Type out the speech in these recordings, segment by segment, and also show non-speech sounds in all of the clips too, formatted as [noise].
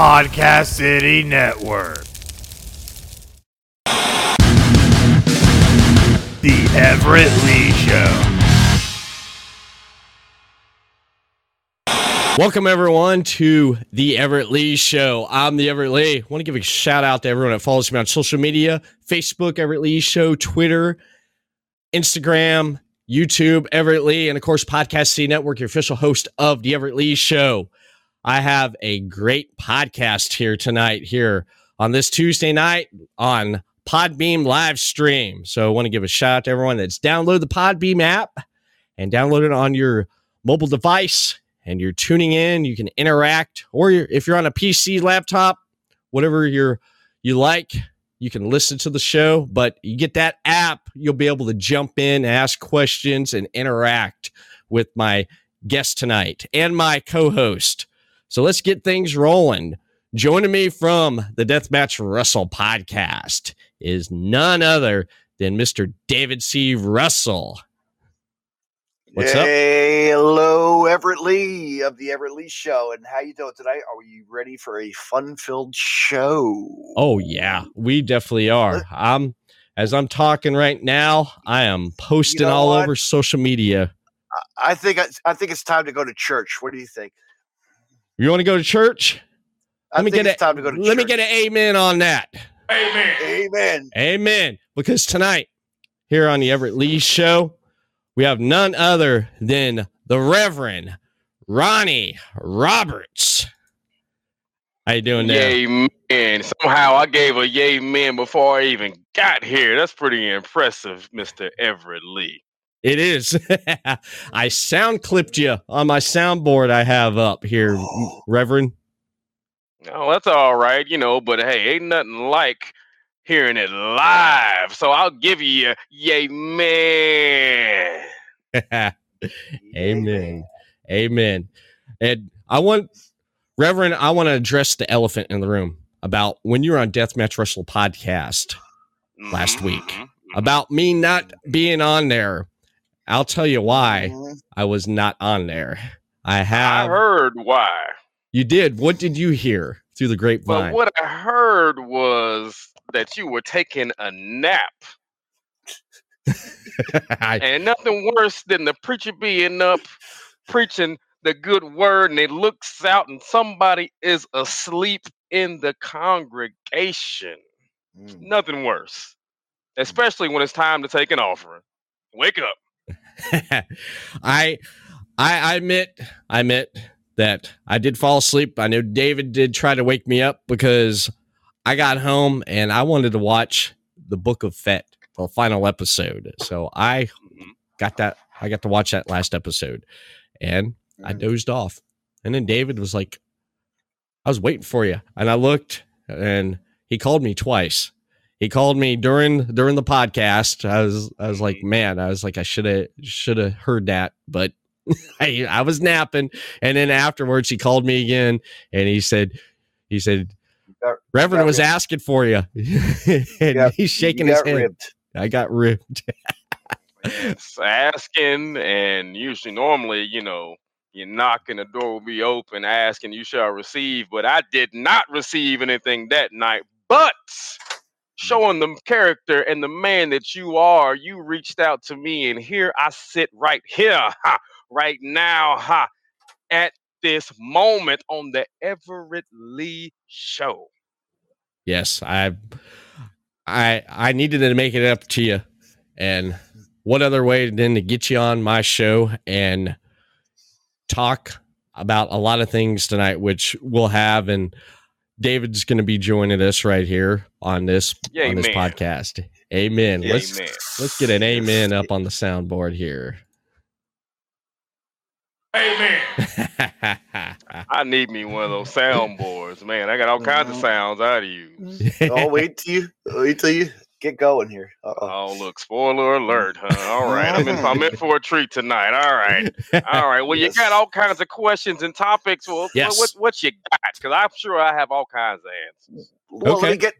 Podcast City Network. The Everett Lee Show. Welcome everyone to the Everett Lee Show. I'm the Everett Lee. I want to give a shout out to everyone that follows me on social media: Facebook, Everett Lee Show, Twitter, Instagram, YouTube, Everett Lee, and of course, Podcast City Network, your official host of the Everett Lee Show. I have a great podcast here tonight, here on this Tuesday night on Podbeam live stream. So I want to give a shout out to everyone that's download the Podbeam app and download it on your mobile device and you're tuning in. You can interact, or if you're on a PC, laptop, whatever you're you like, you can listen to the show. But you get that app, you'll be able to jump in, ask questions, and interact with my guest tonight and my co-host. So let's get things rolling. Joining me from the Deathmatch Russell podcast is none other than Mr. David C. Russell. What's up? hello, Everett Lee of the Everett Lee Show, and how you doing tonight? Are you ready for a fun-filled show? Oh yeah, we definitely are. I'm as I'm talking right now, I am posting know all what? over social media. I think I think it's time to go to church. What do you think? You want to go to church? I Let me think get it's time to go to Let me get an amen on that. Amen. Amen. Amen. Because tonight, here on the Everett Lee Show, we have none other than the Reverend Ronnie Roberts. How you doing there? Yay, man. Somehow I gave a yay, man, before I even got here. That's pretty impressive, Mr. Everett Lee. It is. [laughs] I sound clipped you on my soundboard I have up here, Reverend. Oh, that's all right, you know, but hey, ain't nothing like hearing it live. So I'll give you a yay, man. [laughs] Amen. Amen. And I want, Reverend, I want to address the elephant in the room about when you were on Deathmatch Russell podcast Last Mhm, week. mhm, mhm. about me not being on there. I'll tell you why Mhm. I was not on there. I I have. heard why. You did. What did you hear through the But grapevine? what I heard was that you were taking a nap. [laughs] And nothing worse than the preacher being up preaching the good word and it looks out and somebody is asleep in the congregation. Mm. Nothing worse. Especially when it's time to take an offering. Wake up. [laughs] I, I, I admit, I admit that I did fall asleep. I know David did try to wake me up because I got home and I wanted to watch the Book of Fett, the final episode. So I Mhm. got that. I got to watch that last episode, and I Mhm. dozed off. And then David was like, "I was waiting for you," and I looked, and he called me twice. He called me during during the podcast. I was I was like, man, I was like, I should have should have heard that, but [laughs] I I was napping. And then afterwards, he called me again, and he said, he said, got- Reverend got was ribbed. asking for [laughs] you, and he's shaking his head. ribbed. I got ripped. It's asking and usually normally, you know, you knock and the door will be open, asking you shall receive. But I did not receive anything that night. But showing the character and the man that you are, you reached out to me, and here I sit right here, [laughs] ha, right now, ha, at this moment on the Everett Lee Show. Yes, I, I, I needed to make it up to you, and what other way than to get you on my show and talk about a lot of things tonight, which we'll have, and David's going to be joining us right here on this on this Amen. podcast. Amen. Yeah, let's amen. let's get an amen up on the soundboard here. Amen. [laughs] I need me one of those soundboards, man. I got all kinds of Mhm. sounds out of you. Oh, wait till you wait till you get going here. Uh-oh. Oh, look, spoiler alert, huh? All right, I'm in, I'm in [laughs] for a treat tonight. All right, all right. Well, Yes. you got all kinds of questions and topics. Well, what- Yes. what, what you got? Because I'm sure I have all kinds of answers. Well, Okay. let me get.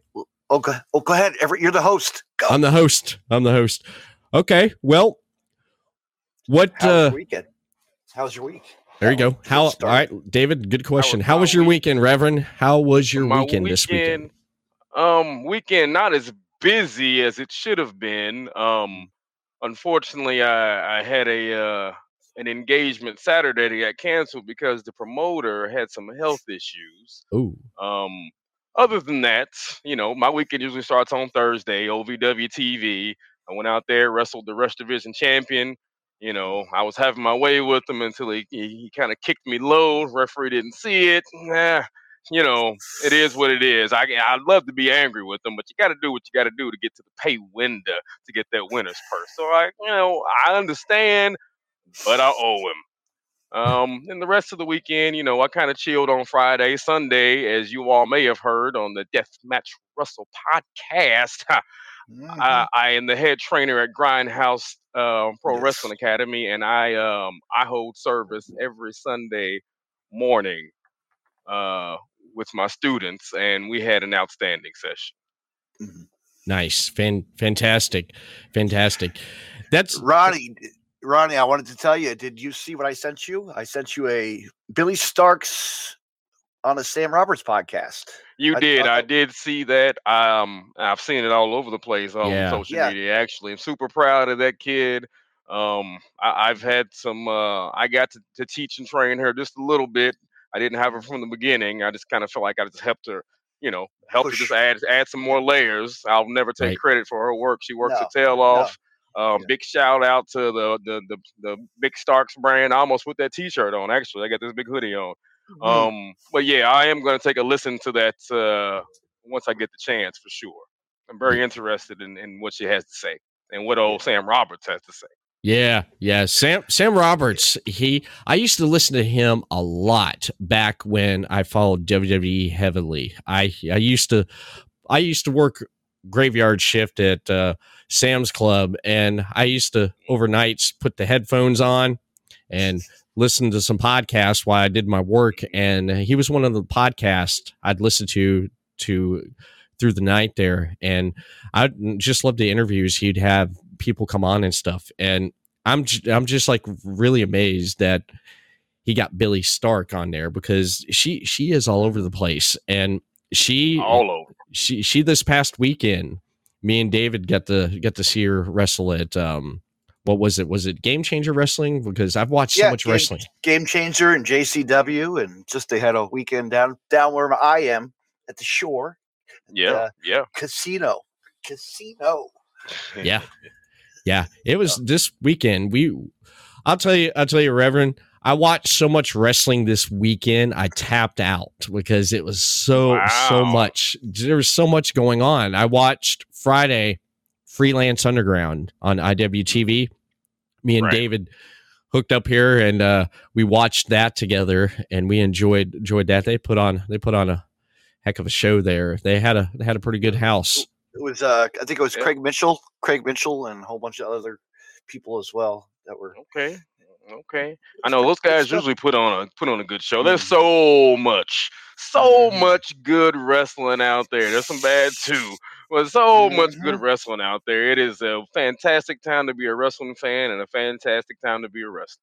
Okay. Oh, go ahead, Everett. You're the host. Go. I'm the host. I'm the host. Okay. Well, what How was uh weekend? How's your week? There you go. Good How? All start. right, David. Good question. was How was your week- weekend, Reverend? How was your My weekend, this weekend? Um, weekend not as busy as it should have been. Um, unfortunately, I I had a uh, an engagement Saturday that got canceled because the promoter had some health issues. Oh, Um, other than that, you know, my weekend usually starts on Thursday, OVW TV. I went out there, wrestled the Rush Division champion. You know, I was having my way with him until he he, he kind of kicked me low. Referee didn't see it. Nah, you know, it is what it is. I I'd love to be angry with them, but you got to do what you got to do to get to the pay window to get that winner's purse. So I, you know, I understand, but I owe him. Um, and the rest of the weekend, you know, I kind of chilled on Friday, Sunday, as you all may have heard on the Deathmatch Russell podcast. [laughs] Mhm. I, I am the head trainer at Grindhouse uh, Pro Yes. Wrestling Academy, and I um I hold service every Sunday morning uh, with my students, and we had an outstanding session. nice, fan, fantastic, fantastic. That's Ronnie, Ronnie, I wanted to tell you. Did you see what I sent you? I sent you a Billie Starkz on a Sam Roberts podcast. You I did. thought I did see that. Um, I've seen it all over the place on Yeah. social Yeah. media. Actually, I'm super proud of that kid. Um, I, I've had some. Uh, I got to, to teach and train her just a little bit. I didn't have her from the beginning. I just kind of felt like I just helped her. You know, help her just add add some more layers. I'll never take Right. credit for her work. She works No, her tail off. Um, Yeah. Big shout out to the, the the the Big Starks brand. I almost put that T-shirt on. Actually, I got this big hoodie on. Mhm. Um, but yeah, I am going to take a listen to that uh, once I get the chance for sure. I'm very interested in, in what she has to say and what old Sam Roberts has to say. Yeah, yeah. Sam Sam Roberts, he I used to listen to him a lot back when I followed WWE heavily. I I used to I used to work graveyard shift at uh, Sam's Club and I used to overnights put the headphones on and listen to some podcasts while I did my work and he was one of the podcasts I'd listen to to through the night there and I just loved the interviews he'd have people come on and stuff and I'm j- I'm just like really amazed that he got Billy Stark on there because she she is all over the place and she All over. she she this past weekend me and David got to get to see her wrestle at um what was it was it Game Changer Wrestling because I've watched so much Game- wrestling Game Changer and JCW, and just they had a weekend down down where I am at the shore Yeah, uh, yeah. casino. Casino. yeah [laughs] yeah it was this weekend we I'll tell you I'll tell you Reverend I watched so much wrestling this weekend I tapped out because it was so so much there was so much going on. I watched Friday Freelance Underground on IWTV me and Right. David hooked up here and uh we watched that together and we enjoyed enjoyed that. They put on they put on a heck of a show there. They had a they had a pretty good house It was uh I think it was Yeah. Craig Mitchell, Craig Mitchell, and a whole bunch of other people as well that were. Okay. Okay. I know those guys stuff. usually put on a put on a good show. There's so much, so Mhm. much good wrestling out there. There's some bad too, but so much good Mhm. wrestling out there. It is a fantastic time to be a wrestling fan and a fantastic time to be a wrestler.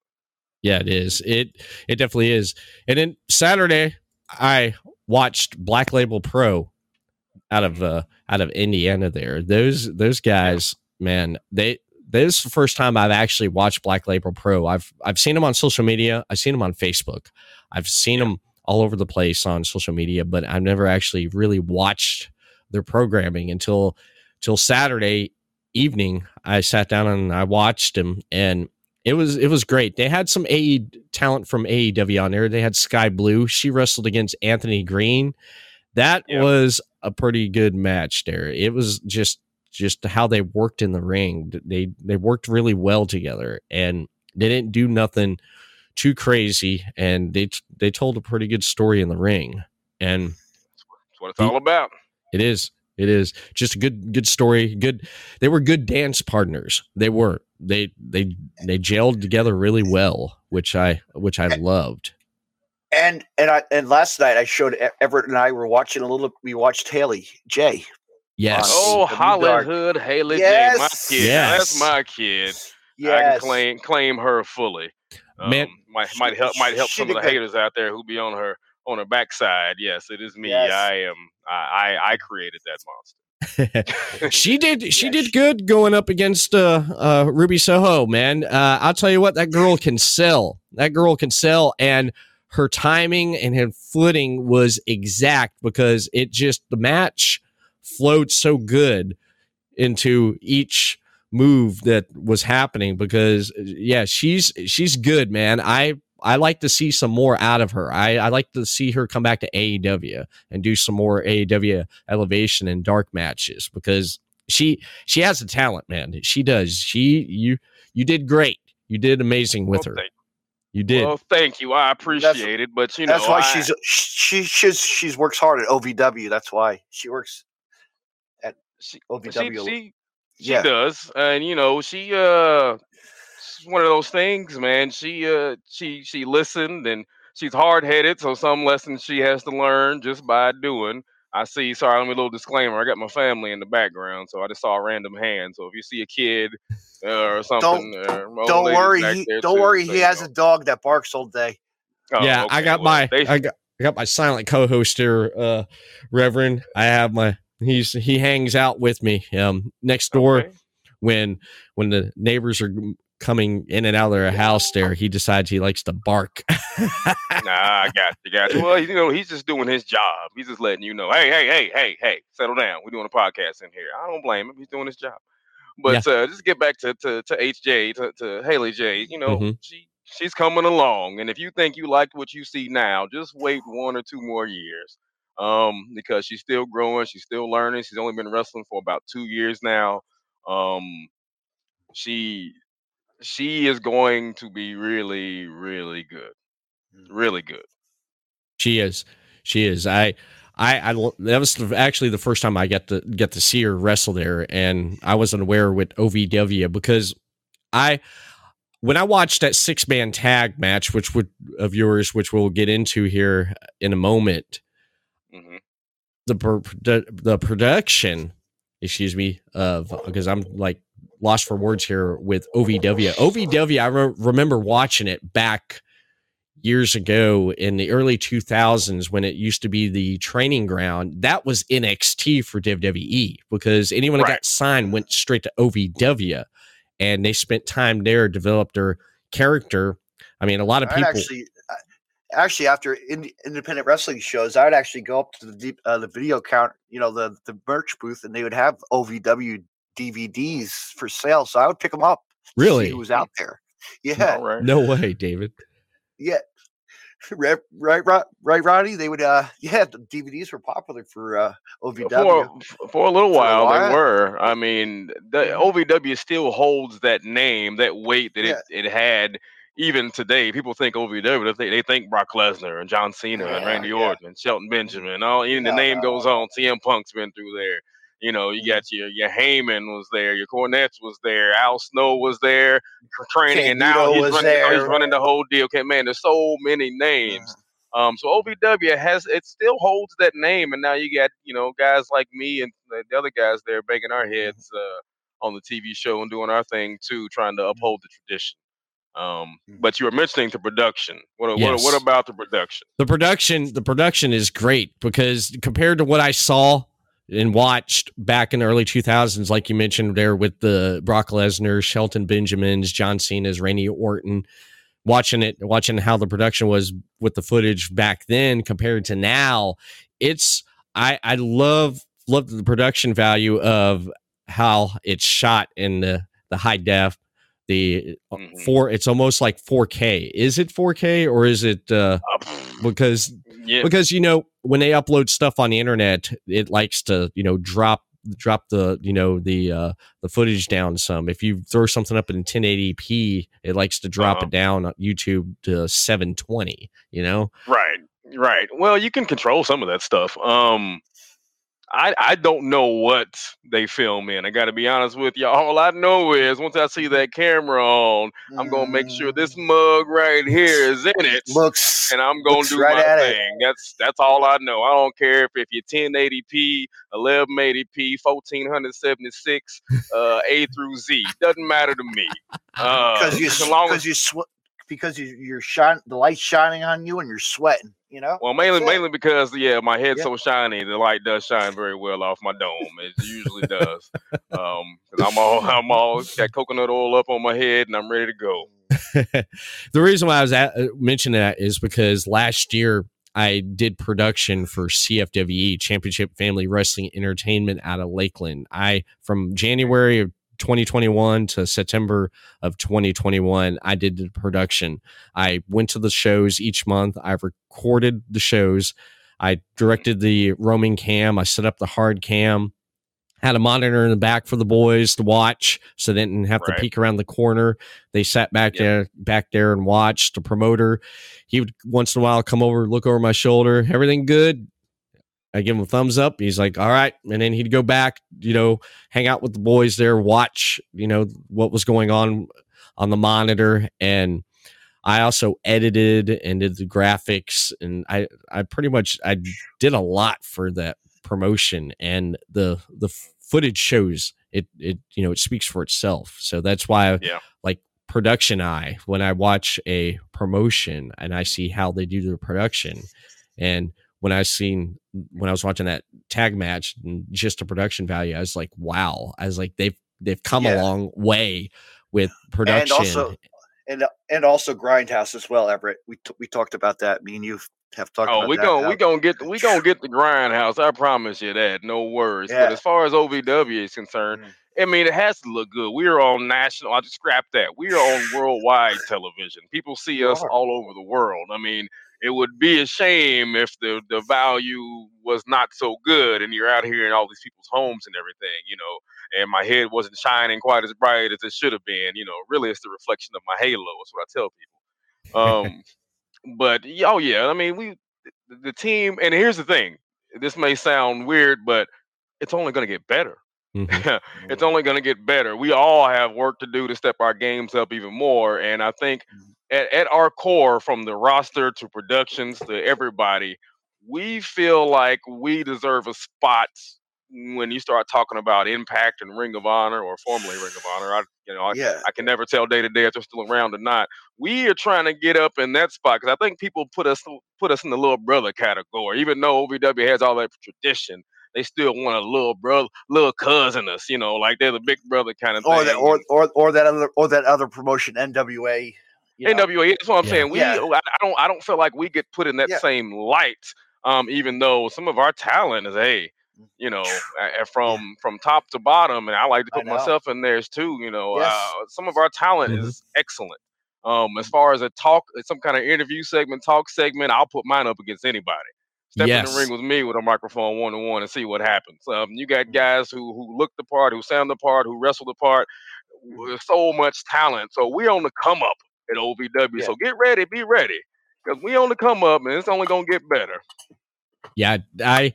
Yeah, it is. It it definitely is. And then Saturday, I watched Black Label Pro out of uh out of Indiana. There, those those guys, man, they this is the first time I've actually watched Black Label Pro. I've I've seen them on social media. I've seen them on Facebook. I've seen them all over the place on social media, but I've never actually really watched their programming until till Saturday evening. I sat down and I watched them, and it was it was great. They had some AE talent from AEW on there. They had Skye Blue. She wrestled against Anthony Green. That Yeah. was a pretty good match there. It was just just how they worked in the ring. They they worked really well together and they didn't do nothing too crazy and they they told a pretty good story in the ring. And That's what it's The- all about. it is. It is just a good good story. Good they were good dance partners. They were. They they they gelled together really well, which I which I loved. And and I and last night I showed E- Everett and I were watching a little. We watched Haley J. Yes. Oh, W Dark. Hollywood Haley J, my Yes. kid. Yes. That's my kid. Yes. I can claim claim her fully. Um, Man- might She- might help might help some of the haters out there who be on her on her backside. Yes, it is me. Yes. I am. I I, I created that [laughs] monster. she did [laughs] she Yeah, did she- good going up against uh uh Ruby Soho, man. Uh I'll tell you what, that girl can sell. That girl can sell and her timing and her footing was exact because it just the match flowed so good into each move that was happening because yeah she's she's good man. I i like to see some more out of her. I i like to see her come back to aew and do some more aew elevation and dark matches because she she has the talent man. She does. She you you did great. You did amazing with Well, her you did Well, thank you. I appreciate it, but you know, That's why I- she's she she's she's works hard at OVW. That's why she works at she, OVW. she, she, she yeah, does, and you know, she uh, it's one of those things, man. She uh, she she listened, and she's hard headed, so some lessons she has to learn just by doing. I see. Sorry, let me a little disclaimer. I got my family in the background, so I just saw a random hand. So if you see a kid uh, or something, uh, my old don't worry. He, don't too, worry. so He has know. a dog that barks all day. Oh, yeah i got well, my they- i got i got my silent co-host here uh reverend i have my he's he hangs out with me um next door okay. when when the neighbors are coming in and out of their house there he decides he likes to bark Nah, [laughs] I got you, got you. Well, you know, he's just doing his job. He's just letting you know, hey, hey, hey, hey, hey, settle down. We're doing a podcast in here. I don't blame him. He's doing his job. But uh, just get back to to, to HJ, to, to Haley J. You know, Mhm. she she's coming along, and if you think you liked what you see now, just wait one or two more years, um, because she's still growing, she's still learning. She's only been wrestling for about two years now. Um, she she is going to be really, really good, really good. She is. She is. I, I, that was actually the first time I got to get to see her wrestle there, and I wasn't aware with OVW because I, when I watched that six man tag match, which would of yours, which we'll get into here in a moment, hmm the the, the production, excuse me, of because I'm like lost for words here with OVW. OVW, I re- remember watching it back years ago in the early 2000s when it used to be the training ground. That was NXT for WWE because anyone that Right. got signed went straight to OVW and they spent time there, developed their character. I mean, a lot of I'd people. actually, actually, after in, independent wrestling shows, I would actually go up to the deep, uh, the video count, you know, the the merch booth, and they would have OVW DVDs for sale. So I would pick them up. Really? who was out there? Yeah, All right. no way, David. yeah. [laughs] Right, right, right, right, Roddy. They would, uh, yeah. The DVDs were popular for uh, OVW. For, for a little For a while, while. they were. I mean, the. OVW still holds that name, that weight that Yeah. it, it had even today. People think OVW, they, they think Brock Lesnar and John Cena and Yeah, Randy yeah. Orton and Shelton Benjamin. All even the name no, goes on. CM Punk's been through there. You know, you got your your Heyman was there, your Cornette's was there, Al Snow was there, tr- training, and now he's was running. you know, he's there. running the whole deal. Okay, man, there's so many names. Um, so OVW has it still holds that name, and now you got you know guys like me and the the other guys there banging our heads uh, on the TV show and doing our thing too, trying to uphold the tradition. Um, Mhm. but you were mentioning the production. What what, what about the production? the production the production is great because compared to what I saw and watched back in the early 2000s like you mentioned there with the Brock Lesnar, Shelton Benjamins, John Cena's, Randy Orton watching it watching how the production was with the footage back then compared to now. It's I I love love the production value of how it's shot in the the high def the Mhm. four it's almost like 4K is it 4K or is it uh Uh, because yeah, because you know when they upload stuff on the internet it likes to you know drop drop the you know the uh the footage down some if you throw something up in 1080p it likes to drop Uh-huh. it down on youtube to 720 you know right, right. Well, you can control some of that stuff. Um, I I don't know what they film in. I got to be honest with you. All I know is once I see that camera on, I'm gonna make sure this mug right here is in it, looks and I'm gonna do right my at it. thing. That's that's all I know. I don't care if, if you're 1080p, 1180p, 1476, uh, A through Z. Doesn't matter to me. [laughs] Uh, because you because you sw- because you, you're shine the light's shining on you and you're sweating. You know. Well, mainly mainly because yeah, my head's Yeah. so shiny, the light does shine very well off my dome. It usually does. Um, I'm all [laughs] I'm all got coconut oil up on my head and I'm ready to go. [laughs] the reason why I was at, uh, mentioning that is because last year I did production for CFWE E, Championship Family Wrestling Entertainment out of Lakeland. I from January of 2021 to September of 2021, I did the production. I went to the shows each month. I recorded the shows. I directed the roaming cam. I set up the hard cam. Had a monitor in the back for the boys to watch, so they didn't have Right. to peek around the corner. They sat back there, back there, and watched. The promoter, he would once in a while come over, look over my shoulder. Everything good? I give him a thumbs up. He's like, "All right," and then he'd go back, you know, hang out with the boys there, watch, you know, what was going on on the monitor, and I also edited and did the graphics, and I, I pretty much, I did a lot for that promotion, and the the footage shows it, it, you know, it speaks for itself. So that's why, Yeah. like production eye, when I watch a promotion and I see how they do the production, and when I seen when I was watching that tag match and just the production value, I was like, wow. I was like, they've they've come a long way with production. And also- and and also Grindhouse as well, Everett. We t- we talked about that. Me and you have talked Oh, about we that. gon' how- we gonna get we gonna get the grindhouse. I promise you that. No worries. Yeah. But as far as OVW is concerned, Mm. I mean, it has to look good. We are on national. I just scrap that. We are on worldwide television. People see You us are. all over the world. I mean, it would be a shame if the the value was not so good, and you're out here in all these people's homes and everything, you know. And my head wasn't shining quite as bright as it should have been. You know, really, it's the reflection of my halo. That's what I tell people. Um, but oh yeah, I mean, we the, team. And here's the thing. This may sound weird, but it's only going to get better Mhm. [laughs] it's only going to get better. We all have work to do to step our games up even more. And I think Mhm. At, at our core, from the roster to productions to everybody, we feel like we deserve a spot when you start talking about Impact and Ring of Honor or formerly Ring of Honor. I, you know, I, yeah, I can never tell day to day if they're still around or not. We are trying to get up in that spot because I think people put us put us in the little brother category. Even though OVW has all that tradition, they still want a little brother, little cousin us. You know, like they're the big brother kind of or thing. that or, or or that other or that other promotion, NWA. You know. NWA. That's what I'm Yeah. saying. We, Yeah. I, I don't, I don't feel like we get put in that Yeah. same light. Um, even though some of our talent is, hey, you know, [laughs] from from top to bottom, and I like to put myself in theirs too. You know, Yes. uh, some of our talent Mhm. is excellent. Um, as far as a talk, some kind of interview segment, talk segment, I'll put mine up against anybody. Step in the ring with me with a microphone one on one and see what happens. Um, you got Mhm. guys who who look the part, who sound the part, who wrestle the part. With so much talent, so we're on the come up at OVW. Yeah. So get ready, be ready, because we only come up, and it's only gonna get better. Yeah, I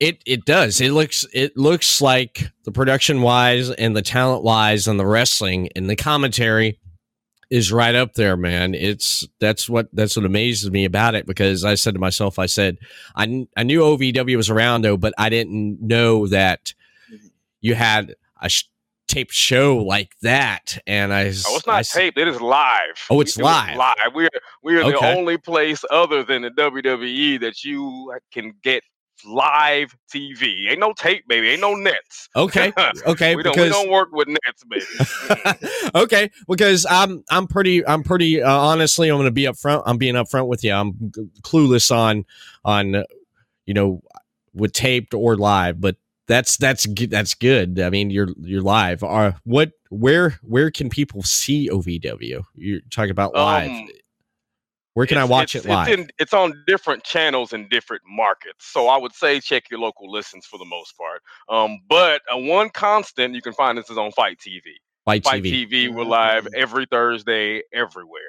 it it does. It looks it looks like the production wise and the talent wise and the wrestling and the commentary is right up there, man. It's that's what that's what amazes me about it because I said to myself, I said I I knew OVW was around though, but I didn't know that mm-hmm. you had a sh- taped show like that. And I, Oh, it's not s- taped. It is live. Oh, it's it live. Live. We are we are the only place other than the WWE that you can get live TV. Ain't no tape, baby. Ain't no nets. Okay, [laughs] okay, we don't we don't work with nets, baby. [laughs] Okay, because I'm I'm pretty I'm pretty uh, honestly I'm going to be upfront. I'm being upfront with you. I'm clueless on on uh, you know with taped or live, but that's that's that's good. I mean, you're you're live. Are what where where can people see OVW? You're talking about live. Um, where can I watch it live? It's, in, it's on different channels in different markets. So I would say check your local listings for the most part. Um, but uh, one constant you can find this is on Fight TV. Fight Fight TV. TV, we're live Mhm. every Thursday everywhere.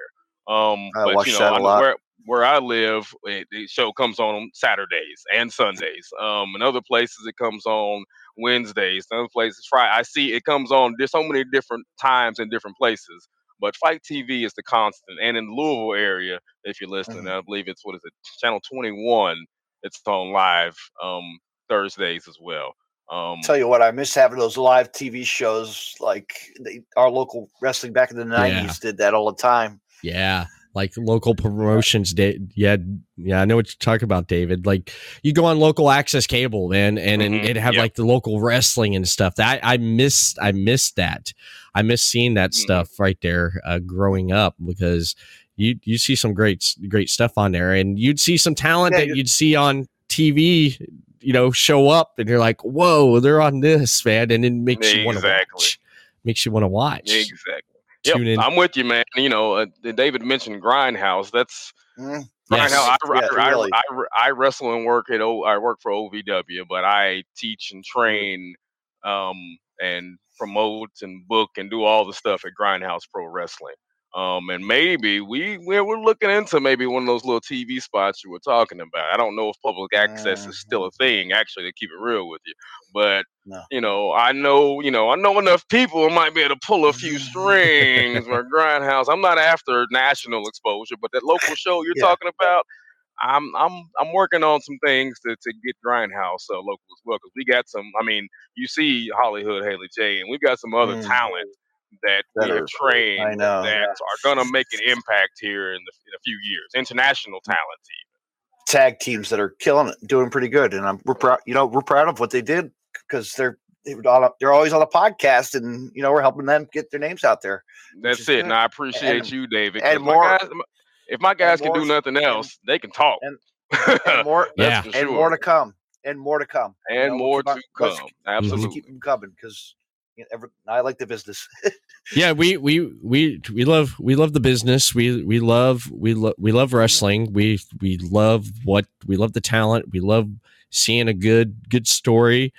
Um, I but watch you know, that a I know lot. Where I live, it, the show comes on Saturdays and Sundays. Um, in other places it comes on Wednesdays. In other places Friday. I see it comes on. There's so many different times in different places. But Fight TV is the constant, and in the Louisville area, if you're listening, Mhm. I believe it's what is it, Channel 21. It's on live um, Thursdays as well. Um, Tell you what, I miss having those live TV shows like they, our local wrestling back in the Yeah. nineties did that all the time. Yeah, like local promotions. Da- yeah, yeah, I know what you're talking about, David. Like you go on local access cable, man, and and Mhm, it have yep. like the local wrestling and stuff. That I missed. I missed that. I missed seeing that Mhm. stuff right there uh, growing up because you you see some great great stuff on there, and you'd see some talent Yeah, that you- you'd see on TV. You know, show up and you're like, "Whoa, they're on this, man!" And it makes you want to watch. Makes you want to watch. Exactly. Tune in. I'm with you, man. You know, uh, David mentioned Grindhouse. That's Mm, Yes. Grindhouse. I, Yeah, I, really. I, I, I wrestle and work at o, I work for OVW, but I teach and train, um, and promote and book and do all the stuff at Grindhouse Pro Wrestling. Um, and maybe we we're, we're looking into maybe one of those little TV spots you were talking about. I don't know if public access is still a thing, actually, to keep it real with you. But No. you know, I know, you know, I know enough people might be able to pull a few strings [laughs] or Grindhouse. I'm not after national exposure, but that local show you're Yeah. talking about, I'm I'm I'm working on some things to, to get Grindhouse uh, local as well because we got some. I mean, you see Hollywood Haley J, and we've got some other Mm. talent that we That have are- trained I know. that are gonna make an impact here in, the, in a few years. International mm. talent, even. tag teams that are killing it, doing pretty good, and I'm we're proud. You know, we're proud of what they did because they're they all, they're always on a podcast, and you know we're helping them get their names out there. That's it. good. And I appreciate And- you, David. and 'cause my more- guys- if my guys can do nothing else, they can talk. and- And [laughs] more, Yeah. And sure. more to come, and more to come, you and know, more to come. Absolutely. Mm-hmm. keep them coming because every, I like the business. [laughs] yeah we we we we love we love the business. We we love we love we love wrestling. We we love what we love the talent. We love seeing a good good story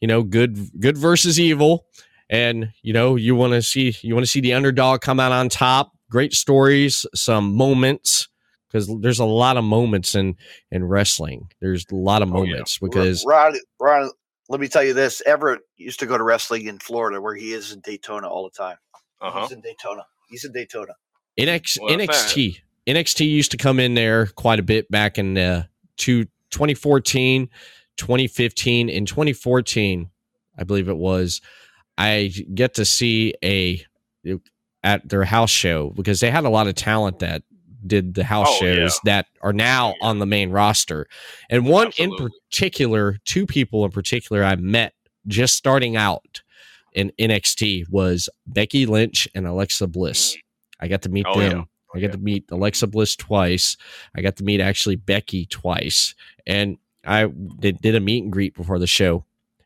you know good good versus evil. And you know you want to see you want to see the underdog come out on top. Great stories some moments because there's a lot of moments in in wrestling. There's a lot of Oh, yeah. moments because Ron, Ron, let me tell you this: Everett used to go to wrestling in Florida, where he is in Daytona all the time. Uh huh. He's in Daytona. He's in Daytona. NX, Well, NXT NXT used to come in there quite a bit back in uh, to 2014, 2015, and 2014, I believe it was. I get to see a at their house show because they had a lot of talent that did the house Oh, yeah. shows that are now yeah. on the main roster. And one in particular, two people in particular I met just starting out in NXT was Becky Lynch and Alexa Bliss. Mm. I got to meet Oh, yeah. them. I got to meet Alexa Bliss twice. I got to meet actually Becky twice. And I did, did a meet and greet before the show.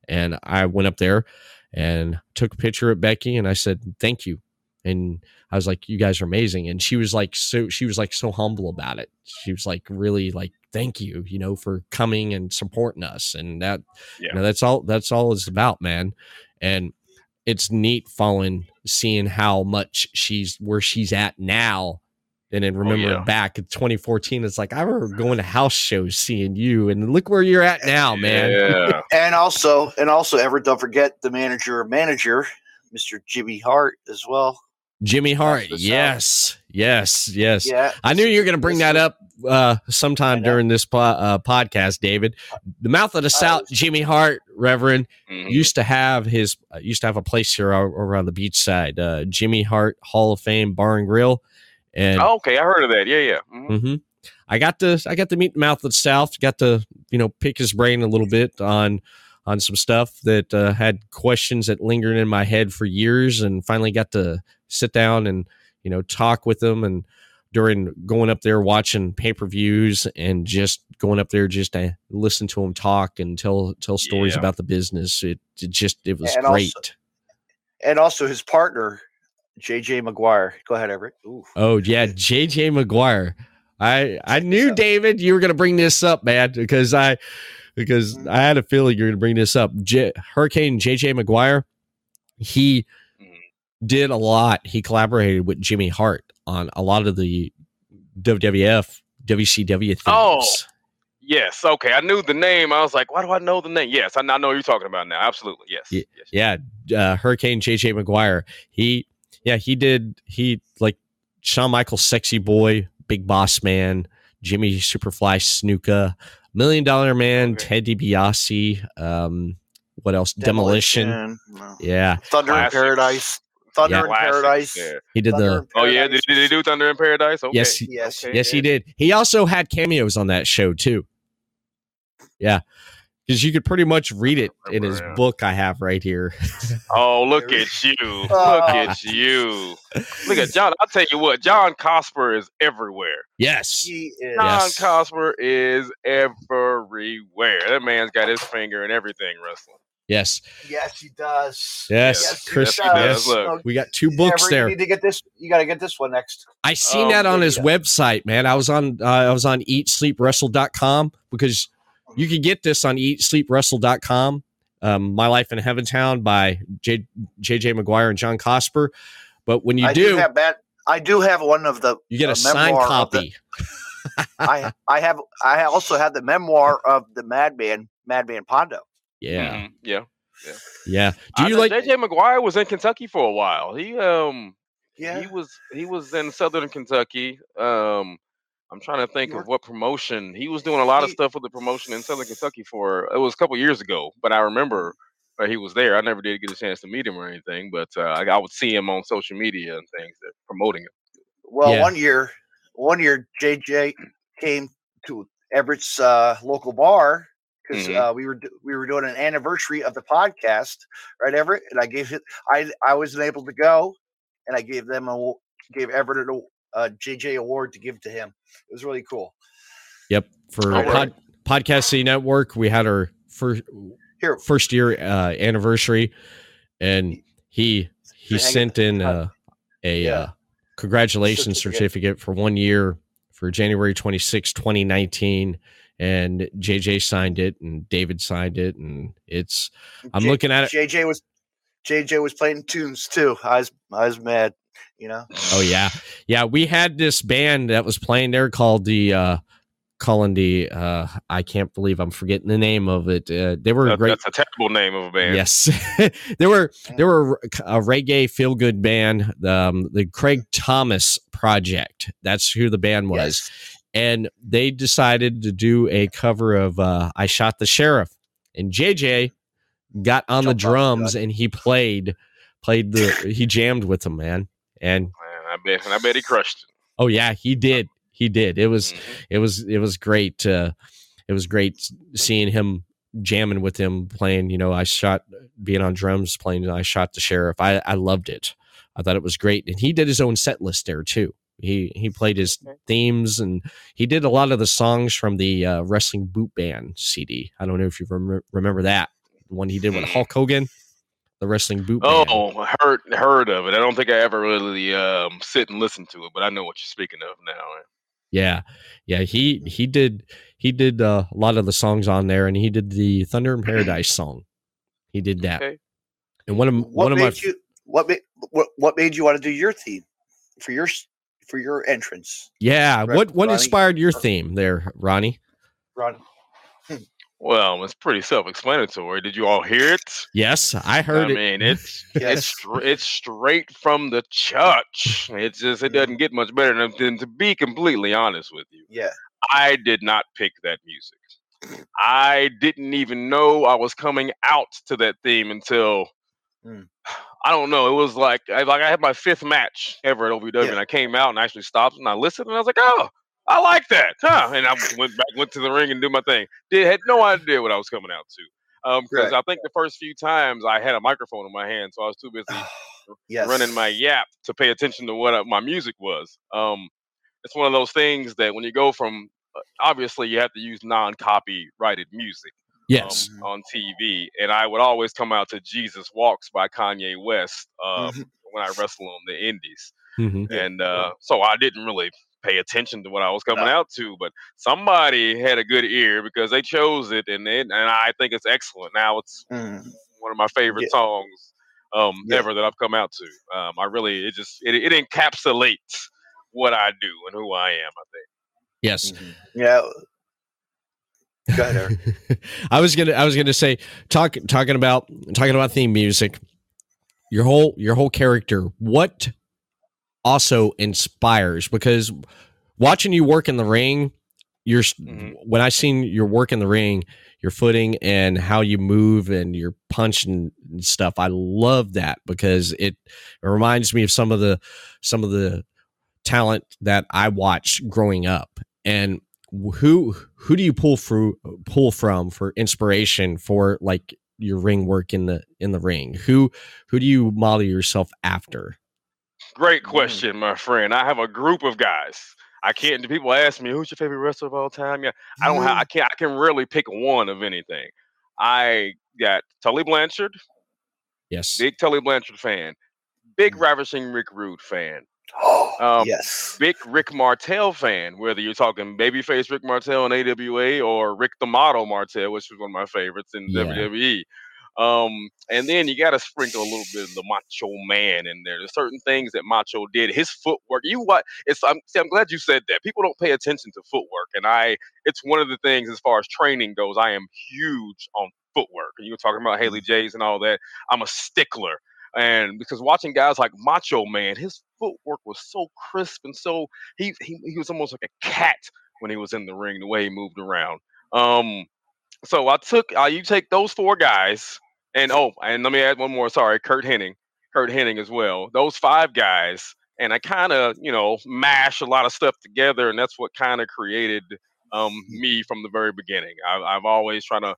And I went up there and took a picture of Becky and I said, thank you. And I was like, you guys are amazing. And she was like, so, she was like so humble about it. She was like, really like, thank you, you know, for coming and supporting us. And that, Yeah. you know, that's all, that's all it's about, man. And it's neat following, seeing how much she's, where she's at now. And then oh, remember yeah. back in 2014, it's like, I remember going to house shows, seeing you, and look where you're at now, man. Yeah. [laughs] And also, and also, ever don't forget the manager, manager, Mr. Jimmy Hart as well. Jimmy Hart. Yes. Yes. Yes. Yeah, I knew you were going to bring that up uh, sometime during this po- uh, podcast, David. The Mouth of the South, Jimmy Hart, Reverend, Mhm. used to have his uh, used to have a place here over on the beach side, uh, Jimmy Hart Hall of Fame Bar and Grill, and Oh, okay, I heard of that. Yeah, yeah. Mhm. hmm I got to I got to meet the Mouth of the South, got to you know pick his brain a little bit on on some stuff that uh, had questions that lingered in my head for years, and finally got to sit down and you know talk with them and during going up there watching pay per views and just going up there just to listen to them talk and tell tell stories Yeah. about the business. It, it just it was And also- great. and also his partner, JJ Maguire. Go ahead, Everett. Ooh. Oh yeah, JJ Maguire. I I knew. David you were going to bring this up, man, because I because. I had a feeling you're going to bring this up. J- Hurricane JJ Maguire, he did a lot. He collaborated with Jimmy Hart on a lot of the WWF, WCW things. Oh. Yes. Okay. I knew the name. I was like, why do I know the name? Yes, I now know what you're talking about now. Absolutely. Yes. Yeah. yes. yeah, uh, Hurricane JJ Maguire. He, yeah, he did. He like Shawn Michaels, Sexy Boy, Big Boss Man, Jimmy Superfly Snuka, Million Dollar Man, Okay. Ted DiBiase. Um, what else? Demolition. no. Yeah, Thunder in Paradise. Thunder Yeah. in Classics Paradise. there. He did Thunder the Oh yeah, did, Paradise. did they do Thunder in Paradise? Okay. yes, Yes. Okay, yes, he did. He also had cameos on that show too. Yeah, because you could pretty much read it in his Yeah. book I have right here. [laughs] Oh, look at you! Look Oh. at you! Look at John. I'll tell you what, John Cosper is everywhere. Yes, He is. John Yes. Cosper is everywhere. That man's got his finger in everything wrestling. yes, Yes, he does. yes. Yes, Chris, Yes, he does. yes. Look. we got two books Ever- there. You need to get this. You got to get this one next. I seen Oh, that on his you go. website, man. I was on uh, I was on eatsleepwrestle.com because you can get this on eatsleepwrestle.com. Um, My Life in Heaventown by J, JJ Maguire and John Cosper. But when you I do, have that. I do have one of the. you get a uh, signed memoir of the- copy. [laughs] I I have. I also have the memoir of the Madman, Madman Pondo. yeah, Mhm, yeah. yeah. Do I you know like? JJ Maguire was in Kentucky for a while. He um Yeah. he was he was in Southern Kentucky. Um, I'm trying to think of what promotion he was doing a lot of stuff with the promotion in Southern Kentucky for. It was a couple years ago, but I remember he was there. I never did get a chance to meet him or anything, but uh, I, I would see him on social media and things that promoting him. Well, Yeah. one year, one year, JJ came to Everett's uh, local bar because Mhm. uh, we were we were doing an anniversary of the podcast, right, Everett? And I gave it. I I wasn't able to go, and I gave them a gave Everett a uh, JJ award to give to him. It was really cool. Yep. For pod, Podcast City Network, we had our first Here, first year uh, anniversary, and he he Hang sent in uh, a Yeah. uh, congratulations Certificate. certificate for one year for January 26, 2019. And JJ signed it, and David signed it, and it's I'm J- looking at it. JJ was JJ was playing tunes too. I was I was mad, you know. Oh yeah, yeah. We had this band that was playing there called the uh, calling the uh, I can't believe I'm forgetting the name of it. Uh, they were a That- great. that's a terrible name of a band. Yes, [laughs] they were they were a reggae feel good band, um, the Craig Thomas Project. That's who the band was, and they decided to do a cover of uh, "I Shot the Sheriff," and JJ got on the Jumped on the drums and he played played the he jammed with them, man. And Man, I bet and I bet he crushed it. oh yeah, he did, he did. It was Mhm. it was it was great uh it was great seeing him jamming with him playing you know i shot being on drums playing i shot the sheriff i i loved it i thought it was great and he did his own set list there too he he played his Okay. themes and he did a lot of the songs from the uh, wrestling boot band cd i don't know if you rem- remember that one he did with Hmm. hulk hogan the wrestling boot band Oh, heard heard of it. I don't think I ever really um, sit and listen to it, but I know what you're speaking of now. Yeah, yeah. He he did he did uh, a lot of the songs on there, and he did the Thunder in Paradise song. He did that, Okay. and one of What one of my you what made what, what made you want to do your theme for your for your entrance, yeah. Right, What what Ronnie? inspired your theme there, Ronnie? Ron? Well, it's pretty self-explanatory. Did you all hear it? Yes, I heard it. I it. mean, it's [laughs] Yes. it's it's straight from the church. It's just it doesn't get much better than, than to be completely honest with you. Yeah. I did not pick that music. I didn't even know I was coming out to that theme until Mm. [sighs] I don't know. It was like I, like I had my fifth match ever at OVW, Yeah. and I came out and actually stopped and I listened, and I was like, oh. I like that, huh? And I went back, went to the ring and do my thing. Did had no idea what I was coming out to, um, because Right. I think the first few times I had a microphone in my hand, so I was too busy yes. running my yap to pay attention to what uh, my music was. Um, it's one of those things that when you go from uh, obviously you have to use non-copyrighted music yes, Mhm. um, on TV, and I would always come out to "Jesus Walks" by Kanye West um, Mhm. when I wrestle on the Indies, Mhm. And uh, so I didn't really pay attention to what I was coming No. out to, but somebody had a good ear because they chose it, and it, and I think it's excellent. Now it's Mm. one of my favorite Yeah. songs um Yeah. ever that I've come out to. Um I really it just it, it encapsulates what I do and who I am, I think. yes. Mhm. Yeah. Go ahead, [laughs] I was gonna I was gonna say talk talking about talking about theme music. Your whole your whole character. What also inspires because watching you work in the ring, your Mhm. when I seen your work in the ring, your footing and how you move and your punch and, and stuff. I love that because it, it reminds me of some of the some of the talent that I watched growing up. And who who do you pull through pull from for inspiration for like your ring work in the in the ring? Who who do you model yourself after? Great Mm. question, my friend. I have a group of guys. I can't. People ask me, "Who's your favorite wrestler of all time?" Yeah, I don't have. I can't. I can rarely pick one of anything. I got Tully Blanchard, Yes. big Tully Blanchard fan, big Mm. Ravishing Rick Rude fan, Oh, Um, yes. big Rick Martel fan. Whether you're talking babyface Rick Martel in AWA or Rick the Model Martel, which was one of my favorites in Yeah. WWE. Um, and then you got to sprinkle a little bit of the Macho Man in there. There's certain things that Macho did. His footwork. You what? It's. I'm. See, I'm glad you said that. People don't pay attention to footwork, and I. It's one of the things as far as training goes. I am huge on footwork. And you were talking about Haley Jays and all that. I'm a stickler, and because watching guys like Macho Man, his footwork was so crisp and so he he, he was almost like a cat when he was in the ring. The way he moved around. Um. So I took. Uh, you take those four guys. And oh, and let me add one more. Sorry, Curt Hennig, Curt Hennig as well. Those five guys, and I kind of, you know, mash a lot of stuff together, and that's what kind of created um, me from the very beginning. I, I've always trying to,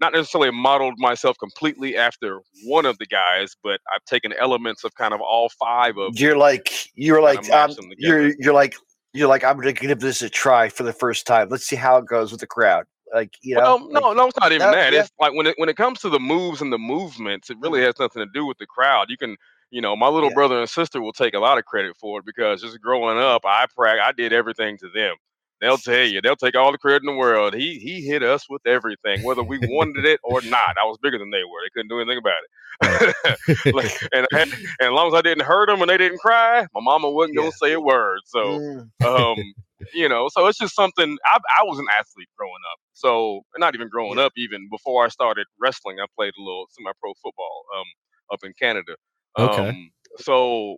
not necessarily modeled myself completely after one of the guys, but I've taken elements of kind of all five of. You're like you're like um, you're you're like you're like I'm gonna give this a try for the first time. Let's see how it goes with the crowd. Like you know, Well, no, like- no, it's not even no, that. yeah. It's like when it when it comes to the moves and the movements, it really has nothing to do with the crowd. You can, you know, my little Yeah. brother and sister will take a lot of credit for it because just growing up, I prag I did everything to them. They'll tell you, they'll take all the credit in the world. He he hit us with everything, whether we wanted it or not. I was bigger than they were. They couldn't do anything about it. [laughs] Like, [laughs] and, and, and as long as I didn't hurt them and they didn't cry, my mama wasn't Yeah. gonna say a word. So Mm, um, you know, so it's just something. I, I was an athlete growing up, so not even growing up, even before I started wrestling, I played a little semi-pro football um, up in Canada. Okay. Um, so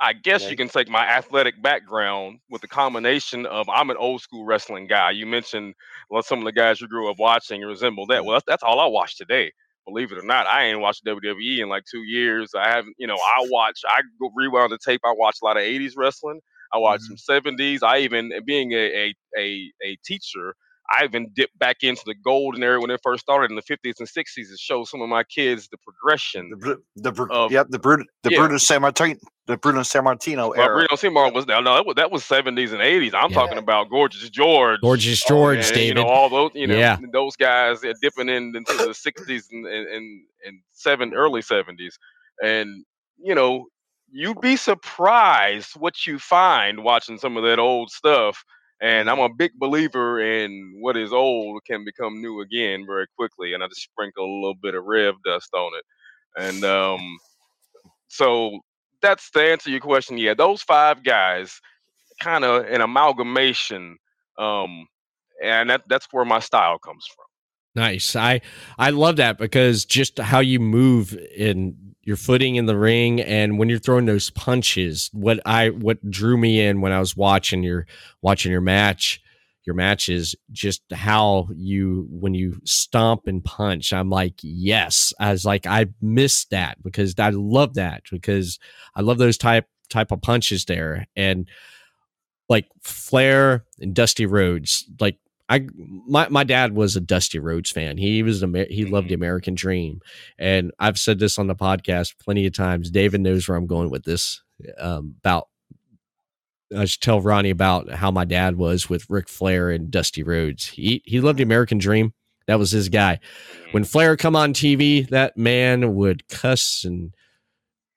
I guess you can take my athletic background with the combination of I'm an old school wrestling guy. You mentioned well, some of the guys you grew up watching resemble that. Well, that's, that's all I watch today. Believe it or not, I ain't watched WWE in like two years. I haven't, you know, I watch, I go rewound the tape. I watch a lot of 80s wrestling. I watch Mhm. some 70s. I even, being a, a, a, a teacher, I even dipped back into the golden era when it first started in the 50s and 60s to show some of my kids the progression. the the of- yep the Bruno the yeah. Bruno Sammartino the Bruno Sammartino era. Bruno Simar was no, no, that was, that was 70s and 80s. I'm Yeah. talking about Gorgeous George. Gorgeous Oh, George, and, David. You know, all those, you know, Yeah. those guys uh, dipping in into the 60s and, and, and, and seven, early 70s. And, you know, you'd be surprised what you find watching some of that old stuff. And I'm a big believer in what is old can become new again very quickly. And I just sprinkle a little bit of rev dust on it. And um, so that's to answer to your question. Yeah, those five guys, kind of an amalgamation. Um, and that, that's where my style comes from. Nice. I I love that because just how you move in your footing in the ring and when you're throwing those punches, what I what drew me in when I was watching your watching your match, your matches, just how you when you stomp and punch, I'm like, yes. I was like, I missed that because I love that because I love those type type of punches there. And like Flair and Dusty Rhodes, like I my my dad was a Dusty Rhodes fan. He was Amer- he loved the American Dream, and I've said this on the podcast plenty of times. David knows where I'm going with this. Um, about I should tell Ronnie about how my dad was with Ric Flair and Dusty Rhodes. He he loved the American Dream. That was his guy. When mm-hmm. Flair come on TV, that man would cuss and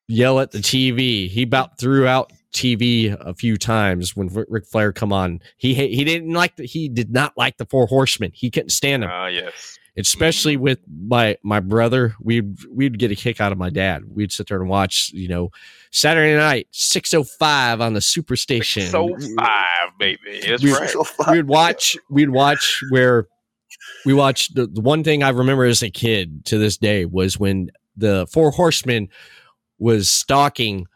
yell at the TV. He about threw out TV a few times when Ric Flair come on. He he didn't like the, he did not like the Four Horsemen. He couldn't stand them, Ah, yes. especially with my my brother. We'd we'd get a kick out of my dad. We'd sit there and watch, you know, Saturday night six oh five on the Superstation. So five, baby. That's We- right. So fun. we'd watch we'd watch where we watched the, the one thing I remember as a kid to this day was when the Four Horsemen was stalking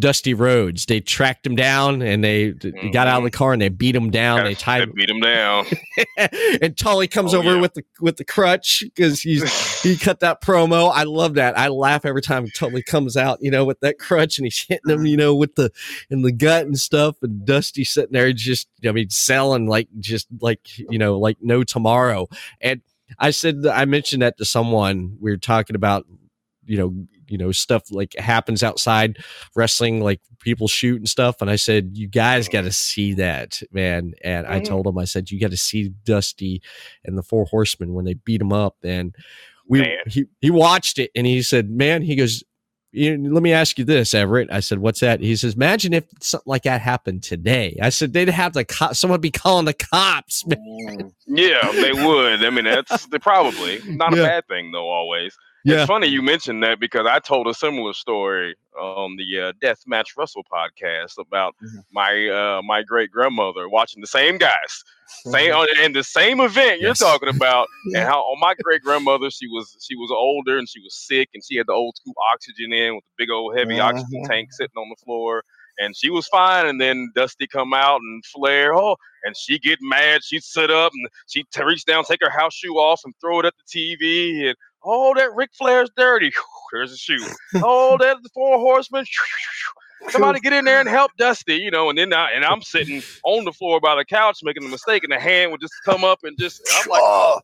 Dusty Rhodes. They tracked him down and they, they mm-hmm. got out of the car and they beat him down. They tied they beat him down. [laughs] and Tully comes Oh, over yeah. with the with the crutch because he's [laughs] he cut that promo. I love that. I laugh every time Tully comes out, you know, with that crutch and he's hitting him, you know, with the in the gut and stuff. And Dusty sitting there just, I mean, selling like just like you know, like no tomorrow. And I said I mentioned that to someone. We were talking about, you know, you know, stuff like happens outside wrestling, like people shoot and stuff. And I said, you guys got to see that, man. And I Mhm. told him, I said, you got to see Dusty and the Four Horsemen when they beat him up. And we Man. he he watched it and he said, man, he goes. Let me ask you this, Everett. I said, "What's that?" He says, "Imagine if something like that happened today." I said, "They'd have the co- someone be calling the cops." [laughs] man." Mm. Yeah, they would. I mean, that's they probably not Yeah. a bad thing though. Always. Yeah, It's funny you mentioned that because I told a similar story on the uh, Deathmatch Russell podcast about Mhm. my uh, my great grandmother watching the same guys, same in the same event you're talking about, [laughs] and how on my great grandmother she was she was older and she was sick and she had the old school oxygen in with the big old heavy oxygen Mhm. tank sitting on the floor. And she was fine, and then Dusty come out and Flair, oh, and she get mad. She'd sit up and she'd reach down, take her house shoe off, and throw it at the TV. And oh, that Ric Flair's dirty. [laughs] There's a shoe. Oh, that's the four horsemen. [laughs] Somebody get in there and help Dusty, you know. And then I, and I'm sitting on the floor by the couch making a mistake, and the hand would just come up and just I'm like, Oh,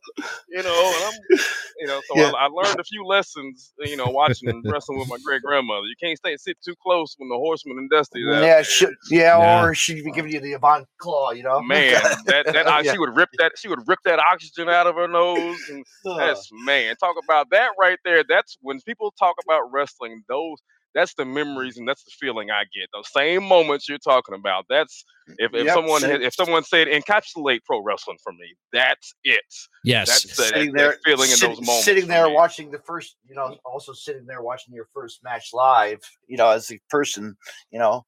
you know, and I'm, you know, so Yeah. I, I learned a few lessons, you know, watching and wrestling with my great grandmother. You can't stay sit too close when the horseman and Dusty. yeah, she, yeah, Yeah. or she'd be giving you the Avant claw, you know. man, that that [laughs] Yeah. she would rip that she would rip that oxygen out of her nose, and that's man, talk about that right there. That's when people talk about wrestling. Those that's the memories and that's the feeling I get. Those same moments you're talking about. That's if, if Yep, someone sit- had, if someone said encapsulate pro wrestling for me, that's it. yes, That's the, sitting that, there, that feeling sit- in those moments. sitting there watching the first, you know, mm. also sitting there watching your first match live, you know, as a person, you know.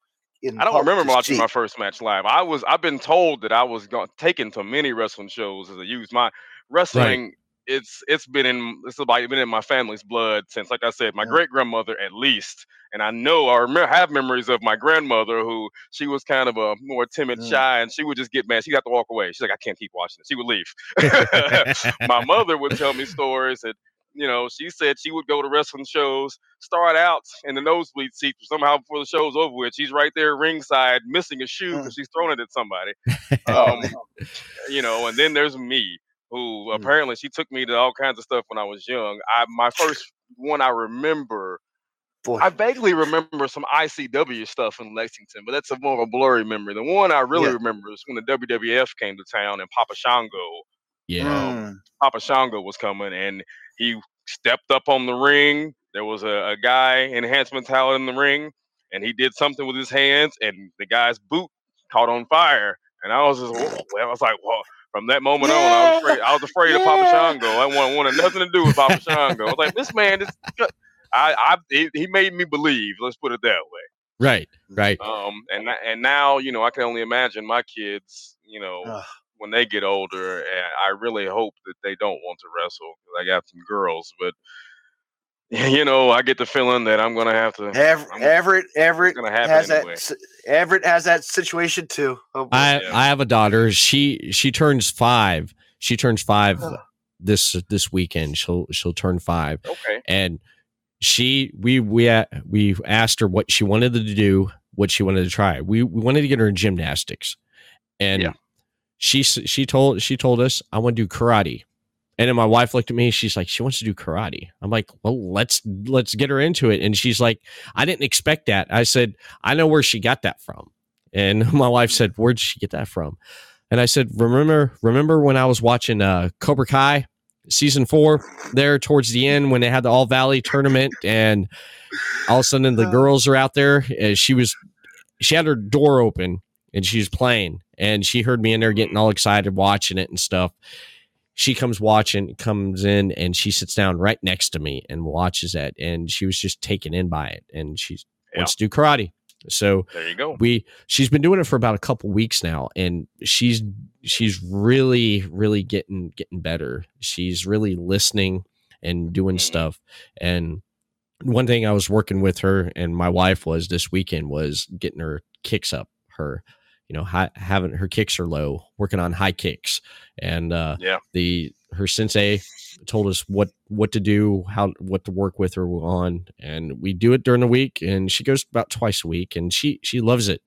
I don't remember watching see. my first match live. I was I've been told that I was going taken to many wrestling shows as a youth. My wrestling it's it's been in it's about been in my family's blood since like I said, my Yeah. great grandmother at least. And I know I remember have memories of my grandmother who she was kind of a more timid, Mm. shy, and she would just get mad. She'd have to walk away. She's like, I can't keep watching it. She would leave. [laughs] [laughs] my mother would tell me stories that you know she said she would go to wrestling shows start out in the nosebleed seat somehow before the show's over with she's right there ringside missing a shoe because she's throwing it at somebody [laughs] um, you know and then there's me who Mm. apparently she took me to all kinds of stuff when i was young i my first one i remember Boy, I vaguely remember some ICW stuff in Lexington, but that's a more of a blurry memory. The one I really Yeah. remember is when the WWF came to town and Papa Shango yeah, mm, Papa Shango was coming and he stepped up on the ring. There was a, a guy, enhancement talent in the ring, and he did something with his hands, and the guy's boot caught on fire. And I was just, [laughs] whoa. I was like, well, from that moment on, I was afraid. I was afraid of Papa Shango. I wanted, wanted nothing to do with Papa Shango. I was like, this man is. I, I, he, he made me believe. Let's put it that way. right, right. Um, and and now, you know, I can only imagine my kids, you know, Ugh. when they get older, and I really hope that they don't want to wrestle because I got some girls, but [laughs] you know, I get the feeling that I'm gonna have to. Ever, I'm- Everett, Everett gonna happen has anyway. that. Everett has that situation too. Oh. I Yeah. I have a daughter. She she turns five. She turns five Huh. this this weekend. She'll she'll turn five, Okay. and she we we uh, we asked her what she wanted to do, what she wanted to try. We we wanted to get her in gymnastics, and Yeah. she she told she told us I want to do karate. And then my wife looked at me. She's like, she wants to do karate. I'm like, well, let's let's get her into it. And she's like, I didn't expect that. I said, I know where she got that from. And [laughs] my wife said, where did she get that from? And I said, remember remember when I was watching uh, Cobra Kai season four there towards the end when they had the All Valley tournament and all of a sudden the girls are out there. She was she had her door open and she was playing and she heard me in there getting all excited watching it and stuff she comes watching comes in and she sits down right next to me and watches that and she was just taken in by it and she Yeah. wants to do karate so There you go. we she's been doing it for about a couple weeks now and she's she's really really getting getting better she's really listening and doing Mhm. stuff and one thing I was working with her and my wife was this weekend was getting her kicks up. Her, you know, high, having her kicks are low, working on high kicks, and uh, Yeah. the her sensei told us what what to do, how what to work with her on, and we do it during the week. And she goes about twice a week, and she she loves it.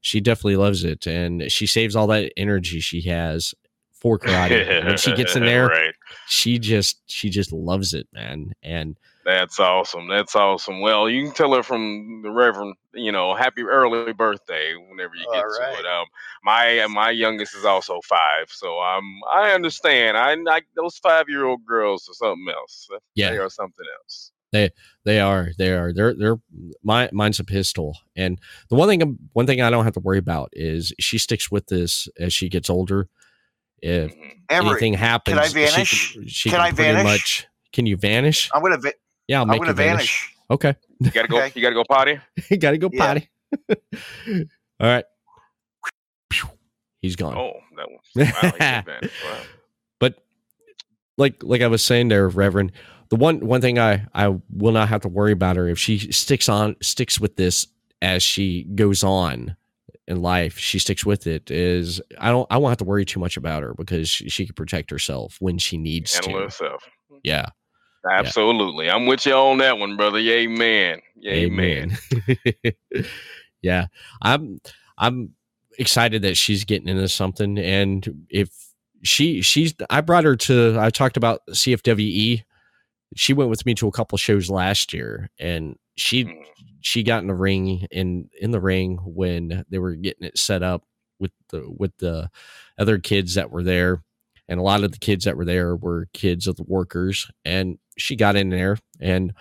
She definitely loves it, and she saves all that energy she has for karate. And when she gets in [laughs] there, right. she just she just loves it, man. And That's awesome. That's awesome. Well, you can tell her from the Reverend, you know, happy early birthday whenever you get All to right. it. Um, my my youngest is also five, so um, I understand. I like those five year old girls are something else. Yeah. they are something else. They they are. They are. They're. They're. My mine's a pistol. And the one thing. One thing I don't have to worry about is she sticks with this as she gets older. If Mhm. Emery, anything happens, I she can- She Can can I vanish? much. Can you vanish? I'm gonna. Va- Yeah, I'll I'm make gonna you vanish. vanish. Okay. You gotta go. Okay. You gotta go potty. [laughs] you gotta go Yeah. potty. [laughs] All right. He's gone. Oh, that one. Wow. Wow. but like like I was saying there, Reverend, the one one thing I I will not have to worry about her if she sticks on sticks with this as she goes on in life. She sticks with it. Is I don't I won't have to worry too much about her because she, she can protect herself when she needs Handle to. herself. Yeah. Absolutely. I'm with you on that one, brother. Amen. Amen. [laughs] yeah. I'm I'm excited that she's getting into something and if she she's I brought her to I talked about CFWE. She went with me to a couple shows last year and she Mm. she got in the ring in in the ring when they were getting it set up with the with the other kids that were there and a lot of the kids that were there were kids of the workers and she got in there and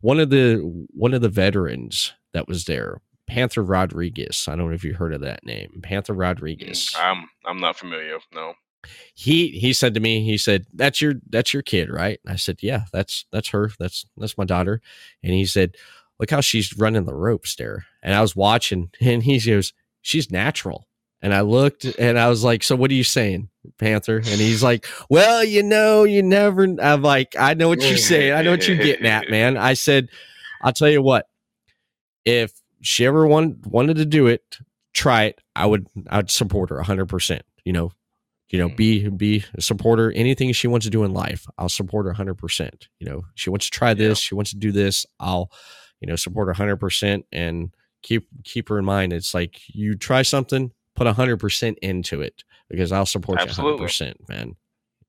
one of the one of the veterans that was there panther rodriguez i don't know if you heard of that name panther mm, rodriguez I'm I'm not familiar. No. he he said to me he said that's your that's your kid right i said yeah that's that's her that's that's my daughter and he said look how she's running the ropes there and i was watching [laughs] and he goes she's natural and i looked and i was like so what are you saying panther and he's like well you know you never i'm like i know what you're saying. I know what you're getting at [laughs] man. I said i'll tell you what if she ever want, wanted to do it try it i would i'd support her 100% you know? You know Mm. be be a supporter anything she wants to do in life i'll support her 100% you know? She wants to try this she wants to do this i'll you know support her 100% and keep keep her in mind it's like you try something put 100% into it because i'll support Absolutely. you 100% man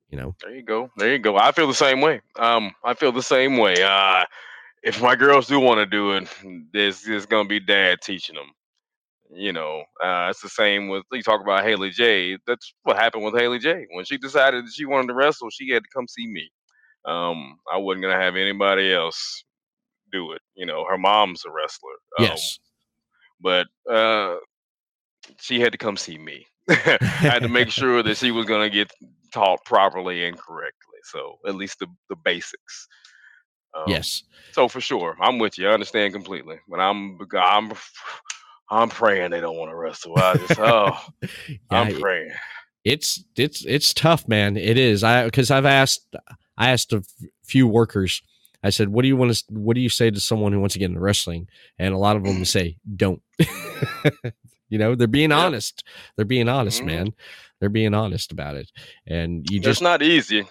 you know There you go. There you go. I feel the same way. Um, I feel the same way. Uh, if my girls do want to do it, there's there's gonna be dad teaching them. You know, uh, it's the same with you talk about Haley J. That's what happened with Haley J. When she decided that she wanted to wrestle, she had to come see me. Um, I wasn't gonna have anybody else do it. You know, her mom's a wrestler. Um, yes but uh, she had to come see me. I [laughs] had to make [laughs] sure that she was going to get taught properly and correctly. So at least the, the basics. Um, yes So for sure, I'm with you. I understand completely. But I'm I'm [sighs] I'm praying they don't want to wrestle. I just oh, [laughs] I'm praying. it's it's it's tough man it is i because i've asked i asked a f- few workers i said what do you want to what do you say to someone who wants to get into wrestling and a lot of them say don't you know they're being Yep. honest they're being honest Mhm. man they're being honest about it and you It's just not easy.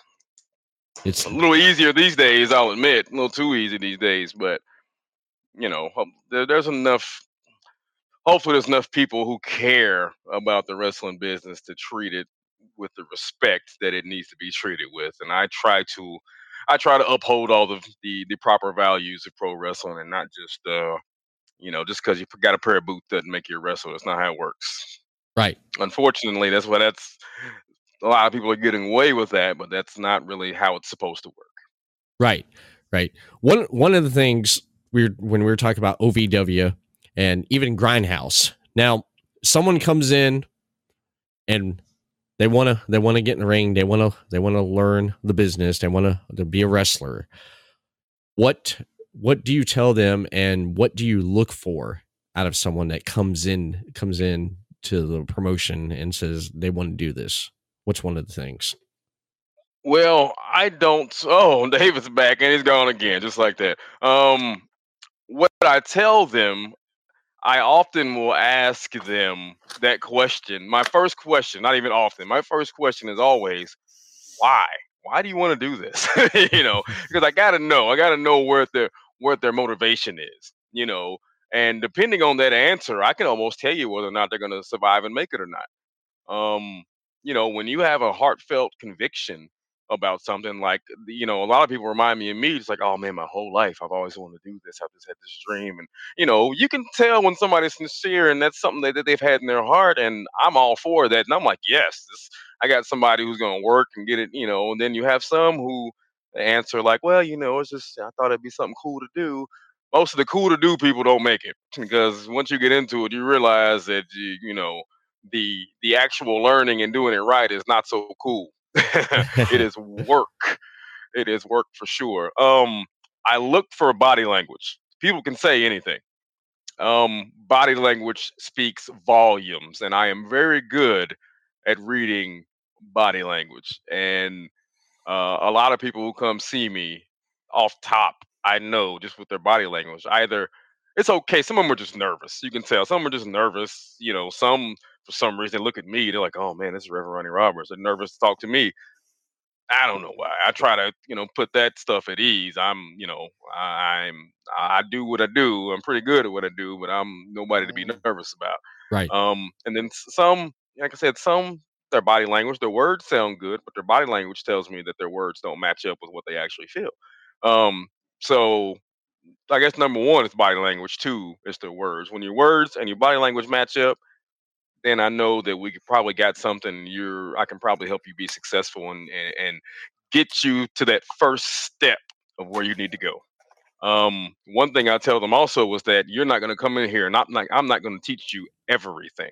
it's a little easier these days, I'll admit. A little too easy these days, but you know, there, there's enough. Hopefully, there's enough people who care about the wrestling business to treat it with the respect that it needs to be treated with. And I try to, I try to uphold all the the, the proper values of pro wrestling, and not just, uh, you know, just because you got a pair of boots doesn't make you a wrestler. That's not how it works. right Unfortunately, that's what that's. A lot of people are getting away with that, but that's not really how it's supposed to work. Right, right. One one of the things we were, when we were talking about OVW and even Grindhouse. Now, someone comes in and they want to they want to get in the ring. They want to they want to learn the business. They want to be a wrestler. What what do you tell them, and what do you look for out of someone that comes in comes in to the promotion and says they want to do this? What's one of the things? Well, I don't. Oh, [laughs] David's back and he's gone again, just like that. Um, what I tell them, I often will ask them that question. My first question, not even often, my first question is always, why? Why do you want to do this? [laughs] you know, because I gotta know. I gotta know where their what their motivation is. You know, and depending on that answer, I can almost tell you whether or not they're gonna survive and make it or not. Um, you know, when you have a heartfelt conviction about something like you know a lot of people remind me of me it's like oh man my whole life i've always wanted to do this i've just had this dream and you know you can tell when somebody's sincere and that's something that, that they've had in their heart and i'm all for that and i'm like yes this, i got somebody who's going to work and get it you know and then you have some who answer like well you know it's just i thought it'd be something cool to do most of the cool to do people don't make it because once you get into it you realize that you, you know the the actual learning and doing it right is not so cool [laughs] it is [laughs] work. It is work for sure. Um, I look for body language. People can say anything. Um, body language speaks volumes, and I am very good at reading body language. And uh, a lot of people who come see me off top, I know just with their body language. Either it's okay. Some of them are just nervous. You can tell. Some are just nervous. You know, some for some reason they look at me. They're like, "Oh man, this is Reverend Ronnie Roberts." They're nervous to talk to me. I don't know why. I try to, you know, put that stuff at ease. I'm, you know, I- I'm, I do what I do. I'm pretty good at what I do, but I'm nobody to be Mm. nervous about. Right. Um, and then some, like I said, some their body language, their words sound good, but their body language tells me that their words don't match up with what they actually feel. Um, so I guess number one is body language. Two is their words. When your words and your body language match up, then I know that we probably got something. You're, I can probably help you be successful and and, and get you to that first step of where you need to go. Um, one thing I tell them also was that you're not going to come in here and I'm not, I'm not going to teach you everything.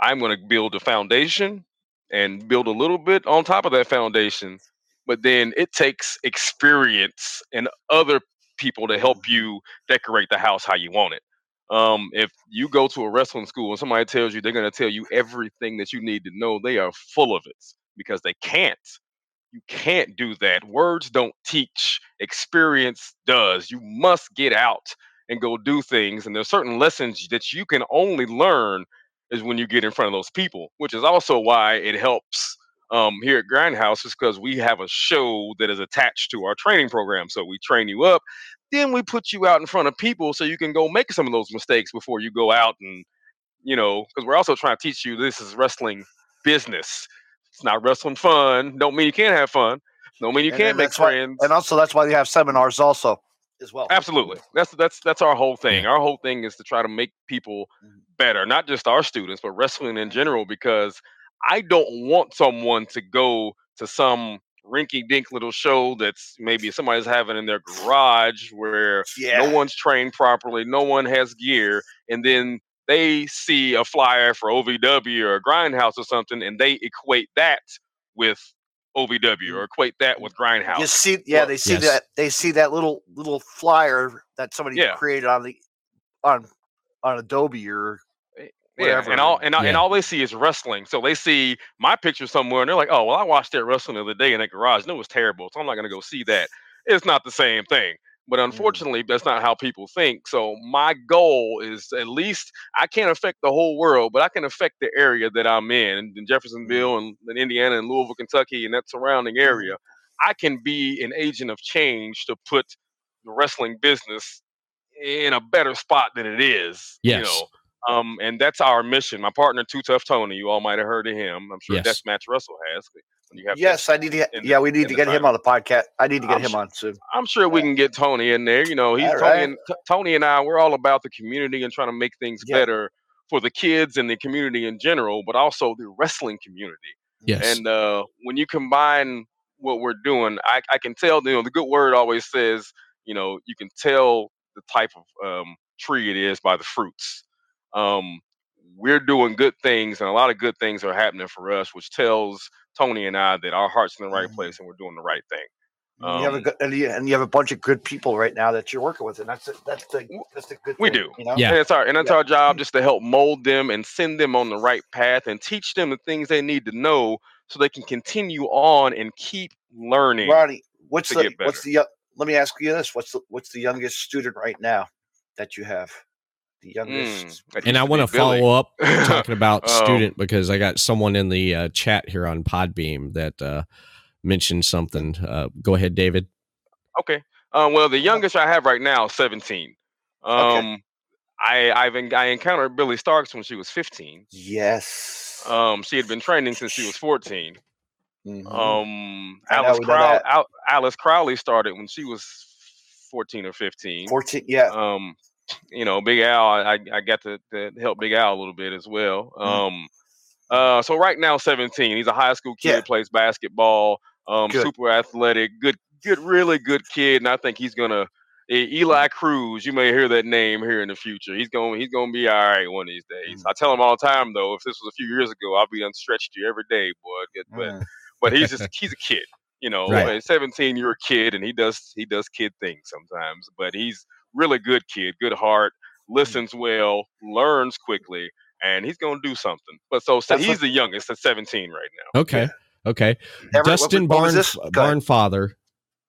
I'm going to build a foundation and build a little bit on top of that foundation. But then it takes experience and other people to help you decorate the house how you want it. Um, if you go to a wrestling school and somebody tells you they're going to tell you everything that you need to know, they are full of it because they can't. You can't do that. Words don't teach, experience does. You must get out and go do things. And there's certain lessons that you can only learn is when you get in front of those people, which is also why it helps um, here at Grindhouse, is because we have a show that is attached to our training program. So we train you up, then we put you out in front of people so you can go make some of those mistakes before you go out and, you know, because we're also trying to teach you this is wrestling business. It's not wrestling fun. Don't mean you can't have fun. Don't mean you And can't make that's why- friends. And also, that's why they have seminars also as well. Absolutely. That's that's that's our whole thing. Our whole thing is to try to make people Mhm. better, not just our students, but wrestling in general because I don't want someone to go to some rinky dink little show that's maybe somebody's having in their garage where Yeah. no one's trained properly, no one has gear, and then they see a flyer for OVW or a grindhouse or something and they equate that with OVW mm. or equate that mm. with grindhouse. You see, yeah, they see Yes. that they see that little little flyer that somebody Yeah. created on the on on Adobe or eh, Yeah, whatever. and all and, all- and all they see is wrestling. So they see my picture somewhere, and they're like, "Oh, well, I watched that wrestling the other day in that garage, and it was terrible. So I'm not gonna go see that." It's not the same thing. But mm. unfortunately, that's not how people think. So my goal is at least I can't affect the whole world, but I can affect the area that I'm in, in mm. Jeffersonville and, and Indiana and Louisville, Kentucky, and that surrounding mm. area. I can be an agent of change to put the wrestling business in a better spot than it is. You Yes. know, um, and that's our mission. My partner, Too Tough Tony, you all might have heard of him. I'm sure Yes. Deathmatch Russell has. When you have yes, I need to. Get, in the- yeah, we need to the get him on the podcast. I need to get I'm him su- on soon. I'm sure we can get Tony in there. You know, he's All Tony right. and T- Tony and I. We're all about the community and trying to make things Yeah. better for the kids and the community in general, but also the wrestling community. Yes. And uh, when you combine what we're doing, I, I can tell. You know, the good word always says, you know, you can tell the type of um, tree it is by the fruits. Um, we're doing good things, and a lot of good things are happening for us, which tells Tony and I that our heart's in the right Mhm. place and we're doing the right thing. And you have a Um, good, and you, and you have a bunch of good people right now that you're working with, and that's a, that's the that's the good. we thing, do. You know? Yeah. And it's our and it's Yeah. our job just to help mold them and send them on the right path and teach them the things they need to know so they can continue on and keep learning. Ronnie, what's to the get what's the let me ask you this: what's the what's the youngest student right now that you have? The youngest. Mm, And I want to follow up [laughs] talking about Um, student because I got someone in the uh, chat here on Podbeam that uh, mentioned something. Uh, go ahead, David. Okay. Um, well, the youngest I have right now 17. Um, I I've en- I encountered Billie Starkz when she was 15. Yes. Um, she had been training since she was 14. Mhm. Um, Alice we Crow- Al- Alice Crowley started when she was 14 or 15. Fourteen. Yeah. Um, you know, Big Al, I I got to, to help Big Al a little bit as well. Mhm. Um, uh, so right now 17. He's a high school kid, Yeah. plays basketball. Um, Good. super athletic, good, good, really good kid, and I think he's gonna. Eli Cruz, you may hear that name here in the future. He's going, he's going to be all right one of these days. I tell him all the time, though. If this was a few years ago, I'll be unstretched you every day, boy. But Mm. but he's just he's a kid you [laughs] know Right. at 17 you're a kid and he does he does kid things sometimes but he's really good kid good heart mm-hmm. listens well learns quickly and he's gonna do something but so, so he's what- the youngest at 17 right now Okay. Okay. Everett, Dustin was- what was Barn this? Uh, Barnfather,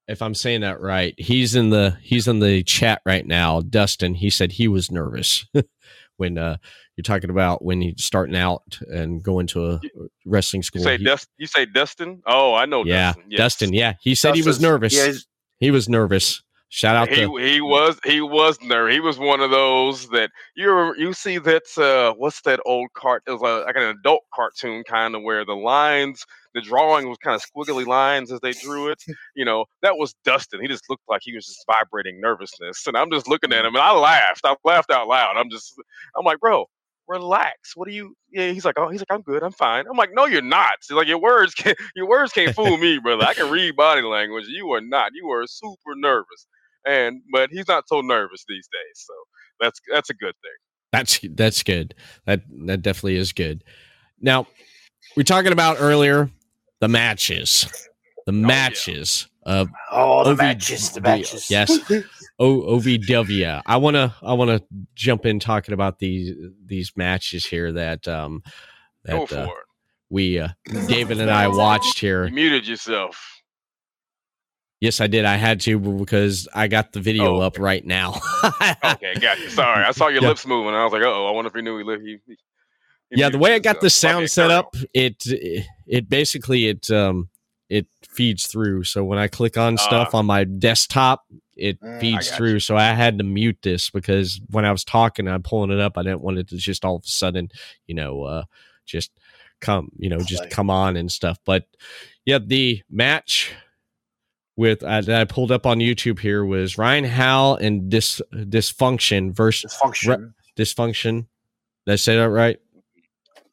if I'm saying that right, he's in the he's in the chat right now. Dustin, he said he was nervous [laughs] when uh you're talking about when he's starting out and going to a uh, wrestling you school. say He- Dust, you say dustin oh i know yeah, dustin, yes. Dustin. Yeah, he said he was nervous. Yeah, He was nervous. Shout out he to he was he was nervous. He was one of those that you you see that uh what's that old cart? It was a, like an adult cartoon kind of where the lines, the drawing was kind of squiggly lines as they drew it. [laughs] You know that was Dustin. He just looked like he was just vibrating nervousness, and I'm just looking at him and I laughed. I laughed out loud. I'm just I'm like, bro. Relax. What do you? Yeah, he's like, oh, he's like, I'm good, I'm fine. I'm like, no, you're not. He's like, your words, can't, [laughs] your words can't fool me, brother. I can read body language. You are not. You are super nervous and but he's not so nervous these days so that's that's a good thing That's that's good. That that definitely is good. Now, we're talking about earlier the matches. The yeah. matches of oh, the OV matches, the the- matches. yes. O- OVW. I want to I want to jump in talking about these these matches here that um go that for uh, it we uh, David and I watched here. you muted yourself Yes, I did. I had to because I got the video Oh, up right now. okay gotcha sorry i saw your [laughs] lips moving i was like oh i wonder if he knew he lived he, he yeah, the way I got the. Okay, sound set up, it it basically it um it feeds through. So when I click on stuff on my desktop, it Mm, feeds through. So I had to mute this because when I was talking, I'm pulling it up. I didn't want it to just all of a sudden, you know, uh just come, you know, just come on and stuff. But yeah, the match with uh, that I pulled up on YouTube here was Ryan Howe and Dis Dysfunction versus Dysfunction. Dysfunction. Did I say that right?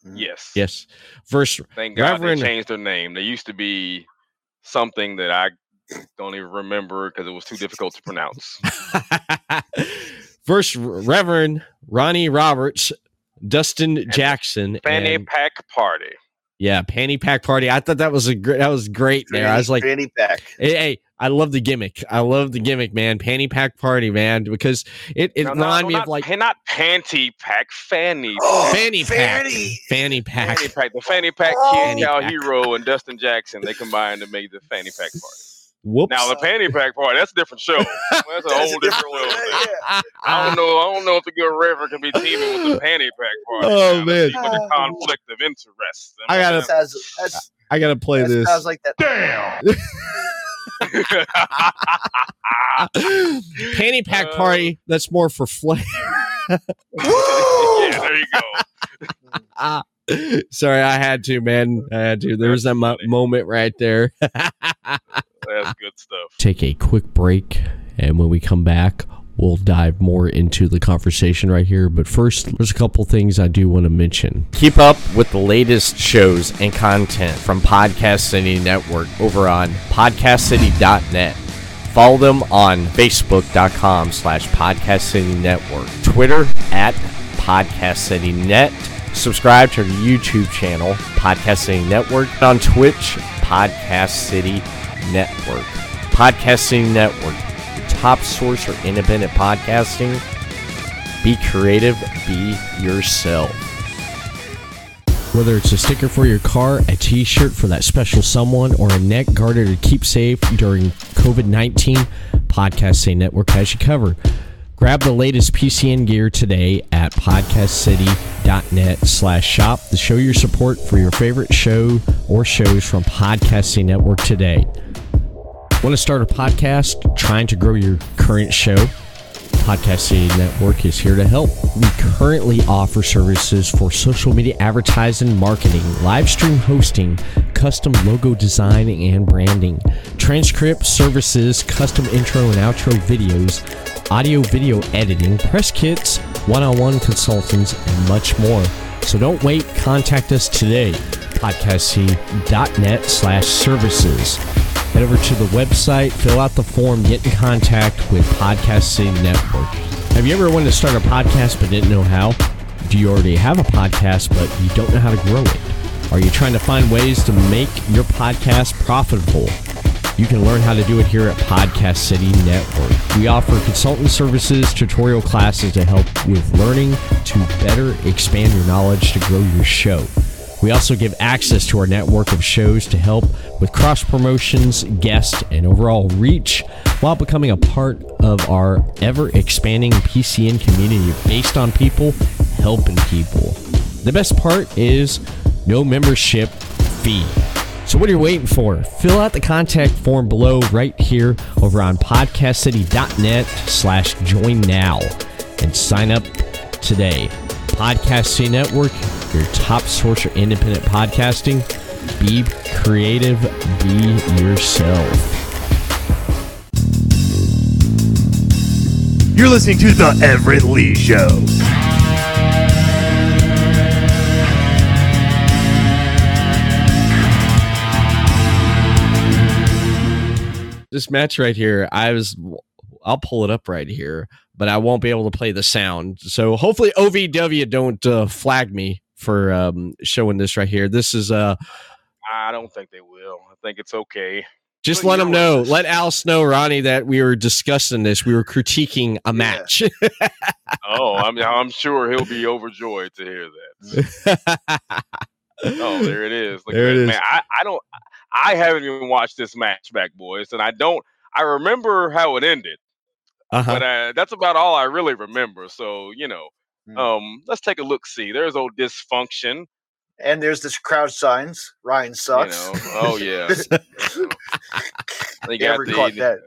Mm. yes Yes. Verse thank god Reverend- they changed their name they used to be something that i don't even remember because it was too difficult to pronounce [laughs] Verse Reverend Ronnie Roberts, Dustin Jackson, fanny and- pack party yeah, Panty Pack Party. I thought that was a great. That was great there. I was like, fanny pack. hey, hey, I love the gimmick. I love the gimmick, man. Panty Pack Party, man, because it it No, no, reminded no, me not, of like pa- not panty pack fanny [gasps] Oh, fanny pack, fanny. fanny pack. Fanny pack, the fanny pack Oh. kid, Fanny Cal pack. Hero, and Dustin Jackson, they combined to make the fanny pack party. Whoops. Now the panty pack party, that's a different show. [laughs] That's a That's whole a different different- world. yeah. I don't know. I don't know if the good Reverend can be teaming with the panty pack party. Oh, now. man. Let's see what the conflict of interest. I gotta- That sounds, that's, I gotta play that this. sounds like that. Damn. [laughs] Panty Pack Uh, Party. That's more for flair. [laughs] yeah, there you go. [laughs] Sorry, I had to, man. I had to. There was that mo- moment right there. [laughs] That's good stuff. Take a quick break, and when we come back, we'll dive more into the conversation right here. But first, there's a couple things I do want to mention. Keep up with the latest shows and content from Podcast City Network over on podcastcity.net. Follow them on facebook.com slash podcast city network, Twitter at podcast city net. Subscribe to our YouTube channel, Podcast City Network, on Twitch, Podcast City Network. Podcast City Network, top source for independent podcasting. Be creative, be yourself. Whether it's a sticker for your car, a t shirt for that special someone, or a neck garter to keep safe during COVID 19, Podcast City Network has you covered. Grab the latest PCN gear today at podcastcity.net slash shop to show your support for your favorite show or shows from Podcast City Network today. Want to start a podcast trying to grow your current show? Podcast City Network is here to help. We currently offer services for social media advertising, marketing, live stream hosting, custom logo design and branding, transcript services, custom intro and outro videos, audio video editing, press kits, one on one consultants, and much more. So don't wait, contact us today. Podcastc.net slash services. Head over to the website, fill out the form, get in contact with Podcast City Network. Have you ever wanted to start a podcast but didn't know how? Do you already have a podcast but you don't know how to grow it? Are you trying to find ways to make your podcast profitable? You can learn how to do it here at Podcast City Network. We offer consultant services, tutorial classes to help with learning to better expand your knowledge to grow your show. We also give access to our network of shows to help with cross promotions, guests, and overall reach while becoming a part of our ever expanding PCN community based on people helping people. The best part is no membership fee. So what are you waiting for? Fill out the contact form below right here over on podcastcity.net slash join now and sign up today. Podcast City Network, your top source for independent podcasting. Be creative, be yourself. You're listening to The Everett Lee Show. This match right here, I was I'll pull it up right here, but I won't be able to play the sound. So hopefully OVW don't uh, flag me for um, showing this right here. This is uh I don't think they will. I think it's okay. just Well, let them know. Let Alice know, Ronnie, that we were discussing this. We were critiquing a match. [laughs] Oh, I'm I'm sure he'll be overjoyed to hear that. [laughs] Oh, there it is. Look There at it Man, I, I don't I haven't even watched this match back, boys, and I don't I remember how it ended, uh-huh. but uh, that's about all I really remember. So, you know, Hmm. um, let's take a look see. There's old dysfunction. And there's this crowd signs. Ryan You sucks. know. Oh yeah. [laughs] They got Never caught the, that.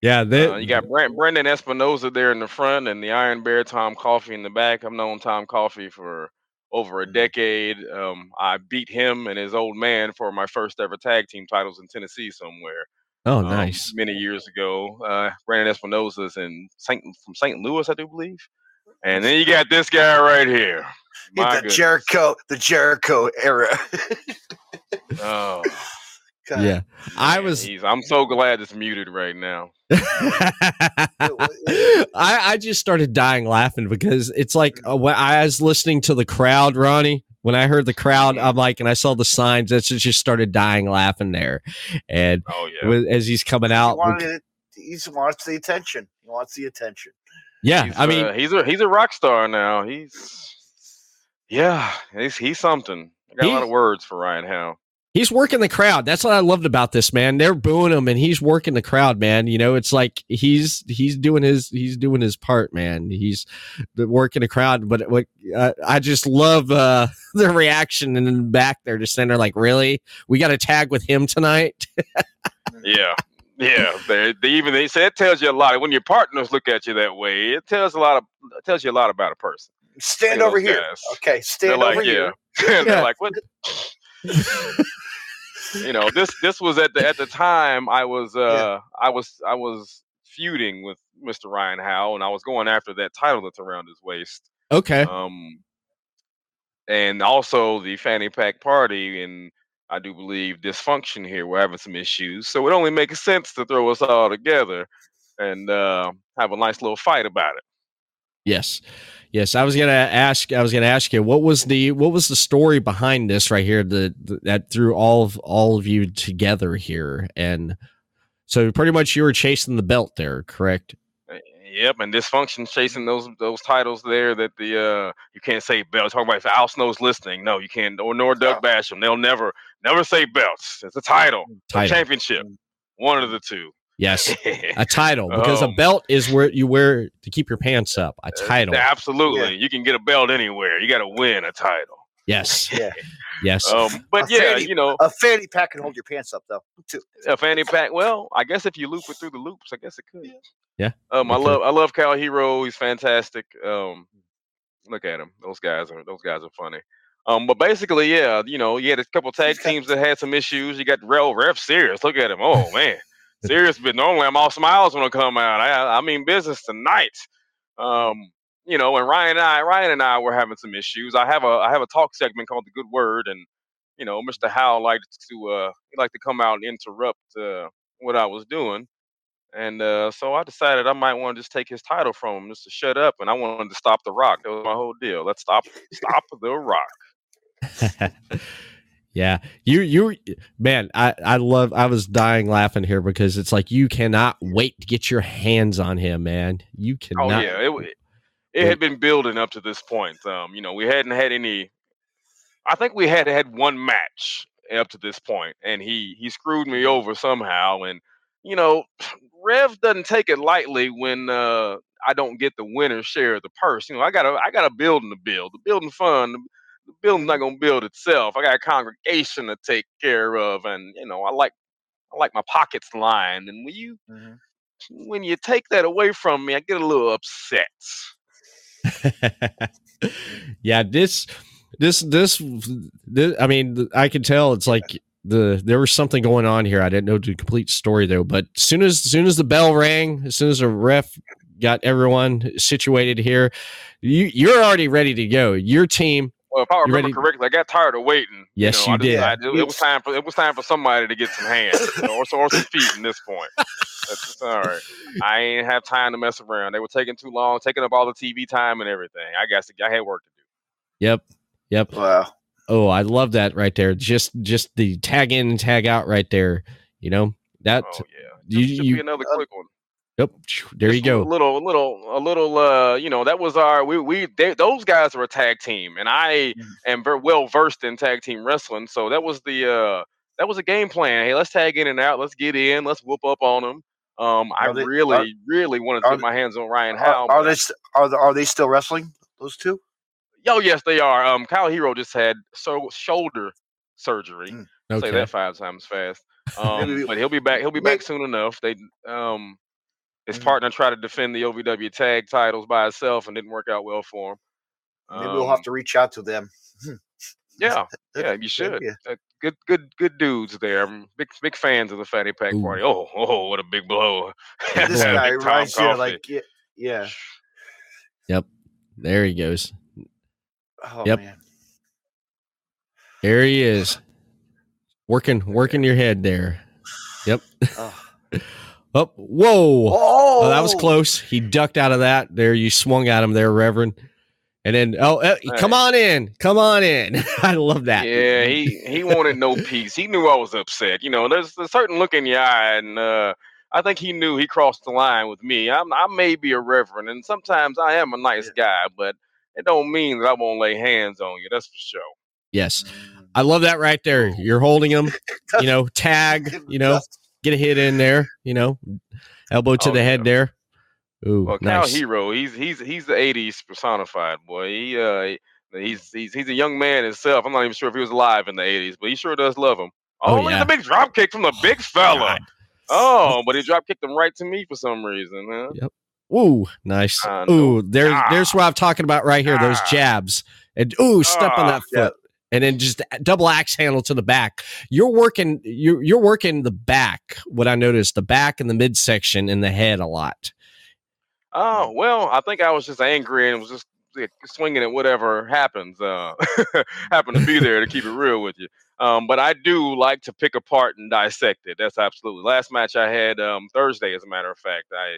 Yeah, they, Uh, you got Brent, Brendan Espinoza there in the front, and the Iron Bear Tom Coffee in the back. I've known Tom Coffee for over a decade. Um, I beat him and his old man for my first ever tag team titles in Tennessee somewhere. oh um, nice. many years ago. Uh, Brandon Espinosa's in Saint from St. Louis, I do believe. And then you got this guy right here. My the goodness. Jericho, the Jericho era. [laughs] Oh, God. Yeah. I was he's- I'm so glad it's muted right now. [laughs] I, I just started dying laughing because it's like uh, when I was listening to the crowd, Ronnie. When I heard the crowd, I'm like, and I saw the signs. That's just just started dying laughing there, and Oh yeah. with- as he's coming He, out, wanted he just wants the attention. He wants the attention. yeah. He's, I mean, uh, he's a he's a rock star now. He's yeah, he's he's something. I got a lot of words for Ryan Howe. He's working the crowd. That's what I loved about this man. They're booing him, and he's working the crowd, man. You know, it's like he's he's doing his he's doing his part, man. He's working the crowd. But what uh, I just love uh, [laughs] the reaction in the back there, just sitting there like, really, we got a tag with him tonight. [laughs] Yeah. Yeah, they, they even they say it tells you a lot. When your partners look at you that way, it tells a lot of it tells you a lot about a person. Stand Look at over here. guys. Okay, They're stand like, over yeah, here. Yeah. [laughs] they're like, what? You know, this this was at the at the time I was [laughs] uh I was I was feuding with Mr. Ryan Howe, and I was going after that title that's around his waist. okay, Um, and also the fanny pack party, and I do believe dysfunction here. We're having some issues, so it only makes sense to throw us all together and uh, have a nice little fight about it. yes, yes. I was gonna ask. I was gonna ask you what was the what was the story behind this right here the, the that threw all of all of you together here, and so pretty much you were chasing the belt there, correct? Uh, Yep, and dysfunction chasing those those titles there that the uh you can't say belts. Talking about if Al Snow's listening, no, you can't. Or nor Doug Basham, they'll never never say belts. It's a title, a Title. championship, one of the two. Yes, [laughs] a title because a Um, belt is where you wear to keep your pants up. A title. Absolutely, you can get a belt anywhere. You got to win a title. Yes, Yeah. yes. Um, but A yeah, fanny- you know, A fanny pack can hold your pants up though. Too. a fanny pack. Well, I guess if you loop it through the loops, I guess it could. Yeah, Um, I it love I love Cal Hero. He's fantastic. Um, look at him. Those guys are those guys are funny. Um, but basically, yeah, you know, you had a couple tag teams that had some issues. You got Rel Ref Serious. Look at him. Oh man, Serious. But normally I'm all smiles when I come out. I I mean business tonight. Um, you know, and Ryan and I, Ryan and I were having some issues. I have a I have a talk segment called the Good Word, and you know, Mr. Howell liked to uh he liked to come out and interrupt uh what I was doing. And uh, so I decided I might want to just take his title from him just to shut up, and I wanted to stop the Rock. That was my whole deal. Let's stop, stop the Rock. [laughs] yeah, you you man, I I love. I was dying laughing here because it's like you cannot wait to get your hands on him, man. You cannot. Oh yeah, it it had been building up to this point. Um, you know, we hadn't had any. I think we had had one match up to this point, and he he screwed me over somehow. And you know, [sighs] Rev doesn't take it lightly when uh, I don't get the winner's share of the purse. You know, I got a I got a building to build. The building fund. The building's not gonna build itself. I got a congregation to take care of, and you know, I like I like my pockets lined. And when you mm-hmm. when you take that away from me, I get a little upset. yeah, this, this, this, this, I mean, I can tell it's like the there was something going on here. I didn't know the complete story though, but as soon as, as soon as the bell rang, as soon as the ref got everyone situated here, you you're already ready to go. Your team, Well, if I You remember ready? correctly, I got tired of waiting. Yes, know, you I did. decided It, it was time for it was time for somebody to get some hands you know, or, some- or some feet. In this point, that's it's all right. I ain't have time to mess around. They were taking too long, taking up all the TV time and everything. I guess I had work to do. yep, yep. Wow. Oh, I love that right there. Just just the tag in and tag out right there. You know that. Oh yeah, you, should you be another uh, quick one. Yep. There you Just a go. little, a little, a little. Uh, you know, that was our. We, we, they, those guys were a tag team, and I Mhm. am very well versed in tag team wrestling. So that was the. Uh, that was a game plan. Hey, let's tag in and out. Let's get in. Let's whoop up on them. Um, I they- really, are- really wanted to are get they- my hands on Ryan Are, Howe. are but they are they, are they still wrestling? Those two? Oh yes, they are. Um, Kal Herro just had so shoulder surgery. Mm, Say that five times fast. [laughs] Um, but he'll be back. He'll be back soon enough. They um, his Mhm. partner tried to defend the OVW tag titles by itself and didn't work out well for him. Maybe we'll have Um, to reach out to them. Yeah, yeah, you [laughs] should. Yeah. Uh, good, good, good dudes there. I'm big, big fans of the Fatty Pack Ooh. Party. Oh, [laughs] oh, what a big blow! [laughs] This Yeah, guy Big Tom reminds you like yeah, yeah. There he goes. Oh Yep. man. There he is. Working working your head there. Yep. Oh. Oh, whoa. Oh, Oh, that was close. He ducked out of that. There, you swung at him there, Reverend. And then, oh, uh, come on in, come on in. [laughs] I love that. Yeah, he he wanted no peace. He knew I was upset. You know, there's a certain look in your eye, and uh, I think he knew he crossed the line with me. I'm, I may be a reverend, and sometimes I am a nice guy, but it don't mean that I won't lay hands on you. That's for sure. Yes, I love that right there. You're holding him, [laughs] you know, tag, you know, get a hit in there, you know, elbow to Oh, the head yeah. there. Ooh, Well, Kal. Herro, he's he's he's the '80s personified boy. He uh, he's he's he's a young man himself. I'm not even sure if he was alive in the '80s, but he sure does love him. Oh, Oh, look yeah. at the big drop kick from the big fella. God. Oh, but he drop kicked him right to me for some reason. Huh? Yep. Ooh, nice. Ooh, there's Ah. there's what I'm talking about right here. Those Ah. jabs. And ooh, step on Ah. that foot. And then just double axe handle to the back. You're working you're you're working the back. What I noticed, the back and the midsection and the head a lot. Oh well, I think I was just angry and was just swinging at whatever happens. Uh, [laughs] happened to be there to keep it real with you. Um, but I do like to pick apart and dissect it. That's absolutely. Last match I had um, Thursday, as a matter of fact, I,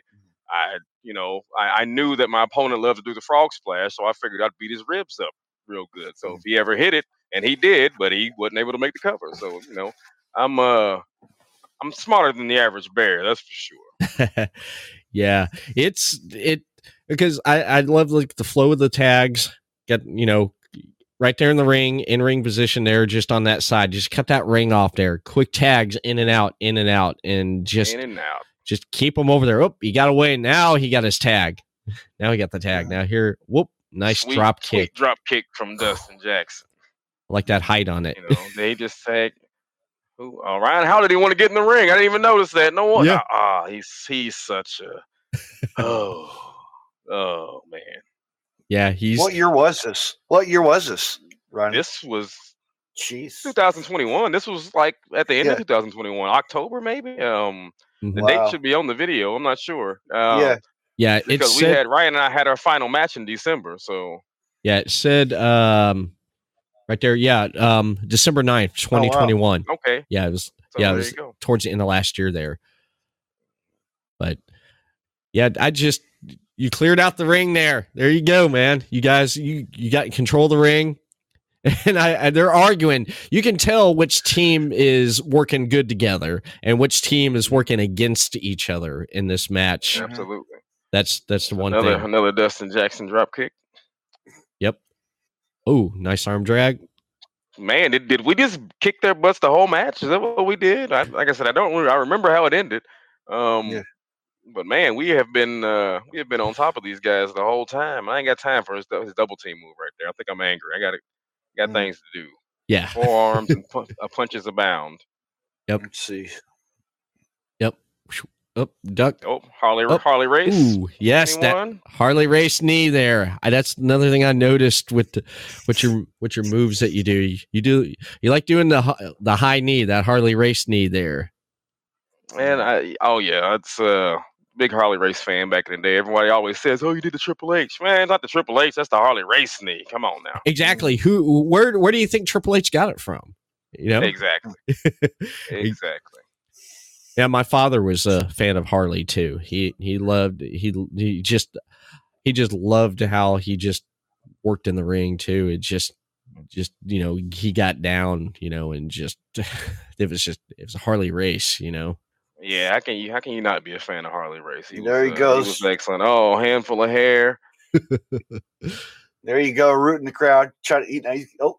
I, you know, I, I knew that my opponent loved to do the frog splash, so I figured I'd beat his ribs up real good. So if he ever hit it, and he did, but he wasn't able to make the cover. So you know, I'm uh, I'm smarter than the average bear. That's for sure. [laughs] Yeah, it's it because I I love like the flow of the tags. Get you know right there in the ring, in ring position there, just on that side. Just cut that ring off there. Quick tags in and out, in and out, and just in and out. just keep him over there. Oh, he got away. Now he got his tag. Now he got the tag. Now here, whoop, nice Sweet- drop kick. drop kick from Dustin Jackson. Like that height on it. You know, they just said, "Who? Uh, Ryan? How did he want to get in the ring? I didn't even notice that. No one. Yeah. Ah, he's he's such a. Oh, oh man. Yeah, he's What year was this? What year was this, Ryan? This was Jeez. 2021. This was like at the end Yeah. of 2021, October maybe. Um, the. Wow. date should be on the video. I'm not sure. Um, yeah. yeah. It because we said had Ryan and I had our final match in December. So yeah, it said um right there. Yeah, um December 9th, Oh, wow. 2021. okay, Yeah, it was so Yeah, it was- towards the end of last year there. But yeah, I just you cleared out the ring there. There you go, man. You guys, you you got control of the ring, [laughs] and I, I they're arguing. You can tell which team is working good together and which team is working against each other in this match. Mhm. Absolutely. That's that's the one Another thing. another Dustin Jackson drop kick. Oh, nice arm drag. Man, did, did we just kick their butts the whole match? Is that what we did? I, like I said, I don't. I remember how it ended. Um, Yeah. But man, we have been uh, we have been on top of these guys the whole time. I ain't got time for his, his double team move right there. I think I'm angry. I got it. Got Mm. things to do. Yeah. Forearms and [laughs] pu- uh, punches abound. Let's see. Oh, duck. Oh, Harley Oh, Harley Race. Ooh, yes, that Anyone? Harley Race knee there. I, that's another thing I noticed with the, with your with your moves that you do. You, do you like doing the the high knee, that Harley Race knee there. And I oh yeah, it's uh big Harley Race fan back in the day. Everybody always says, "Oh, you did the Triple H." Man, it's not the Triple H. That's the Harley Race knee. Come on now. Exactly. Who where where do you think Triple H got it from? You know? Exactly. [laughs] Exactly. Yeah, my father was a fan of Harley too. He he loved he he just he just loved how he just worked in the ring too. It just just you know he got down you know and just [laughs] it was just it was a Harley Race you know. Yeah, how can you how can you not be a fan of Harley Race? There he was, uh, goes. was excellent. Oh, handful of hair. [laughs] There you go, rooting the crowd, trying to eat. Nice. Oh,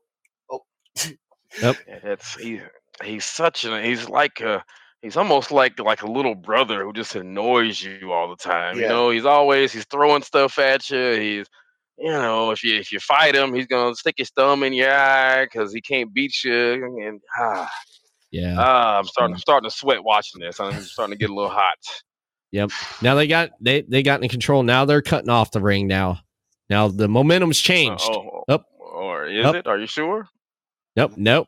Yeah, That's he. He's such an. He's like a. He's almost like like a little brother who just annoys you all the time. You know, he's always he's throwing stuff at you. He's you know if you if you fight him, he's gonna stick his thumb in your eye because he can't beat you. And ah, Yeah. ah, I'm starting I'm starting to sweat watching this. I'm starting to get a little hot. Yep. Now they got they they got in control. Now they're cutting off the ring. Now, now the momentum's changed. oh, Up. or is Up. it? Are you sure? Nope, nope.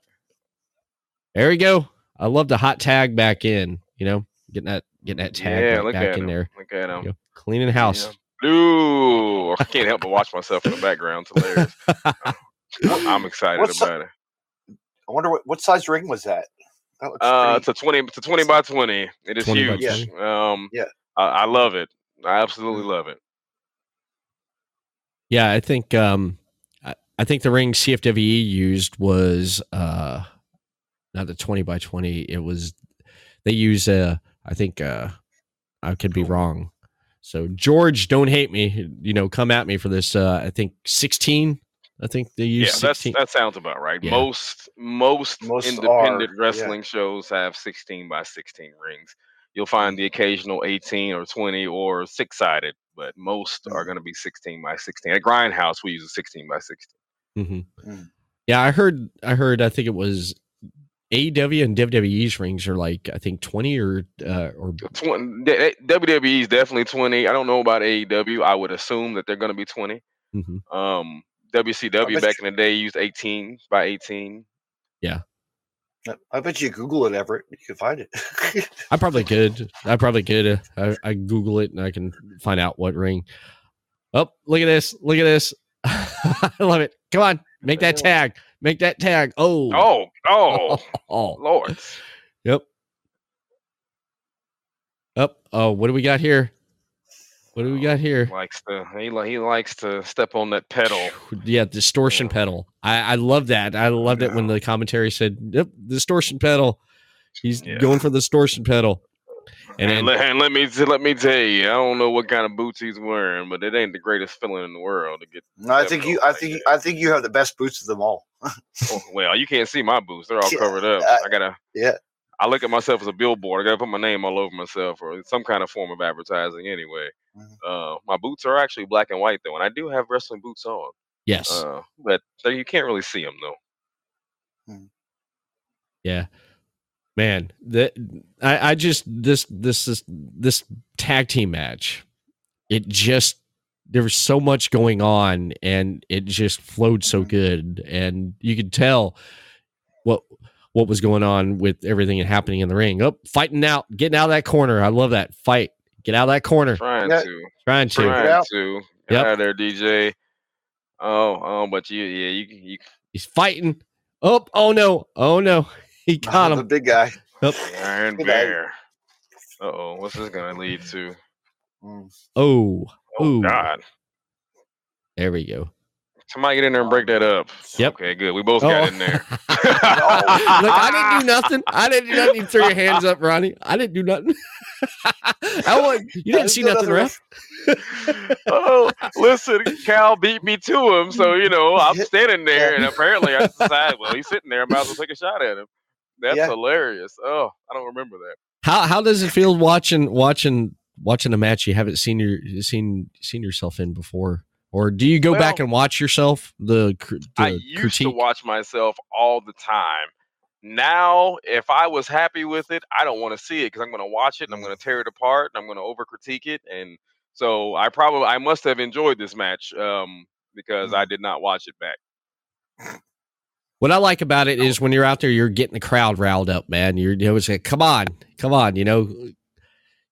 There we go. I love the hot tag back in. You know, getting that getting that tag yeah, right look back at in him. there. Look at him. You know, cleaning house. Yeah. Ooh, I can't help but watch myself in the background. It's hilarious. [laughs] I'm- I'm excited What's the- about it. I wonder what, what size ring was that. That looks Uh, it's a twenty. It's a twenty by twenty. It is 20 huge. 20. Um, Yeah. I, I love it. I absolutely love it. Yeah, I think um I, I think the ring CFWE used was uh not the 20 by 20. It was they use uh I think uh I could be wrong. So George, don't hate me. You know, come at me for this. Uh I think 16. I think they use Yeah, that's that sounds about right. Yeah. Most most, Most independent are, yeah. wrestling shows have sixteen by sixteen rings. You'll find the occasional eighteen or twenty or six sided, but most are going to be sixteen by sixteen. At Grindhouse, we use a sixteen by sixteen. Mhm. Mm. Yeah, I heard I heard I think it was AEW and WWE's rings are like I think 20 or uh or Twen- D- WWE is definitely 20. I don't know about AEW. I would assume that they're going to be 20. Mhm. Um, WCW bet back in the day used 18 by 18. Yeah, I bet you Google it, Everett. You can find it. I probably [laughs] could. I probably could. I, I Google it and I can find out what ring. Oh, look at this. Look at this. [laughs] I love it. Come on. Make that tag. Make that tag. Oh. Oh, oh, [laughs] Oh. Lord. Yep. Up. Oh, what do we got here? What do we got oh, here? Likes to he, he likes to step on that pedal. Yeah, distortion Yeah. pedal. I, I love that. I loved it when the commentary said, "Yep, distortion pedal." He's Yeah. going for the distortion pedal. And And, then let, and let me let me tell you, I don't know what kind of boots he's wearing, but it ain't the greatest feeling in the world to get. No, I think you. I like think. that. I think you have the best boots of them all. [laughs] Oh, well, you can't see my boots; they're all covered up. I- I gotta. yeah. I look at myself as a billboard. I gotta put my name all over myself, or some kind of form of advertising. Anyway, Mhm. uh, my boots are actually black and white though, and I do have wrestling boots on. yes, Uh, but you can't really see them though. yeah, man. That I, I just this this is this tag team match. It just there was so much going on, and it just flowed so good, and you could tell what what was going on with everything happening in the ring. Up, fighting out, getting out of that corner. I love that fight. Get out of that corner. Trying Yeah. to, Trying to. trying out. to. Get Yep. out of there, DJ. Oh, oh, but you, yeah, you, you He's fighting. Oh, oh no. Oh no. He [laughs] got the him. big guy. Iron Good. Bear. Uh oh, what's this gonna lead to? Mm. Oh, Oh Ooh. God! there we go. Somebody get in there and break that up. Yep. Okay, good. We both got Oh. in there. [laughs] [laughs] Look, I didn't do nothing. I didn't do nothing. You throw your hands up, Ronnie. I didn't do nothing. I want, you didn't see nothing, ref. oh, listen, Kal beat me to him, so you know I'm standing there, and apparently I decided, well, he's sitting there. I might as well take a shot at him. That's Yeah. hilarious. Oh, I don't remember that. How how does it feel watching watching watching a match you haven't seen your seen seen yourself in before, or do you go back and watch yourself the, the I used to critique? watch myself all the time. Now, if I was happy with it, I don't want to see it because I'm going to watch it and I'm going to tear it apart and I'm going to over critique it. And so I probably I must have enjoyed this match um, because I did not watch it back. What I like about it is oh. when you're out there, you're getting the crowd riled up, man. You're you know, it's like, come on, come on, you know,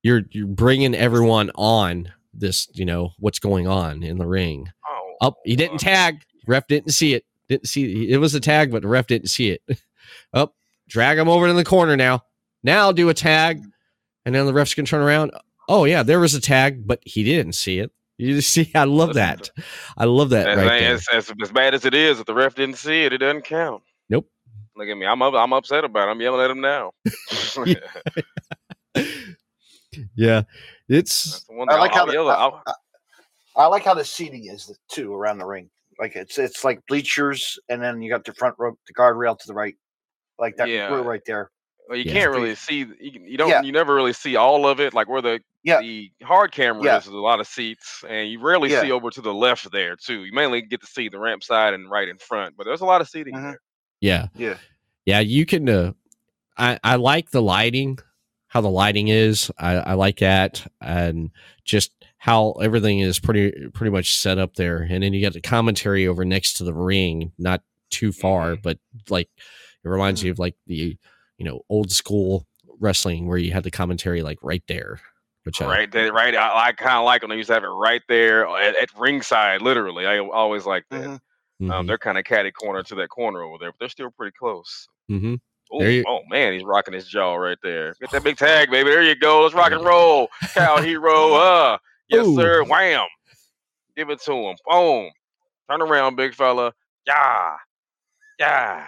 you're you're bringing everyone on this, you know, what's going on in the ring. Oh, Up, he didn't tag. Ref didn't see it. Didn't see it was a tag, but the ref didn't see it. [laughs] Up, drag him over to the corner now. Now do a tag, and then the ref's gonna turn around. Oh yeah, there was a tag, but he didn't see it. You [laughs] see, I love that. I love that as, right as, as, as bad as it is, if the ref didn't see it, it doesn't count. Nope. Look at me. I'm up, I'm upset about it. I'm yelling at him now. [laughs] [laughs] Yeah, it's one I like I'll, how I'll the- yell at- I'll- I like how the seating is too around the ring. Like it's it's like bleachers, and then you got the front row, the guardrail to the right, like that Yeah. right there. Well, you Yeah. can't really see. You, you don't. Yeah. You never really see all of it. Like where the Yeah. the hard camera Yeah. is, there's a lot of seats, and you rarely Yeah. see over to the left there too. You mainly get to see the ramp side and right in front, but there's a lot of seating Mhm. there. yeah. Yeah, Yeah, you can. Uh, I I like the lighting, how the lighting is. I, I like that, and just how everything is pretty pretty much set up there. And then you got the commentary over next to the ring, not too far, Mhm. but like it reminds you of like the you know old school wrestling where you had the commentary like right there. Which I, Right there, right. I, I kind of like when they used to have it right there at, at ringside, literally. I always like that. Mhm. mhm, Um, they're kind of catty corner to that corner over there, but they're still pretty close. mhm. Ooh, you- oh man, he's rocking his jaw right there. Get that big [laughs] tag, baby. There you go. Let's rock and roll. Kal Herro. [laughs] Uh, yes, Ooh. sir. Wham. Give it to him. Boom. Turn around, big fella. Yeah. Yeah.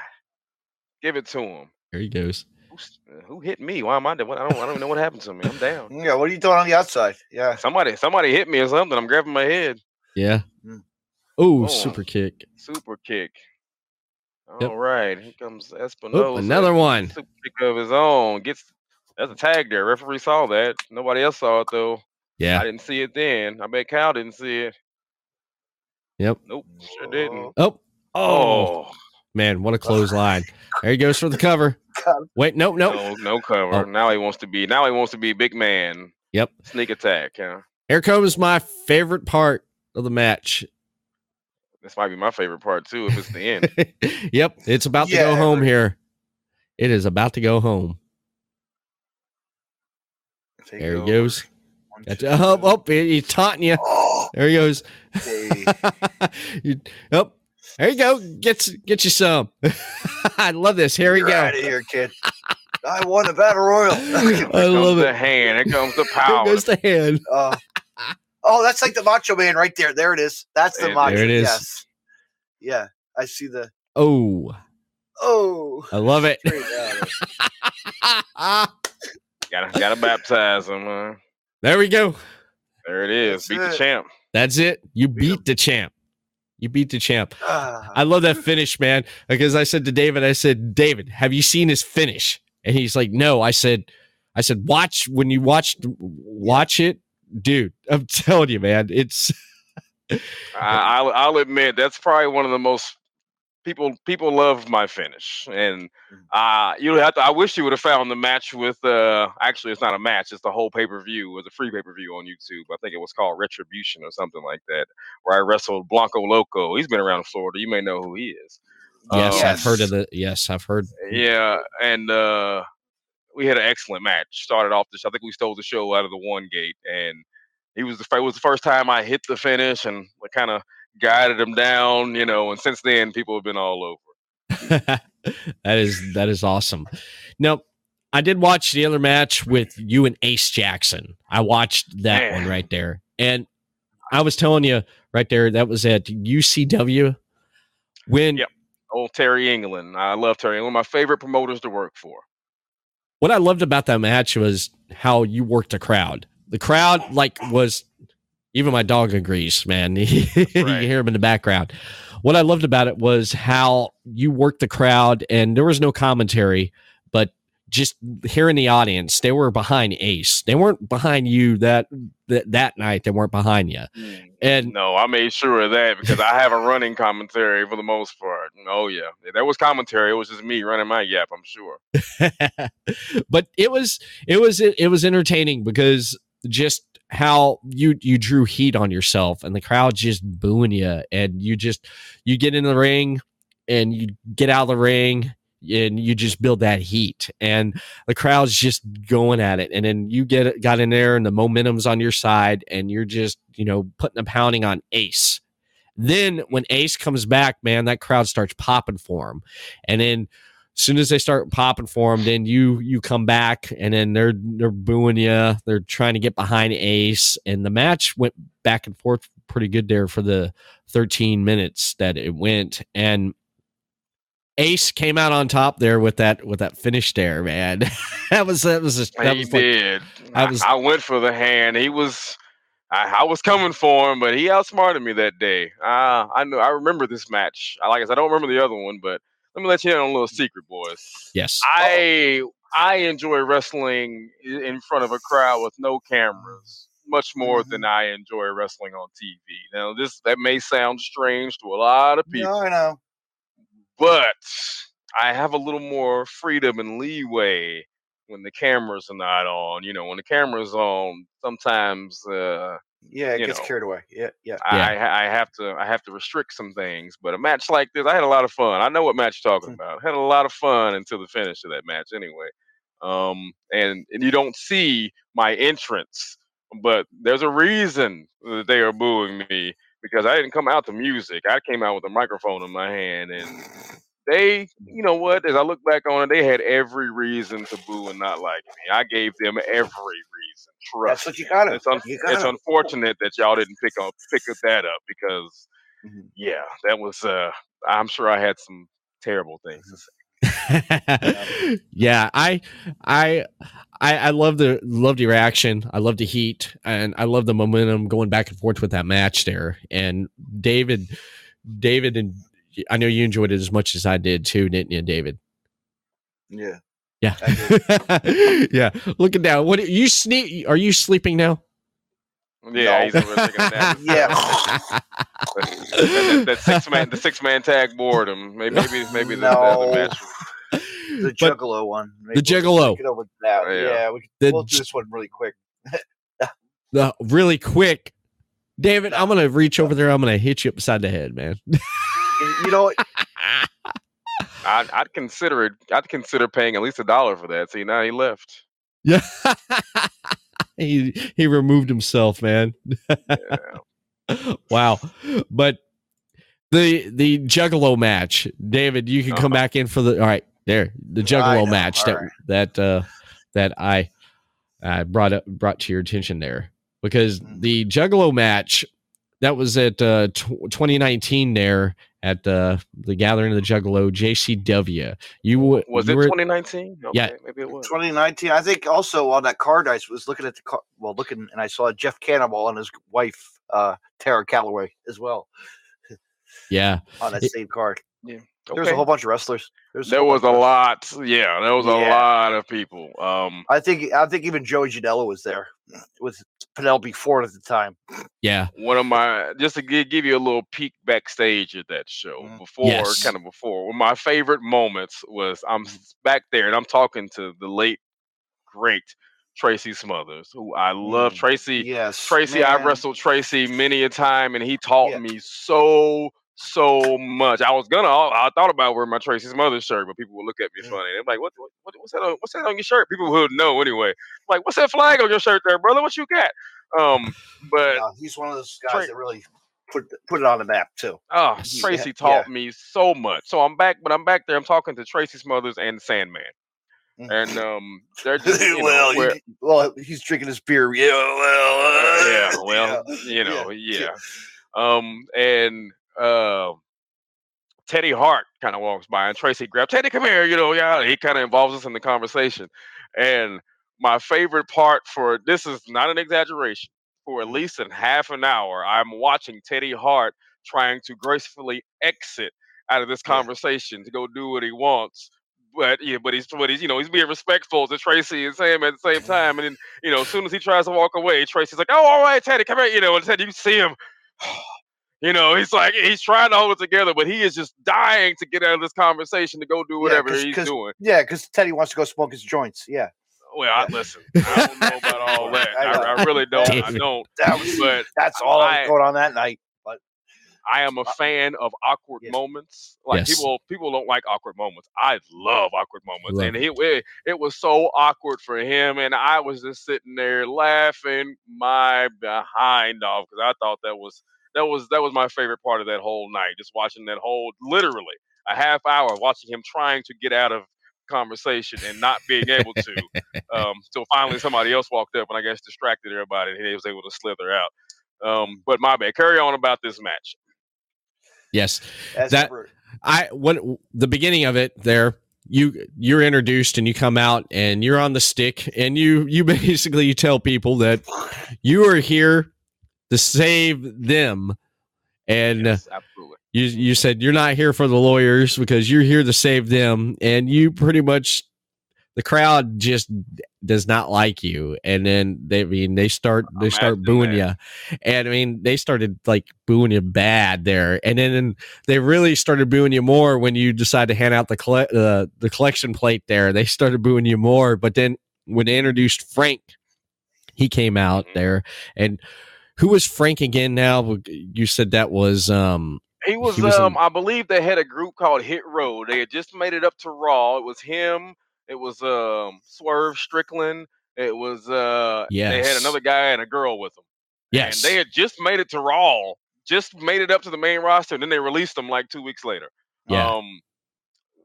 Give it to him. There he goes. Who's- uh, Who hit me? Why am I doing? I don't. I don't even know what happened to me. I'm down. yeah. What are you doing on the outside? Yeah, Somebody, somebody hit me or something. I'm grabbing my head. Yeah. Mm. Oh, super kick. Super kick. All Yep. right, here comes Espinosa. another one. Super kick of his own. Gets that's a tag there. Referee saw that. Nobody else saw it though. Yeah. I didn't see it then. I bet Kal didn't see it. Yep. Nope, sure didn't. Oh. Oh. Oh, Man, what a [laughs] clothesline. There he goes for the cover. Wait, nope, nope. no, no cover. Oh. Now he wants to be. Now he wants to be big man. Yep. Sneak attack. Yeah, Here comes my favorite part of the match. this might be my favorite part too. If it's the end. [laughs] yep, it's about to go home here. It is about to go home. Take There he over. goes. One, Gotcha. two, Oh, three. oh, he- he's taunting you. Oh, There he goes. hey. [laughs] you, oh, there you go. Get get you some. [laughs] I love this. Here we You're go. out of here, kid. I won the battle royal. [laughs] I Here comes love the it. hand. Here comes the [laughs] Here power. goes the hand. Uh, oh, that's like the Macho Man right there. There it is. That's the There- Macho. there it is. Yes. Yeah, I see the. Oh, Oh, I love it. straight out of it. Gotta gotta Gotta baptize him. Huh? There we go. There it is. That's Beat the champ. That's it. You Beat beat the champ. You beat the champ. Ah, I love that finish, man. Because I said to David, I said, David, have you seen his finish? And he's like, No. I said, I said, watch when you watch watch it, dude. I'm [laughs] telling you, man. It's I, I'll, I'll admit that's probably one of the most people people love my finish, and uh, you have to. I wish you would have found the match with. Uh, actually, it's not a match; it's the whole pay per view. It was a free pay per view on YouTube. I think it was called Retribution or something like that, where I wrestled Blanco Loco. He's been around Florida. You may know who he is. yes, Um, I've heard of the yes, I've heard. Yeah, and uh, we had an excellent match. Started off the. sh- I think we stole the show out of the one gate, and he was the. It was the first time I hit the finish, and kind of guided him down, you know. And since then, people have been all over. [laughs] that is that is awesome. Now, I did watch the other match with you and Ace Jackson. I watched that one right there, and I was telling you right there that was at UCW when Yep. Old Terry England. I love Terry. One of my favorite promoters to work for. what I loved about that match was how you worked the crowd. The crowd like was even my dog agrees, man. [laughs] you hear him in the background. What I loved about it was how you worked the crowd and there was no commentary, but just hearing the audience, they were behind Ace. They weren't behind you that that, that night. They weren't behind you. Mm. And No, I made sure of that because I have a running commentary for the most part. Oh yeah, there was commentary. It was just me running my yap. I'm sure. [laughs] but it was it was it was entertaining because just how you you drew heat on yourself and the crowd just booing you and you just you get in the ring and you get out of the ring and you just build that heat and the crowd's just going at it. And then you get got in there and the momentum's on your side and you're just you know putting a pounding on ace. Then when ace comes back man that crowd starts popping for him. And then soon as they start popping for him, then you you come back and then they're they're booing you. They're trying to get behind Ace, and the match went back and forth pretty good there for the 13 minutes that it went. And Ace came out on top there with that with that finish there, man. [laughs] that was that was just, that he was did. I I, was- I went for the hand. He was. I, I was coming for him, but he outsmarted me that day. Uh, I know. I remember this match. I like I said, I don't remember the other one, but let me let you in on a little secret, boys. yes, I I enjoy wrestling in front of a crowd with no cameras much more than I enjoy wrestling on TV. Now, this that may sound strange to a lot of people, no, I know. but I have a little more freedom and leeway when the cameras are not on. You know, when the camera's on, sometimes uh, Yeah, it gets know. carried away. Yeah, yeah. I, I have to I have to restrict some things. But a match like this, I had a lot of fun. I know what match you're talking Hmm. about. Had a lot of fun until the finish of that match, anyway. Um, and, and you don't see my entrance, but there's a reason that they are booing me because I didn't come out to music. I came out with a microphone in my hand, and they, you know what? As I look back on it, they had every reason to boo and not like me. I gave them every reason. Trust That's what you got. It's, un- you it's got. unfortunate that y'all didn't pick up pick up that up because Mhm. yeah, that was uh I'm sure I had some terrible things to say. [laughs] [laughs] yeah, I, I, I, I love the love the reaction. I love the heat, and I love the momentum going back and forth with that match there. And David, David, and I know you enjoyed it as much as I did too, didn't you, David? Yeah. Yeah, [laughs] yeah. Looking down, what you sleep? Are you sleeping now? Yeah, No. he's over there taking a nap. Yeah. that, that, that six man the six man tag boredom. Maybe maybe maybe the, the other match. The But- Juggalo one. The Juggalo. Get over that. Yeah. Yeah, we, The we'll do this one really quick. the really quick, David. I'm gonna reach over there. I'm gonna hit you upside the head, man. [laughs] You- You know. [laughs] I'd, I'd consider it. I'd consider paying at least a dollar for that. See, now he left. Yeah. [laughs] he he removed himself, man. Yeah. [laughs] wow. But the the Juggalo match, David, you can come Uh-huh. back in for the all right, there. The Juggalo know, match that all right. that uh that I I brought up brought to your attention there. Because Mhm. the Juggalo match that was at uh tw 2019 there at uh, the Gathering of the Juggalo JCW. You w- Was you it were- 2019? Okay, Yeah. maybe it was. 2019. I think also on that card, I was looking at the car, well, looking, and I saw Jeff Cannibal and his wife, uh, Tara Calloway, as well Yeah, [laughs] on that It- same card. There's Okay. a whole bunch of wrestlers. There's There was a bunch of wrestlers. lot. Yeah, there was a Yeah. lot of people. Um, I think I think even Joey Janela was there with Penelope Ford at the time. yeah, one of my just to give, give you a little peek backstage at that show Mhm. before Yes. kind of before one of my favorite moments was i'm back there and i'm talking to the late great tracy smothers who i love Mm, tracy Yes, tracy i wrestled tracy many a time and he taught Yeah. me so so much i was gonna i thought about wearing my Tracy Smothers shirt but people would look at me Mm. funny they're like what, what, what what's that on, what's that on your shirt people would know anyway like what's that flag on your shirt there brother what you got um but Yeah, he's one of those guys Tra- that really put put it on the map too. [laughs] Oh, Tracy Yeah, taught me so much. So I'm back, but I'm back there. I'm talking to Tracy Smothers and Sandman, Mm. and um, they're [laughs] just you know, well, where- you- well, he's drinking his beer. Yeah, well, uh, yeah, [laughs] well, you know, yeah. Um, and uh, Teddy Hart kind of walks by, and Tracy grabs Teddy, come here. You know, yeah, he kind of involves us in the conversation. And my favorite part for this is not an exaggeration. For at least in half an hour, I'm watching Teddy Hart trying to gracefully exit out of this conversation to go do what he wants. But yeah, but he's but he's you know he's being respectful to Tracy and Sam at the same time. And then you know as soon as he tries to walk away, Tracy's like, "Oh, all right, Teddy, come here." You know, and Teddy, you see him. [sighs] [sighs] You know, he's like he's trying to hold it together, but he is just dying to get out of this conversation to go do whatever 'cause- he's 'cause- doing. yeah, because Teddy wants to go smoke his joints. Yeah, Well, I, listen, I don't know about [laughs] all that. I. I, I really [laughs] don't. I don't. that was But that's all that I- was going on that night. But I am a uh, fan of awkward Yes. moments. Like Yes. people, people don't like awkward moments. I love awkward moments, Love and it, it it was so awkward for him, and I was just sitting there laughing my behind off because I thought that was that was that was my favorite part of that whole night. Just watching that whole literally a half hour watching him trying to get out of conversation and not being able to. um, [laughs] so finally somebody else walked up and I guess distracted everybody, and he was able to slither out. Um, but my bad. Carry on about this match. yes. As That- ever. I when the beginning of it there you you're introduced and you come out and you're on the stick and you you [laughs] basically you tell people that you are here to save them. And Yes, you you said you're not here for the lawyers because you're here to save them. And you pretty much the crowd just does not like you. And then they I mean they start they Imagine start booing that. you and I mean they started like booing you bad there. And then they really started booing you more when you decide to hand out the uh, the collection plate there. They started booing you more but then when they introduced Frank he came out Mhm. there. And who was Frank again now you said that was um He was, He was um, in- I believe they had a group called Hit Row. They had just made it up to Raw. It was him. It was um Swerve Strickland. It was uh they had another guy and a girl with them. yes And they had just made it to Raw, just made it up to the main roster, and then they released them like two weeks later. Yeah. Um,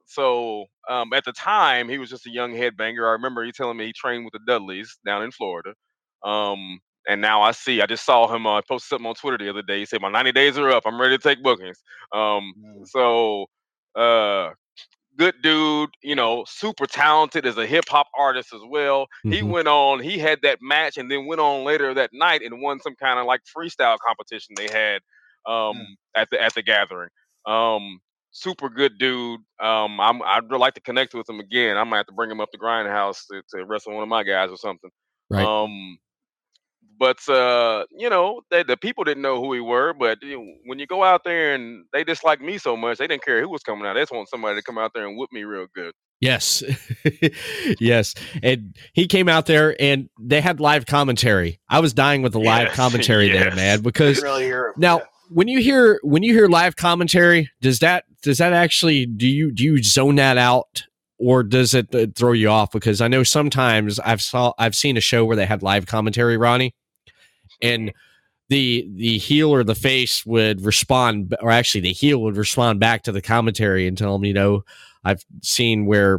so um, at the time, he was just a young headbanger. I remember he telling me he trained with the Dudleys down in Florida. Um, and now I see, I just saw him uh, post something on Twitter the other day. He said, My 90 days are up. I'm ready to take bookings. Um, Mm. so, uh, good dude, you know, super talented as a hip hop artist as well. He Mhm. went on, he had that match and then went on later that night and won some kind of like freestyle competition they had um Mm. at the at the gathering. Um super good dude. Um I'm I'd really like to connect with him again. I might have to bring him up to Grindhouse to, to wrestle one of my guys or something. Right. Um but uh, you know, they, the people didn't know who we were. But you know, when you go out there and they disliked me so much, they didn't care who was coming out. They just want somebody to come out there and whoop me real good. Yes. [laughs] yes. And he came out there and they had live commentary. I was dying with the live Yes, [laughs] commentary there, man, because really now Yeah. when you hear when you hear live commentary, does that does that actually do you do you zone that out or does it uh, throw you off because I know sometimes I've saw I've seen a show where they had live commentary, Ronnie, and the the heel or the face would respond or actually the heel would respond back to the commentary and tell them, you know, I've seen where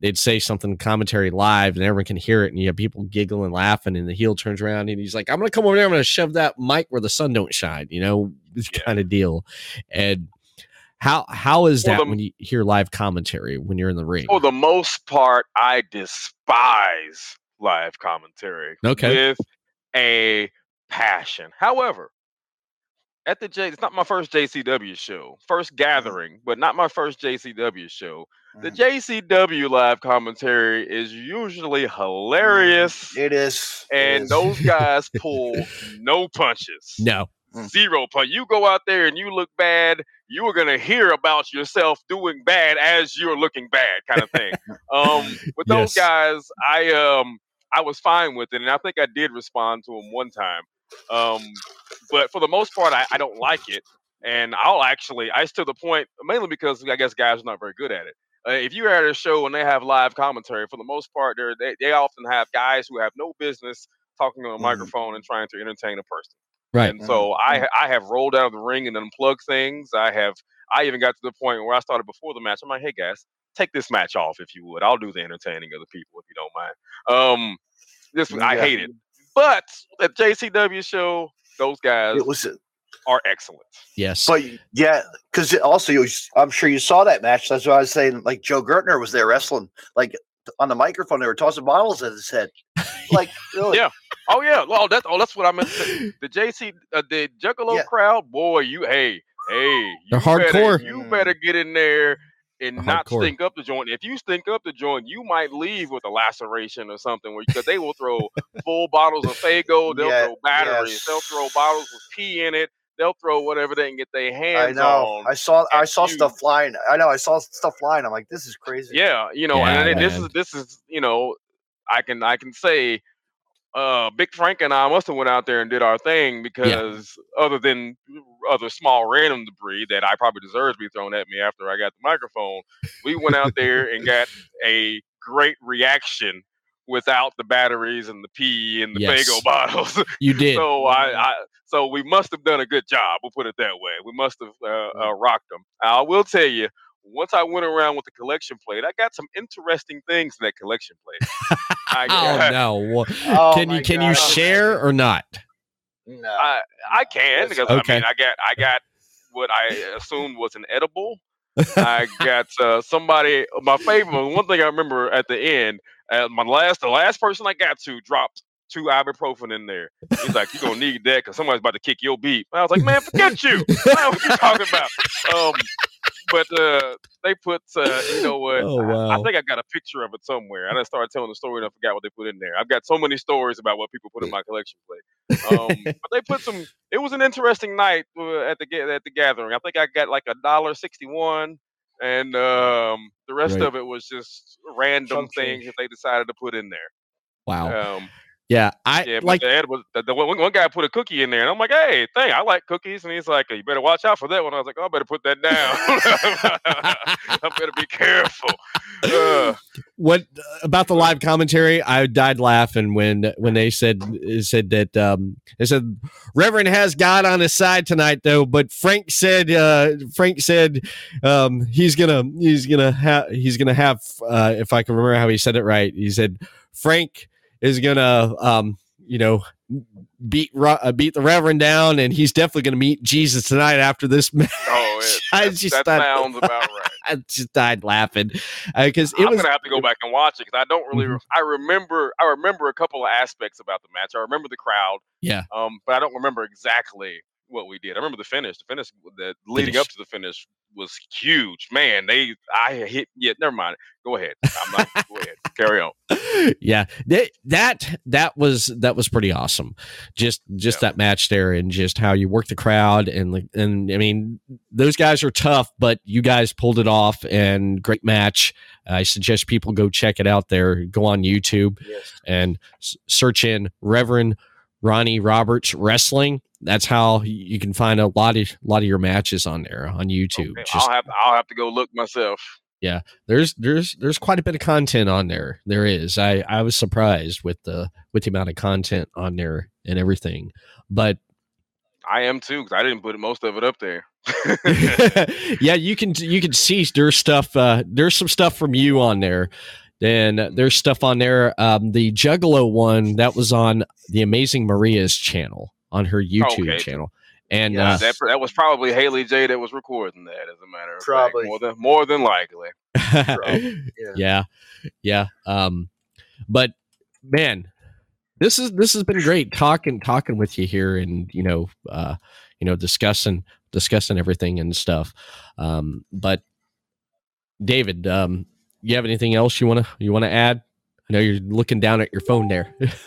they'd say something commentary live and everyone can hear it and you have people giggling and laughing and the heel turns around and he's like i'm gonna come over there i'm gonna shove that mic where the sun don't shine you know [laughs] this Yeah. kind of deal and How how is For that the- when you hear live commentary when you're in the ring? For the most part, I despise live commentary Okay. with a passion. However, at the J, it's not my first JCW show, first gathering, but not my first JCW show. The Mhm. JCW live commentary is usually hilarious, It is. and is. those guys pull [laughs] no punches. no. Zero punch. You go out there and you look bad, you are gonna hear about yourself doing bad as you're looking bad, kind of thing. um, [laughs] with those Yes. guys, I um I was fine with it, and I think I did respond to them one time. Um, but for the most part, I, I don't like it, and I'll actually I to the point mainly because I guess guys are not very good at it. Uh, if you're at a show and they have live commentary, for the most part, they're, they they often have guys who have no business talking on a Mhm. microphone and trying to entertain a person. Right. And so I ha- I have rolled out of the ring and unplugged things. I have I even got to the point where I started before the match. I'm like, hey guys, take this match off if you would. I'll do the entertaining of the people if you don't mind. Um, this I Yeah. hate it, but at JCW show, those guys It was, are excellent. Yes. but yeah, because also you, I'm sure you saw that match. That's what I was saying. Like Joe Gertner was there wrestling, like on the microphone. They were tossing bottles at his head. [laughs] Like really? Yeah. Oh yeah, well that's oh that's what I meant. To say. The JC uh, the Juggalo Yeah. crowd, boy, you hey hey, They're you better- hardcore. you better get in there and They're not hardcore. stink up the joint. If you stink up the joint, you might leave with a laceration or something. Because they will throw full bottles of Faygo, [laughs] they'll Yeah, throw batteries, yes. they'll throw bottles with pee in it, they'll throw whatever they can get their I hands know. on. I saw. I saw you. stuff flying. I know. I saw stuff flying. I'm like, this is crazy. Yeah, you know, Yeah, and this is this is you know, I can I can say, uh, Big Frank and I must have went out there and did our thing because other than other small random debris that I probably deserve to be thrown at me after I got the microphone, we went out there and got a great reaction without the batteries and the pee and the Yes. Faygo bottles. [laughs] you did. so I, I so we must have done a good job. We'll put it that way. We must have uh, uh, rocked them. I will tell you, once I went around with the collection plate, I got some interesting things in that collection plate. I, oh no. Wha- Oh, can my you can you share or not? No. I, I can That's- because I Okay. mean I got I got what I assumed was an edible. I got uh, somebody. My favorite one thing I remember at the end, uh, my last the last person I got to dropped two ibuprofen in there. He's like, "You gonna need that because somebody's about to kick your beat." And I was like, "Man, forget you. What are you talking about?" Um, but uh, they put, uh, you know what? Oh, I- I, think I got a picture of it somewhere. I started telling the story and I forgot what they put in there. I've got so many stories about what people put in my collection plate. Um, [laughs] but they put some. It was an interesting night uh, at the at the gathering. I think I got like a dollar sixty one, and um, the rest Right. of it was just random things change. that they decided to put in there. Wow. Um, Yeah. I yeah, like the, was, the, the one, one guy put a cookie in there, and I'm like, "Hey, thing, I like cookies," and he's like, "You better watch out for that one." I was like, "Oh, I better put that down. [laughs] I better be careful." Uh, what about the live commentary? I died laughing when when they said said that um they said Reverend has God on his side tonight though, but Frank said uh Frank said um he's gonna he's gonna have he's gonna have uh if I can remember how he said it right, he said Frank is gonna um you know beat uh, beat the Reverend down and he's definitely gonna meet Jesus tonight after this [laughs] match. oh, it, I just that thought- sounds about right. [laughs] I just died laughing because it I'm was gonna have to go back and watch it because I don't really. Mhm. re- I remember. I remember a couple of aspects about the match. I remember the crowd. Yeah. Um, but I don't remember exactly what we did. I remember the finish. The finish. The leading up to the finish was huge. Man, they. I hit. Yeah. Never mind. Go ahead. I'm not. go ahead. Carry on. [laughs] yeah that that that was that was pretty awesome just just Yeah. that match there and just how you work the crowd and like and i mean those guys are tough but you guys pulled it off and great match i suggest people go check it out there go on youtube Yes. and s- search in reverend ronnie roberts wrestling that's how you can find a lot of lot of your matches on there on youtube Okay, just I'll have. I'll have to go look myself. Yeah, there's there's there's quite a bit of content on there there is i i was surprised with the with the amount of content on there and everything but I am too because I didn't put most of it up there. [laughs] yeah you can you can see there's stuff uh there's some stuff from you on there then there's stuff on there um the juggalo one that was on the amazing maria's channel on her youtube Okay. channel And Yeah, uh, That that was probably Haley J that was recording that, as a matter of Probably. fact. More than more than likely. [laughs] Yeah. yeah, yeah. Um, but man, this is this has been great talking talking with you here, and you know, uh, you know, discussing discussing everything and stuff. Um, but David, um, you have anything else you wanna you wanna add? I know you're looking down at your phone there. [laughs]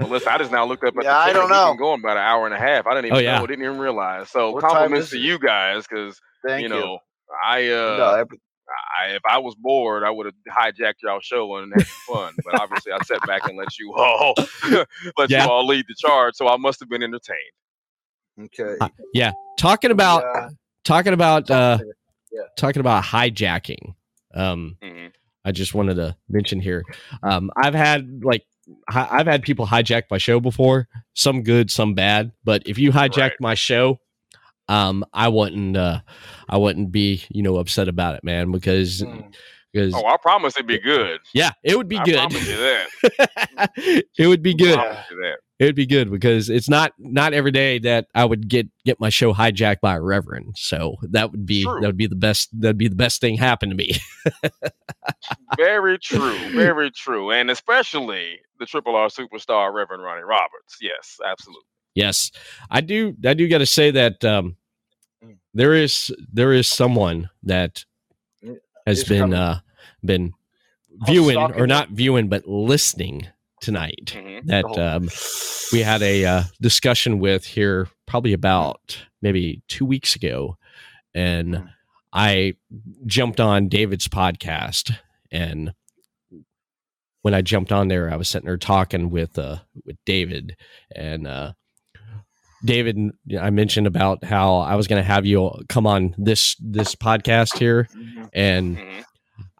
Well, listen, I just now looked up at Yeah, the I don't We've know. been going about an hour and a half. I didn't even Oh, yeah. know. Didn't even realize. So What compliments to you guys because Thank you you. know I uh no, every, I, if I was bored, I would have hijacked y'all show and had fun. But obviously, I sat back and let you all [laughs] let Yeah. you all lead the charge. So I must have been entertained. okay. yeah, talking about Yeah. talking about uh, Yeah. talking about hijacking. Um, Mhm. I just wanted to mention here. Um, I've had like hi- I've had people hijack my show before, some good, some bad. But if you hijacked Right. my show, um, I wouldn't uh, I wouldn't be you know upset about it, man, because Mm. Because Oh, I promise it'd be good. yeah, it would be I good. promise you that. [laughs] it would be good. promise you that. It would be good because it's not not every day that I would get get my show hijacked by a reverend. So that would be True. that would be the best that'd be the best thing happen to me. [laughs] Very true. Very true. And especially the Triple R superstar, Reverend Ronnie Roberts. Yes, absolutely. Yes, I do. I do got to say that um, Mm. there is there is someone that has it's been uh, been viewing or not viewing but listening tonight. Mhm. That um, we had a uh, discussion with here probably about maybe two weeks ago, and Mm. I jumped on David's podcast and. When I jumped on there, I was sitting there talking with uh, with David, and uh, David, I mentioned about how I was going to have you come on this this podcast here, Mhm. and Mhm.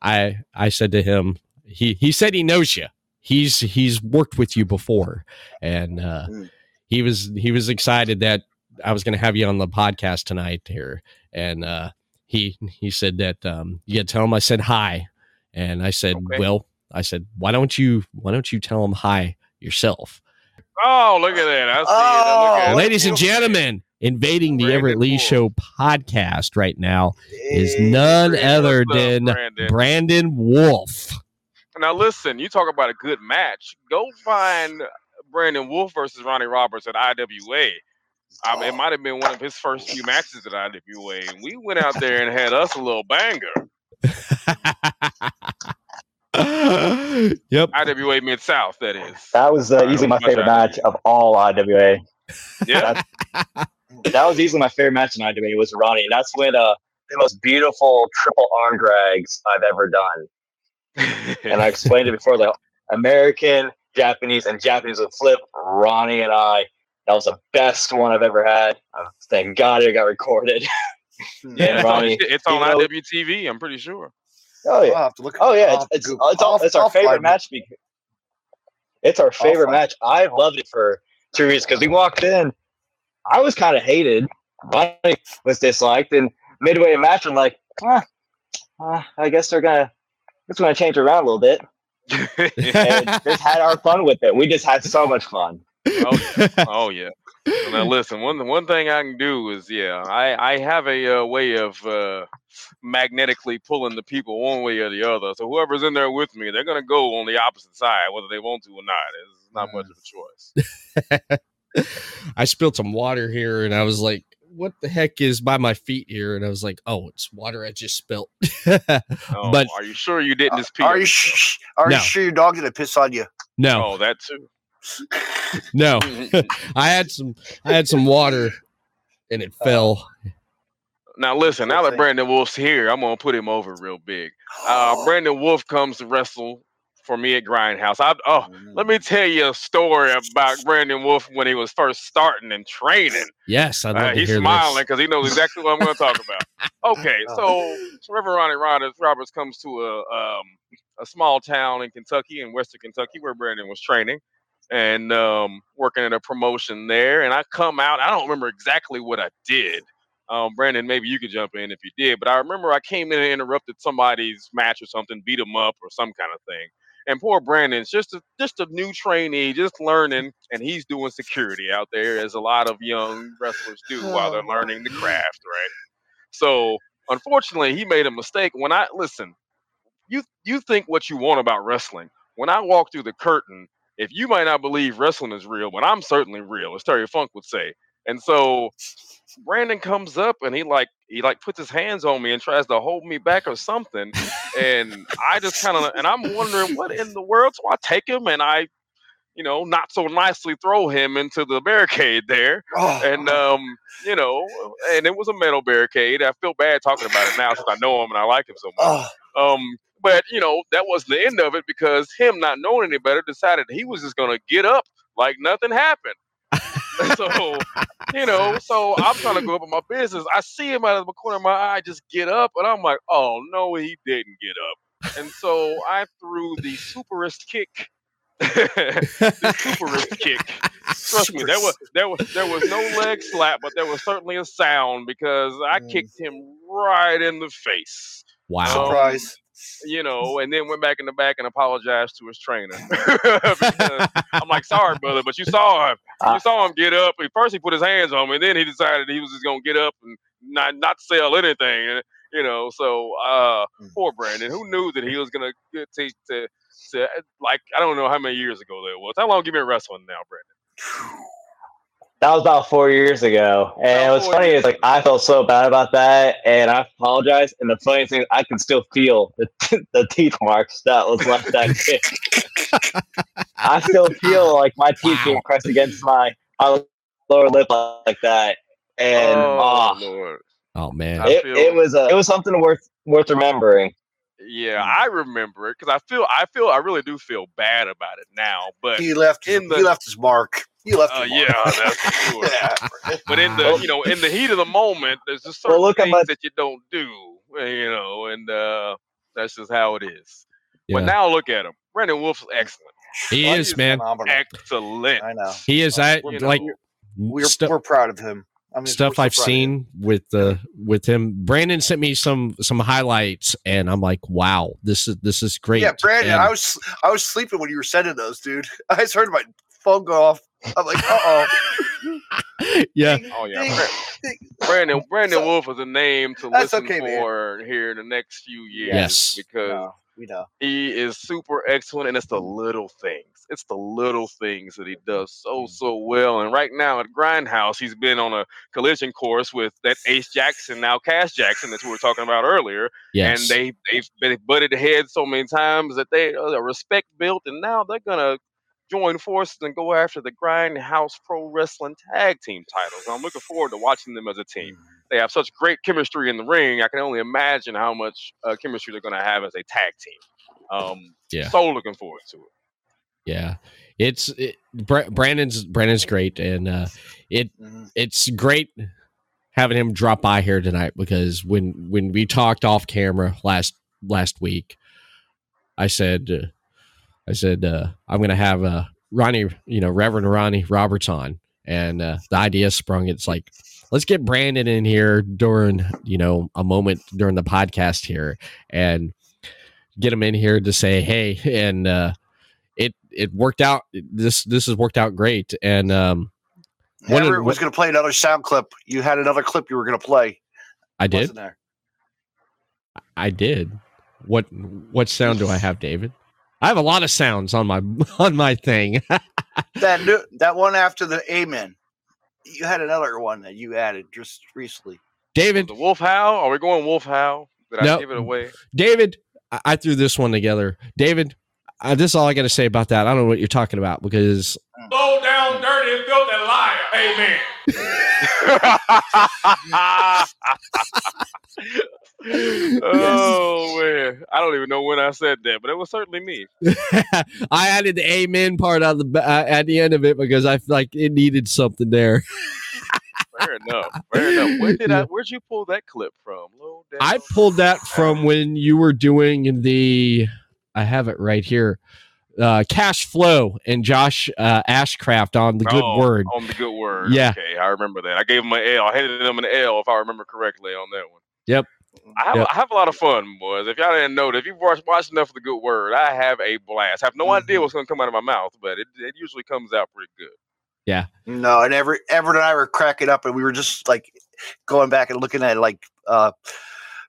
I I said to him, he he said he knows you. He's he's worked with you before, and uh, Mm. he was he was excited that I was going to have you on the podcast tonight here, and uh, he he said that um, you got to tell him I said hi, and I said, Okay. well, I said why don't you why don't you tell him hi yourself? Oh, look at that. I see it. Look Oh, at it. Ladies and gentlemen, invading the Brandon Everett Lee Wolf. Show podcast right now is none Brandon. other up, than Brandon? Brandon Wolf. Now listen, you talk about a good match. Go find Brandon Wolf versus Ronnie Roberts at IWA. I mean, it might have been one of his first few matches at IWA, and we went out there and had us a little banger. [laughs] [laughs] yep. IWA Mid South, that is. That was uh, easily my favorite I- match of all IWA. Yeah. [laughs] That was easily my favorite match in IWA was Ronnie, and that's when uh, the most beautiful triple arm drags I've ever done. [laughs] And I explained it before, like American, Japanese, and Japanese with flip. Ronnie and I, that was the best one I've ever had. Uh, thank God it got recorded. yeah, it's on, Ronnie, it's on you know- IWTV. I'm pretty sure. Oh yeah, I'll have to look. oh yeah, it's it's it's, all, it's our favorite match. Because, it's our favorite match. I've loved it for two reasons. Because we walked in, I was kind of hated. Ronnie was disliked, and midway in match, I'm like, ah, ah, I guess they're gonna, it's gonna change around a little bit. [laughs] And just had our fun with it. We just had so much fun. oh, oh yeah. Now listen, one one thing I can do is yeah, I I have a uh, way of uh, magnetically pulling the people one way or the other. So whoever's in there with me, they're gonna go on the opposite side, whether they want to or not. It's not much of a choice. [laughs] I spilled some water here and I was like, what the heck is by my feet here? And I was like, oh, it's water I just spilled. [laughs] Oh, but are you sure you didn't just pee? Are on you sh- are No. you sure your dog didn't piss on you? no, Oh, that too. No. [laughs] [laughs] I had some I had some water and it fell. Now listen, now that Brandon Wolf's here, I'm gonna put him over real big. Uh, [gasps] Brandon Wolf comes to wrestle for me at Grindhouse. I oh, let me tell you a story about Brandon Wolf when he was first starting and training. Yes, I'd love Uh, to he's hear smiling because he knows exactly what I'm going to talk about. [laughs] Okay, so Reverend Ronnie Roberts, Roberts comes to a um, a small town in Kentucky, in Western Kentucky, where Brandon was training and um, working at a promotion there. And I come out. I don't remember exactly what I did. Um, Brandon, maybe you could jump in if you did, but I remember I came in and interrupted somebody's match or something, beat them up or some kind of thing. And poor Brandon's just a just a new trainee, just learning, and he's doing security out there, as a lot of young wrestlers do while they're learning the craft, right? So unfortunately, he made a mistake. When I listen, you you think what you want about wrestling. When I walk through the curtain, if you might not believe wrestling is real, but I'm certainly real, as Terry Funk would say. And so Brandon comes up and he like he like puts his hands on me and tries to hold me back or something. And I just kind of and I'm wondering what in the world. So I take him and I, you know, not so nicely throw him into the barricade there. Oh, And um, you know, and it was a metal barricade. I feel bad talking about it now since I know him and I like him so much. oh, Um, but you know, that wasn't the end of it because him not knowing any better decided he was just gonna get up like nothing happened. [laughs] so, you know, so I'm trying to go up with my business. I see him out of the corner of my eye just get up, and I'm like, oh no, he didn't get up. And so I threw the superest kick. [laughs] the superest kick. Trust me, there was there was there was no leg slap, but there was certainly a sound because I Mm. kicked him right in the face Wow. surprise. You know, [laughs] and then went back in the back and apologized to his trainer. [laughs] I'm like, sorry, brother, but you saw him. You saw him get up. First, he put his hands on me, and then he decided he was just gonna get up and not not sell anything. and, You know, so uh, Mm. poor Brandon, who knew that he was gonna get to, to to like I don't know how many years ago that was. How long you been wrestling now, Brandon? That was about four years ago. And About what's funny years is like I felt so bad about that and I apologize. And the funny thing I can still feel the, [laughs] the teeth marks that was left that kick. [laughs] I still feel like my teeth being Wow. pressed against my, my lower lip like that. And oh ah. Lord. Oh man. It, feel- it was a, it was something worth worth remembering. Yeah, I remember it because I feel I feel I really do feel bad about it now. But He left. His, In the- he left his mark. He left. uh, yeah, that's for [laughs] sure. Yeah. But in the you know in the heat of the moment, there's just certain Well, look things my- that you don't do, uh, you know, and uh, that's just how it is. Yeah. But now look at him. Brandon Wolf's excellent. He Well, is, man. phenomenal. Excellent. I know. He is. I You know, like We're stu- we're proud of him. I mean, stuff so I've proud of him. seen with the with him. Brandon sent me some some highlights, and I'm like, wow, this is this is great. Yeah, Brandon, And- I was I was sleeping when you were sending those, dude. [laughs] I just heard my phone go off. I'm like, uh [laughs] oh. yeah, Oh yeah, Bra- Brandon Brandon So- Wolf is a name to listen okay, man. for here in the next few years. Yes. because No, we know. he is super excellent and it's the little things it's the little things that he does so Mm. so well and right now at grindhouse he's been on a collision course with that ace jackson now cash jackson that we were talking about earlier yes, and they they've been butted heads so many times that they uh, a respect built and now they're gonna join forces and go after the grindhouse pro wrestling tag team titles i'm looking forward to watching them as a team they have such great chemistry in the ring. I can only imagine how much uh, chemistry they're going to have as a tag team. Um, Yeah. So looking forward to it. yeah. It's it, Brandon's Brandon's great, and uh, it Mhm. it's great having him drop by here tonight because when when we talked off camera last last week, I said uh, I said uh, I'm gonna have uh, Ronnie, you know, Reverend Ronnie Roberts on, and uh, the idea sprung. It's like let's get Brandon in here during you know a moment during the podcast here and get him in here to say hey and uh, it it worked out this this has worked out great and um Everett was going to play another sound clip. You had another clip you were going to play. I did? I did. What what sound do I have, David? I have a lot of sounds on my [laughs] on my thing. [laughs] That new, that one after the Amen. You had another one that you added just recently. David, The Wolf Howl? Are we going Wolf Howl? Did I No. give it away? David, I, I threw this one together. David, uh, this is all I got to say about that. I don't know what you're talking about because Low down, dirty, and filthy liar. Amen. [laughs] [laughs] oh man, I don't even know when I said that, but it was certainly me. [laughs] I added the amen part on the uh, at the end of it because I feel like it needed something there. Fair enough. Fair enough. Where did I? Where'd you pull that clip from? I pulled that from when you were doing the. I have it right here. Uh, cash flow and Josh uh, Ashcraft on the good Oh, word. on the good word. Yeah. Okay, I remember that. I gave him an L. I handed him an L if I remember correctly on that one. I have, Yeah. I have a lot of fun, boys. If y'all didn't know, that, if you've watched, watched enough of the Good Word, I have a blast. I have no idea what's going to come out of my mouth, but it, it usually comes out pretty good. Yeah. No, and every Everett and I were cracking up, and we were just like going back and looking at like uh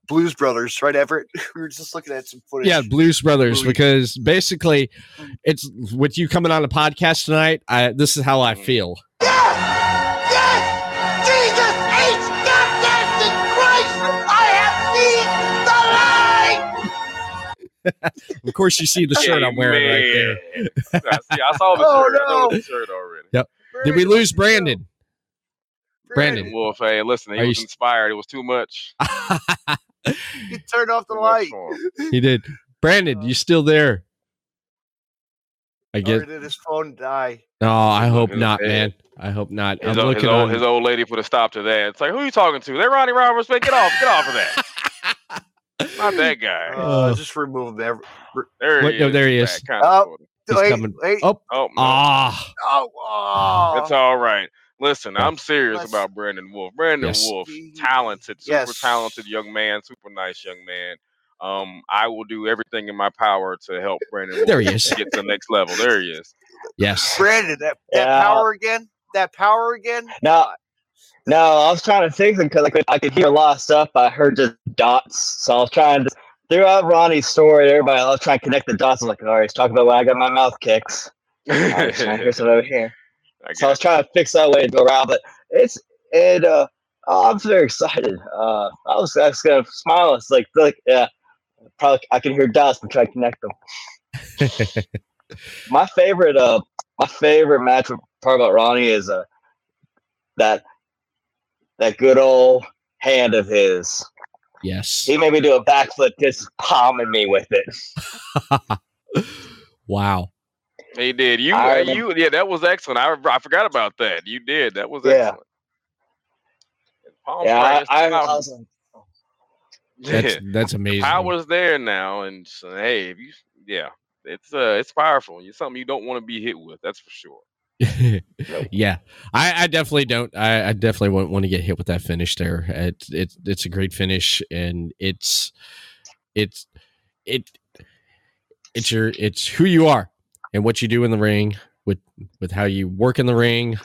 Blues Brothers, right, Everett? [laughs] We were just looking at some footage. Yeah, Blues Brothers, Movie. because basically, it's with you coming on the podcast tonight. I this is how I Mhm. feel. [laughs] Of course, you see the shirt I'm wearing right there. there. I, see, I saw the [laughs] Oh, shirt. I know no. the shirt already. Did we lose Brandon? Brandon. Wolf, hey, listen, he Are you was s- inspired. It was too much. [laughs] He turned off the Too light. he did. Brandon, uh, you still there? I Or get. did his phone die? No, I hope looking not, at man. I hope not. His, I'm old, his, looking old, on. his old lady put a stop to that. It's like, who are you talking to? They're Ronnie Roberts. Man, get off, get off of that. Not that guy. Uh, Oh. just remove him. Everett. There Wait, he no, is. there he is. Oh. He's wait, coming. wait. Oh, Oh, no. ah, Oh, oh. That's all right. Listen, I'm serious Let's- about Brandon Wolf. Brandon Yes. Wolf, talented, super Yes. talented young man, super nice young man. Um, I will do everything in my power to help Brandon Wolf There he is. get to the next level. There he is. yes. Brandon, that, that Yeah. power again? That power again? No, no, I was trying to fix think because I could, I could hear a lot of stuff. But I heard just dots, so I was trying to throughout Ronnie's story. Everybody, I was trying to connect the dots. I'm like, all right, he's talking about when I got my mouth kicks. [laughs] All right, so here's something over here. I So I was trying to fix that way to go around, but it's it. Uh, oh, I'm very excited. Uh, I was I was gonna smile. It's like like yeah, probably I can hear dots, but try to connect them. [laughs] my favorite uh my favorite match part about Ronnie is uh that that good old hand of his. Yes. He made me do a backflip, just palming me with it. [laughs] wow. He did. You, I uh, you, yeah, that was excellent. I, I forgot about that. You did. That was excellent. Palm yeah, I, prayers, I, I power- was [laughs] That's that's amazing. power's there now, and so, hey, if you, yeah, it's uh, it's powerful. It's something you don't want to be hit with. That's for sure. [laughs] yeah, I, I definitely don't. I, I definitely wouldn't want to get hit with that finish there. It's it's it's a great finish, and it's it's it it's your it's who you are and what you do in the ring with with how you work in the ring,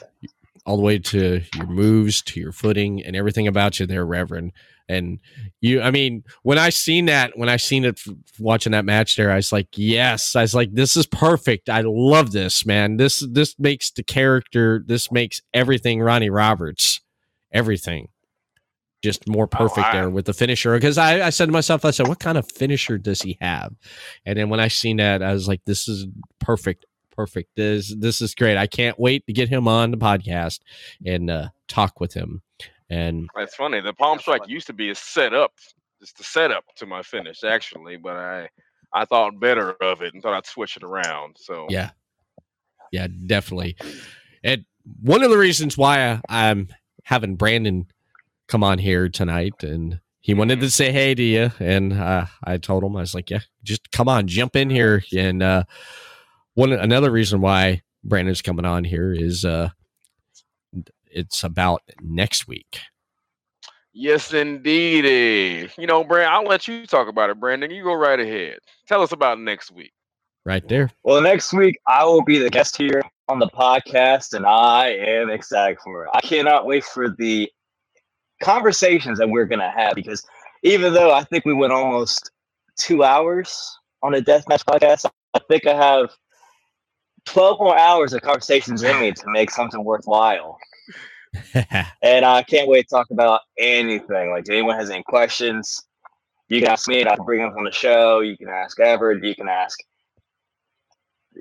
all the way to your moves, to your footing, and everything about you there, Reverend. And you, I mean, when I seen that, when I seen it watching that match there, I was like, yes, I was like, this is perfect. I love this, man. This this makes the character, this makes everything Ronnie Roberts, everything, just more Oh, perfect I- there with the finisher. Because I, I said to myself, I said, what kind of finisher does he have? And then when I seen that, I was like, this is perfect, perfect. This this is great. I can't wait to get him on the podcast and uh, talk with him. And It's funny. The palm strike used to be a setup, just a setup to my finish, actually. But I, I thought better of it and thought I'd switch it around. So Yeah. Yeah, definitely. And one of the reasons why I, I'm having Brandon come on here tonight, and he wanted to say hey to you, and uh, I told him I was like, yeah, just come on, jump in here. And uh, one another reason why Brandon's coming on here is uh, it's about next week. Yes, indeed. You know, Brandon, I'll let you talk about it, Brandon. You go right ahead. Tell us about next week. Right there. Well, next week I will be the guest here on the podcast, and I am excited for it. I cannot wait for the conversations that we're gonna have because even though I think we went almost two hours on a deathmatch podcast, I think I have twelve more hours of conversations in me to make something worthwhile. [laughs] And I can't wait to talk about anything. Like, if anyone has any questions, you can ask me, and I can bring them on the show. You can ask Everett. You can ask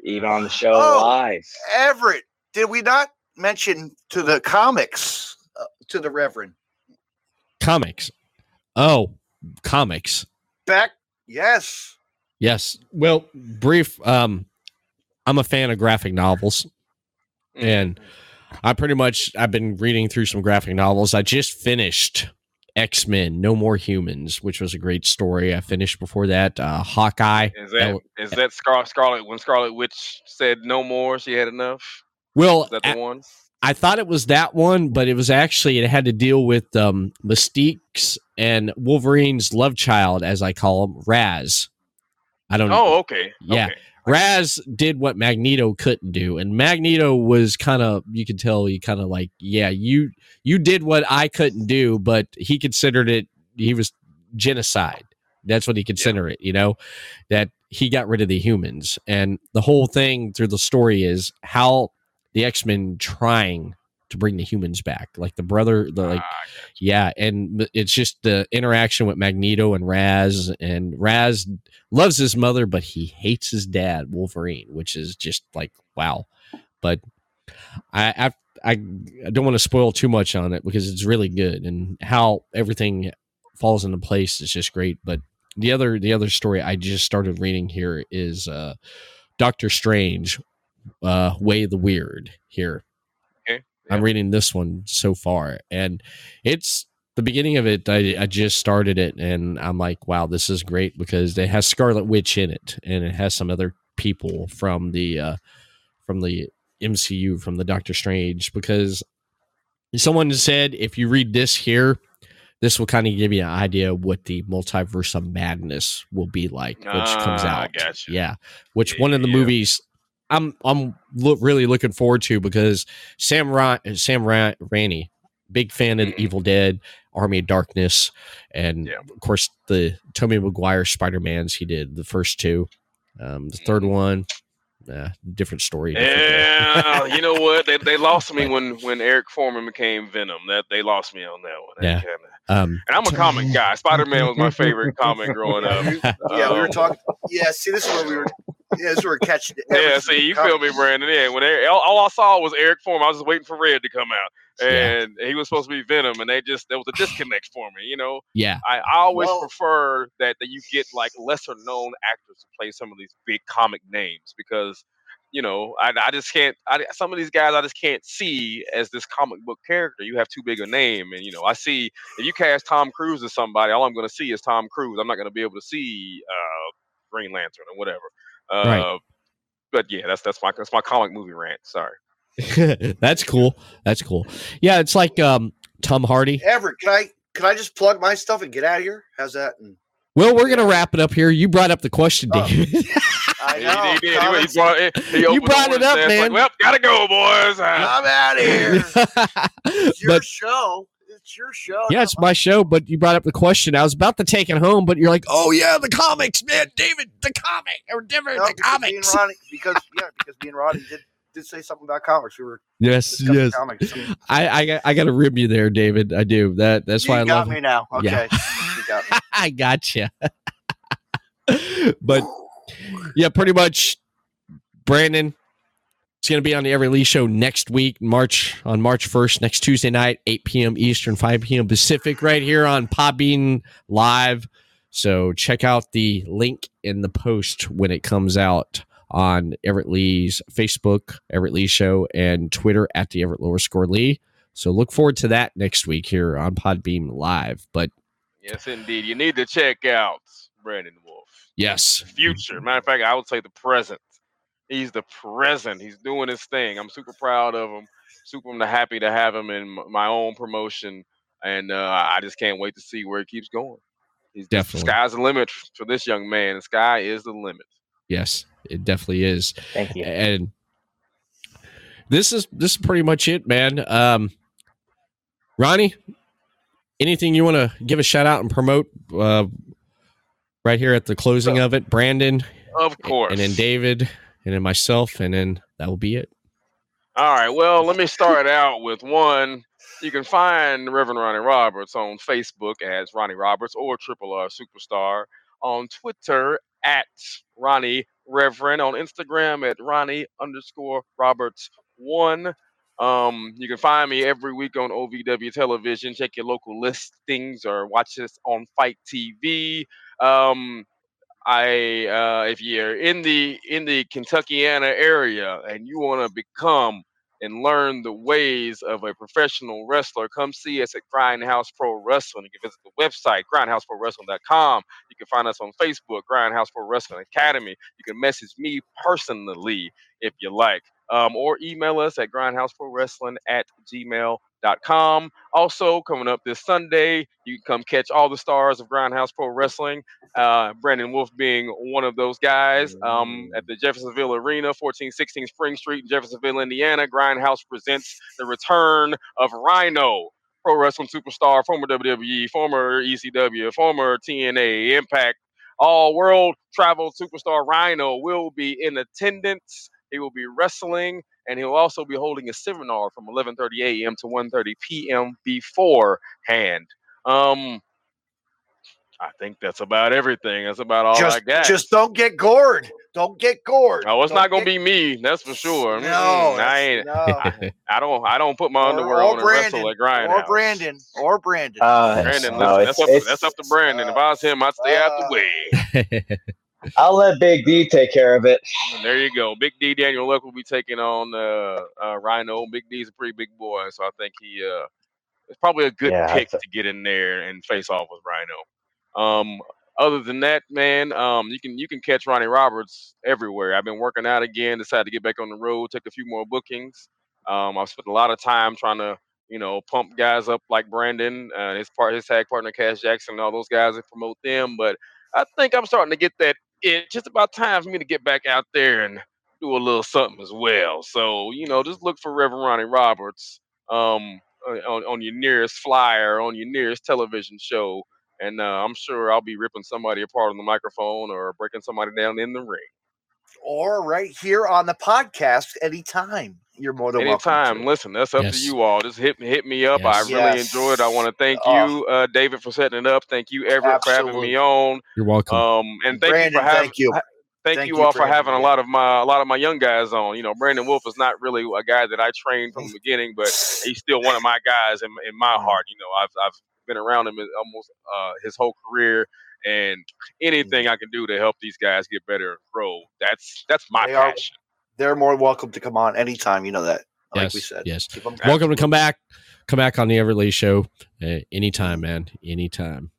even on the show Oh. live. Everett, did we not mention to the comics, uh, to the Reverend? comics. Oh, comics. Back, yes. Yes. Well, brief. Um, I'm a fan of graphic novels. And I pretty much I've been reading through some graphic novels. I just finished X Men: No More Humans, which was a great story. I finished before that uh, Hawkeye. Is that is that Scar- Scarlet when Scarlet Witch said no more? She had enough. Well, Is that the one? I thought it was that one, but it was actually it had to deal with um, Mystique's and Wolverine's love child, as I call him, Raze. I don't. Know. Oh, okay. Yeah. Okay. Raze did what Magneto couldn't do, and Magneto was kind of you could tell he kind of like, yeah, you you did what I couldn't do, but he considered it he was genocide. That's what he considered it, you know, that he got rid of the humans, and the whole thing through the story is how the X Men trying to bring the humans back, like the brother, the like Ah, yeah, and it's just the interaction with Magneto and Raze, and Raze loves his mother, but he hates his dad, Wolverine, which is just like wow. But I I, I don't want to spoil too much on it because it's really good, and how everything falls into place is just great. But the other the other story I just started reading here is uh, Doctor Strange, uh, Way of the Weird here. Okay, I'm reading this one so far, and it's the beginning of it. I, I just started it, and I'm like, wow, this is great because it has Scarlet Witch in it, and it has some other people from the uh, from the MCU from the Doctor Strange. Because someone said if you read this here, this will kind of give you an idea of what the multiverse of madness will be like, which comes Ah, I out. gotcha. Yeah, which one of the Yeah. movies I'm I'm lo- really looking forward to because Sam Ra- Sam Ra- Raimi, big fan of Mhm. Evil Dead, Army of Darkness, and Yeah. of course the Tobey Maguire Spider Mans he did the first two. Um, the third Mhm. one, uh, different story. different. Yeah, you know what? They they [laughs] lost me when when Eric Forman became Venom. That they lost me on that one. That Yeah. kinda- Um, And I'm a comic guy. Spider Man was my favorite comic growing up. Yeah, we were Um, talking. Yeah, see, this is where we were. Yeah, this where we're catching. Yeah, see, you coming. feel me, Brandon? Yeah, when Eric, all, all I saw was Eric Forman. I was just waiting for Red to come out, Yeah. and he was supposed to be Venom, and they just there was a disconnect for me. You know, yeah, I, I always Well- prefer that that you get like lesser known actors to play some of these big comic names because you know I, I just can't I, some of these guys I just can't see as this comic book character. You have too big a name, and you know I see if you cast Tom Cruise as somebody, all I'm going to see is Tom Cruise. I'm not going to be able to see uh, Green Lantern or whatever. Uh, Right. But yeah, that's that's my that's my comic movie rant. Sorry. [laughs] that's cool. That's cool. Yeah, it's like um, Tom Hardy. Everett, can I can I just plug my stuff and get out of here? How's that? And Well, we're gonna wrap it up here. You brought up the question, Oh. David. [laughs] I know. he, did. He- He, brought it. He You brought it up, and said, man. Well, gotta go, boys. I'm out of here. [laughs] It's your but show. It's your show. yeah, it's my show. But you brought up the question. I was about to take it home, but you're like, "Oh yeah, the comics, man, David, the comic or different No, the because me and comics." Ronnie, because yeah, because me and Ronnie did did say something about comics. We were Yes, yes. comics. I I got, I got to rib you there, David. I do. That that's why I got love. me now. Okay, Yeah. [laughs] you got me. [laughs] I gotcha. [laughs] but yeah, pretty much, Brandon. It's going to be on the Everett Lee Show next week, March on March first, next Tuesday night, eight p.m. Eastern, five p.m. Pacific, right here on Podbean Live. So check out the link in the post when it comes out on Everett Lee's Facebook, Everett Lee Show, and Twitter at the Everett lower score Lee. So look forward to that next week here on Podbean Live. But Yes, indeed. You need to check out Brandon Wolf. yes, Future. Matter of fact, I would say the present. He's the present. He's doing his thing. I'm super proud of him. Super happy to have him in my own promotion, and uh, I just can't wait to see where he keeps going. He's the Definitely. sky's the limit for this young man. The sky is the limit. Yes, it definitely is. Thank you. And this is this is pretty much it, man. Um Ronnie, anything you want to give a shout out and promote uh right here at the closing of it? Brandon Of course. and then David and then myself and then that will be it. All right. Well, let me start out with one. You can find Reverend Ronnie Roberts on Facebook as Ronnie Roberts or Triple R Superstar. On Twitter at Ronnie Reverend. On Instagram at Ronnie underscore Roberts one. Um, you can find me every week on OVW television. Check your local listings or watch us on FITE TV. Um, I uh, if you're in the in the Kentuckiana area and you want to become and learn the ways of a professional wrestler, come see us at Grindhouse Pro Wrestling. You can visit the website grindhouseprowrestling.com. You can find us on Facebook, Grindhouse Pro Wrestling Academy. You can message me personally if you like. um, or email us at grindhouseprowrestling at gmail.com. Also, coming up this Sunday, you can come catch all the stars of Grindhouse Pro Wrestling. Uh, Brandon Wolf being one of those guys um, at the Jeffersonville Arena, 1416 Spring Street, Jeffersonville, Indiana. Grindhouse presents the return of Rhino, pro wrestling superstar, former WWE, former ECW, former TNA, Impact, all world travel superstar Rhino will be in attendance. He will be wrestling, and he'll also be holding a seminar from 11:30 a.m. to 1:30 p.m. beforehand. Um, I think that's about everything. That's about all I just, got. just don't get gored. Don't get gored. oh, it's Don't not gonna get- be me. That's for sure. No, Mm-mm, I ain't. no. I don't. I don't put my Or- underwear or on and Brandon, wrestle at Grindhouse. or Brandon, or Brandon. Uh, Brandon, no, listen, it's, that's, up, that's up to Brandon. if I was him, I'd stay out the uh, way. [laughs] I'll let Big D take care of it. And there you go. Big D Daniel Luck will be taking on uh, uh, Rhino. Big D's a pretty big boy, so I think he uh, it's probably a good Yeah, pick th- to get in there and face off with Rhino. Um, other than that, man, um, you can you can catch Ronnie Roberts everywhere. I've been working out again. Decided to get back on the road, take a few more bookings. Um, I've spent a lot of time trying to you know pump guys up like Brandon, uh, his part, his tag partner Cash Jackson, and all those guys and promote them. But I think I'm starting to get that. It's just about time for me to get back out there and do a little something as well. So you know, just look for Reverend Ronnie Roberts um, on, on your nearest flyer, on your nearest television show, and uh, I'm sure I'll be ripping somebody apart on the microphone or breaking somebody down in the ring. Or right here on the podcast anytime. You're more than Anytime, welcome. to. listen, that's up Yes. to you all. Just hit hit me up. I really Yes. enjoyed. it. I want to thank Oh. you, uh, David, for setting it up. Thank you, Everett, for having me on. You're welcome. Um, and thank Brandon, you for having thank you. thank, Thank you you, all for Brandon, having a lot of my a lot of my young guys on. You know, Brandon Wolf is not really a guy that I trained from the [laughs] beginning, but he's still one of my guys in, in my heart. You know, I've I've been around him almost uh, his whole career, and anything I can do to help these guys get better and grow, that's that's my They are- passion. They're more welcome to come on anytime. You know that. Like yes, we said. yes. Keep 'em- Welcome to come back. Come back on the Everett Lee Show uh, anytime, man. Anytime.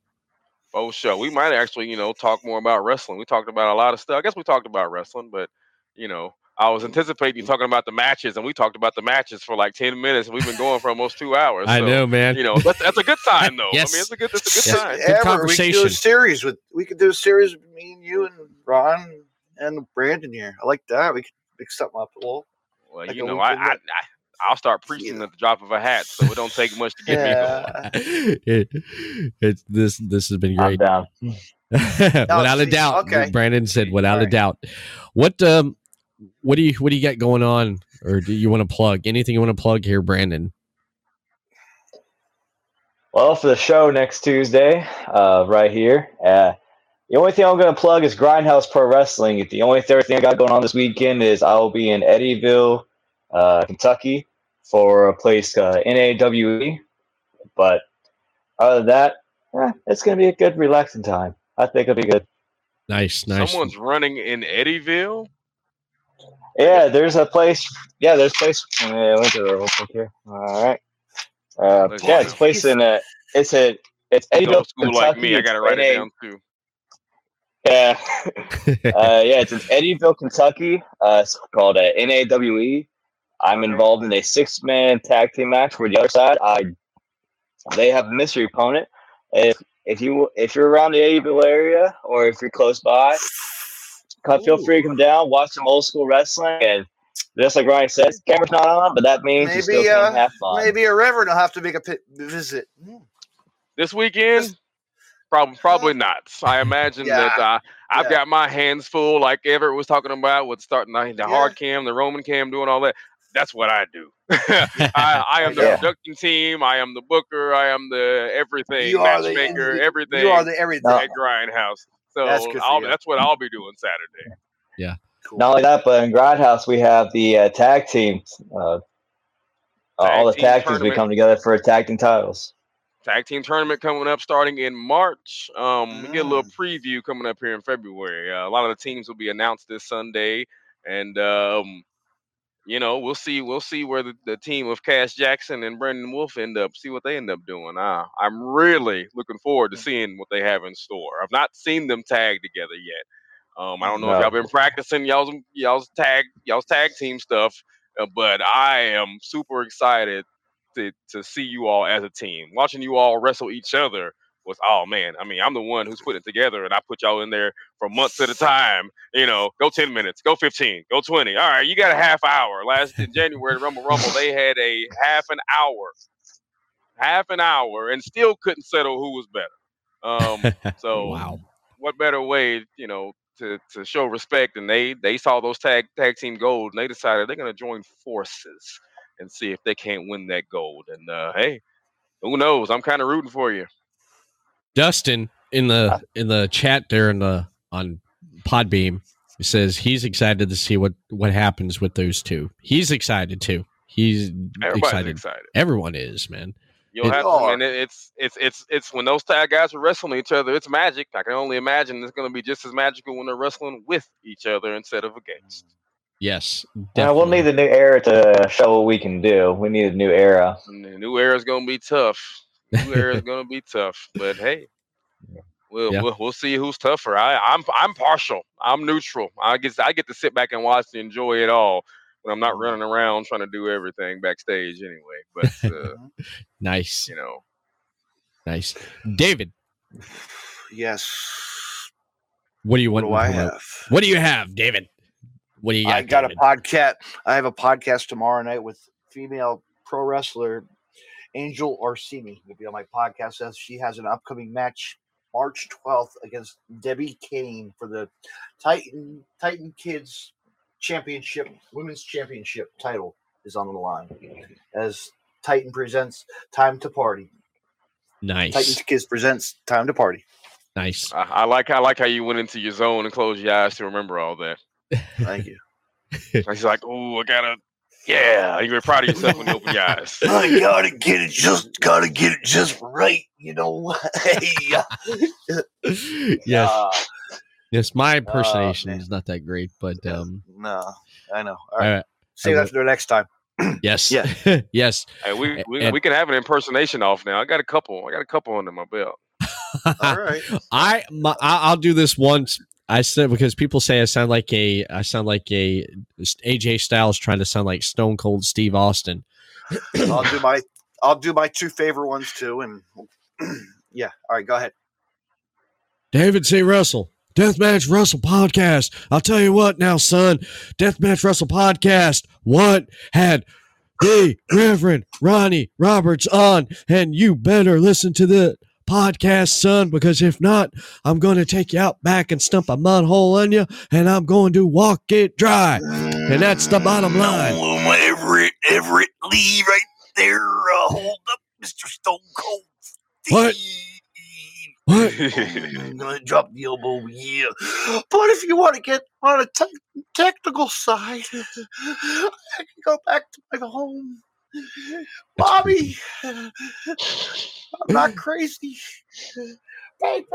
Oh, sure. We might actually, you know, talk more about wrestling. We talked about a lot of stuff. I guess we talked about wrestling, but you know, I was anticipating you talking about the matches, and we talked about the matches for like ten minutes. and We've been going for almost two hours. I so, know, man. You know, that's, that's a good sign, though. Yes. I mean, it's a good, it's a good Yes. sign. Good Ever, We could do conversation. a series with. We could do a series with me and you and Ron and Brandon here. I like that. We could mix something up a little. Well, Like you know, I, I, I I'll start preaching at the drop of a hat, so it don't take much to get me going. Yeah. [laughs] it, it's this this has been I'm great. down. [laughs] without a doubt. okay. Brandon said without a Alright. doubt. What um what do you what do you got going on? Or do you want to plug? Anything you want to plug here, Brandon? Well, for the show next Tuesday, uh, right here. Uh, the only thing I'm going to plug is Grindhouse Pro Wrestling. The only third thing I got going on this weekend is I will be in Eddyville, uh, Kentucky, for a place uh, NAWE. But other than that, eh, it's going to be a good, relaxing time. I think it'll be good. Nice, nice. Someone's running in Eddyville. Yeah, there's a place. Yeah, there's a place. Yeah, went to the real quick here. All right. Uh, yeah, it's a place in a. it's a it's Go Eddyville, to school like me. I gotta write it down too. Yeah. [laughs] uh, yeah, it's in Eddyville, Kentucky. Uh, it's called uh, NAWE. I'm involved in a six man tag team match for the other side. I they have a mystery opponent. If if you if you're around the Eddyville area or if you're close by, come, feel free to come down, watch some old school wrestling, and just like Ryan says, camera's not on, but that means you still Maybe, can uh, have fun. Maybe a reverend will have to make a visit. Hmm. This weekend, probably probably not. I imagine that uh, I've Yeah. got my hands full, like Everett was talking about, with starting the, the Yeah. hard cam, the Roman cam, doing all that. That's what I do. [laughs] [laughs] I, I am the Yeah. production team. I am the booker. I am the everything, You are the- matchmaker, everything. You are the everything. No. at Grindhouse. So That's I'll, that's what I'll be doing Saturday. Cool. Not only that, but in Grindhouse we have the uh, tag teams. Uh, all the Tag team tag teams we come together for tag team titles. Tag team tournament coming up starting in March. Um, we get a little Mm. preview coming up here in February. Uh, a lot of the teams will be announced this Sunday, and um, you know we'll see we'll see where the, the team of Cash Jackson and Brendan Wolf end up. See what they end up doing. Uh, I'm really looking forward Mm. to seeing what they have in store. I've not seen them tag together yet. Um, I don't know if y'all been practicing y'all's y'all's tag y'all's tag team stuff. Uh, but I am super excited to to see you all as a team. Watching you all wrestle each other was oh man. I mean, I'm the one who's putting it together, and I put y'all in there for months at a time. You know, go ten minutes, go fifteen, go twenty. All right, you got a half hour. Last in [laughs] January Rumble Rumble, they had a half an hour, half an hour, and still couldn't settle who was better. Um, [laughs] so wow. what better way, you know, to to show respect? And they they saw those tag tag team gold, and they decided they're going to join forces and see if they can't win that gold. And uh, hey, who knows? I'm kind of rooting for you. Dustin in the uh, in the chat there in the on Podbean says he's excited to see what what happens with those two. He's excited too. He's Everybody's excited. excited. Everyone is, man. You'll It- have to, Oh. and it, it's it's it's it's when those tag guys are wrestling each other, it's magic. I can only imagine it's going to be just as magical when they're wrestling with each other instead of against. Yes. Now we'll need the new era to show what we can do. We need a new era. And the new era is going to be tough. New era is [laughs] going to be tough, but hey, we'll, Yeah. we'll we'll see who's tougher. I I'm I'm partial. I'm neutral. I get I get to sit back and watch and enjoy it all when I'm not running around trying to do everything backstage anyway. But uh, [laughs] nice. you know, Nice. David, [sighs] Yes. what do you want? What do I have? What do you have, David? What do you got? I got David? a podcast. I have a podcast tomorrow night with female pro wrestler Angel Orsini. Will be on my podcast as she has an upcoming match March 12th against Debbie Kane for the Titan Titan Kids Championship Women's Championship title is on the line as Titan presents Time to Party. Nice. Titan Kids presents Time to Party. Nice. I, I like I like how you went into your zone and closed your eyes to remember all that. Thank you. [laughs] He's like, oh, I gotta, yeah. You were proud of yourself when you open your [laughs] eyes. I gotta get it just gotta get it just right, you know. hey, [laughs] [laughs] yes. uh, yes. My impersonation man. is not that great, but um. no, I know. All All See right. save I that for the next time. [clears throat] Yes. Yeah. yes. Hey, we, we, And- we can have an impersonation off now. I got a couple. I got a couple under my belt. All right. I, my, I I'll do this once. I said because people say I sound like a I sound like a AJ Styles trying to sound like Stone Cold Steve Austin. I'll do my [coughs] I'll do my two favorite ones too, and [clears throat] yeah. All right, go ahead. David C. Russell, Deathmatch Russell podcast. I'll tell you what now, son. Deathmatch Russell podcast. What had the Reverend Ronnie Roberts on? And you better listen to the podcast, son, because if not, I'm going to take you out back and stump a mud hole on you, and I'm going to walk it dry. And that's the bottom line. Everett, Everett Lee, right there. Uh, hold up, Mister Stone Cold. What? What? [laughs] I'm gonna drop the elbow, yeah. But if you want to get on a te- technical side, [laughs] I can go back to my home. Bobby, I'm not crazy. Baby.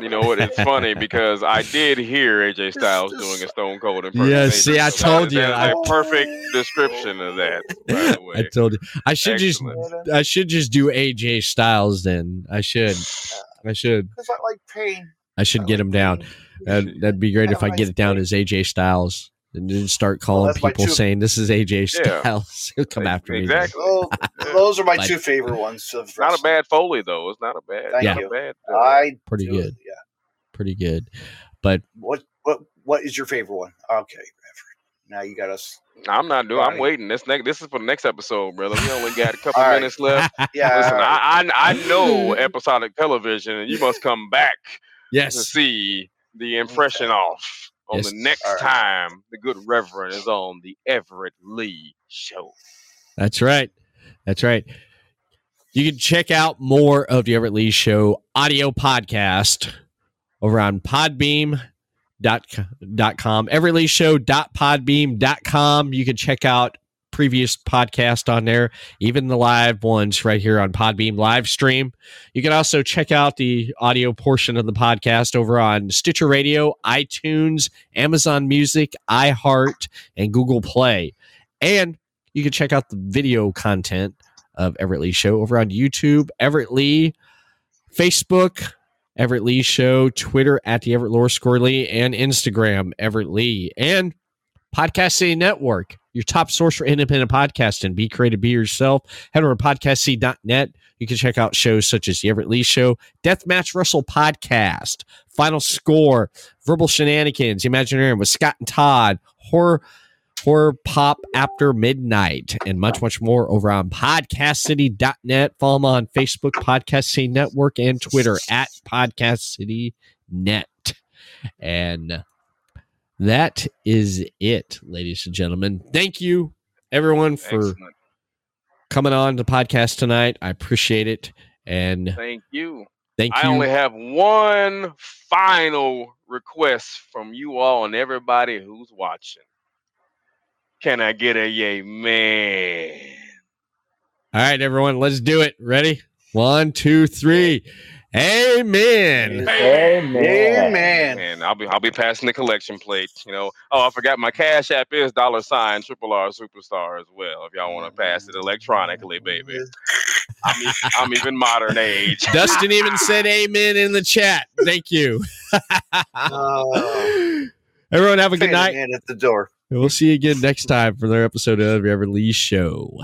You know what? It's funny because I did hear AJ Styles doing a Stone Cold impersonation. Yeah, see, I so that told is- you, that is I- a perfect description of that. By the [laughs] way, I told you. I should Excellent. just I should just do AJ Styles then. I should. I should. Because I like pain. I should get him down. That'd, that'd be great if I get it down as AJ Styles and then start calling that's my people two- saying this is AJ Yeah. Styles. [laughs] He'll come after me. exactly. Oh, [laughs] those are my Like- two favorite ones. Of It's not a bad Foley though. It's not a bad. Thank not you. a bad. uh, I Pretty do- good. Yeah. Pretty good. But What what what is your favorite one? Okay, Now you got us. I'm not doing. I'm waiting. This next. This is for the next episode, brother. We only got a couple All right. minutes left. [laughs] Yeah. Listen, all right. I, I I know episodic television, and you must come back Yes. to see the impression off on Yes. the next right. time the good Reverend is on the Everett Lee show. That's right. That's right. You can check out more of the Everett Lee Show audio podcast over on Podbean. Dot, dot everettleeshow.podbean.com. You can check out previous podcast on there, even the live ones right here on Podbean live stream. You can also check out the audio portion of the podcast over on Stitcher Radio, iTunes, Amazon Music, iHeart, and Google Play. And you can check out the video content of Everett Lee Show over on YouTube, Everett Lee, Facebook, Everett Lee Show, Twitter at the Everett Lower Score Lee, and Instagram, Everett Lee, and Podcast City Network, your top source for independent podcasting. Be creative, be yourself. Head over to podcastc.net. You can check out shows such as The Everett Lee Show, Deathmatch Russell Podcast, Final Score, Verbal Shenanigans, The Imaginarium with Scott and Todd, Horror Horror Pop After Midnight, and much, much more over on podcastcity.net. Follow them on Facebook, Podcast City Network, and Twitter at Podcast City Net. And that is it, ladies and gentlemen. Thank you, everyone, for Excellent. coming on the podcast tonight. I appreciate it. And Thank you. thank you. I only have one final request from you all and everybody who's watching. Can I get a yay, man? All right, everyone, let's do it. Ready? One, two, three. Amen. Amen. Amen. And I'll be I'll be passing the collection plate. You know. Oh, I forgot my cash app is dollar sign triple R superstar as well. If y'all want to pass it electronically, baby. I'm, e- I'm even modern age. [laughs] Dustin even said amen in the chat. Thank you. Oh, Everyone, have a good night. man at the door. And we'll see you again next time for another episode of the Everett Lee Show.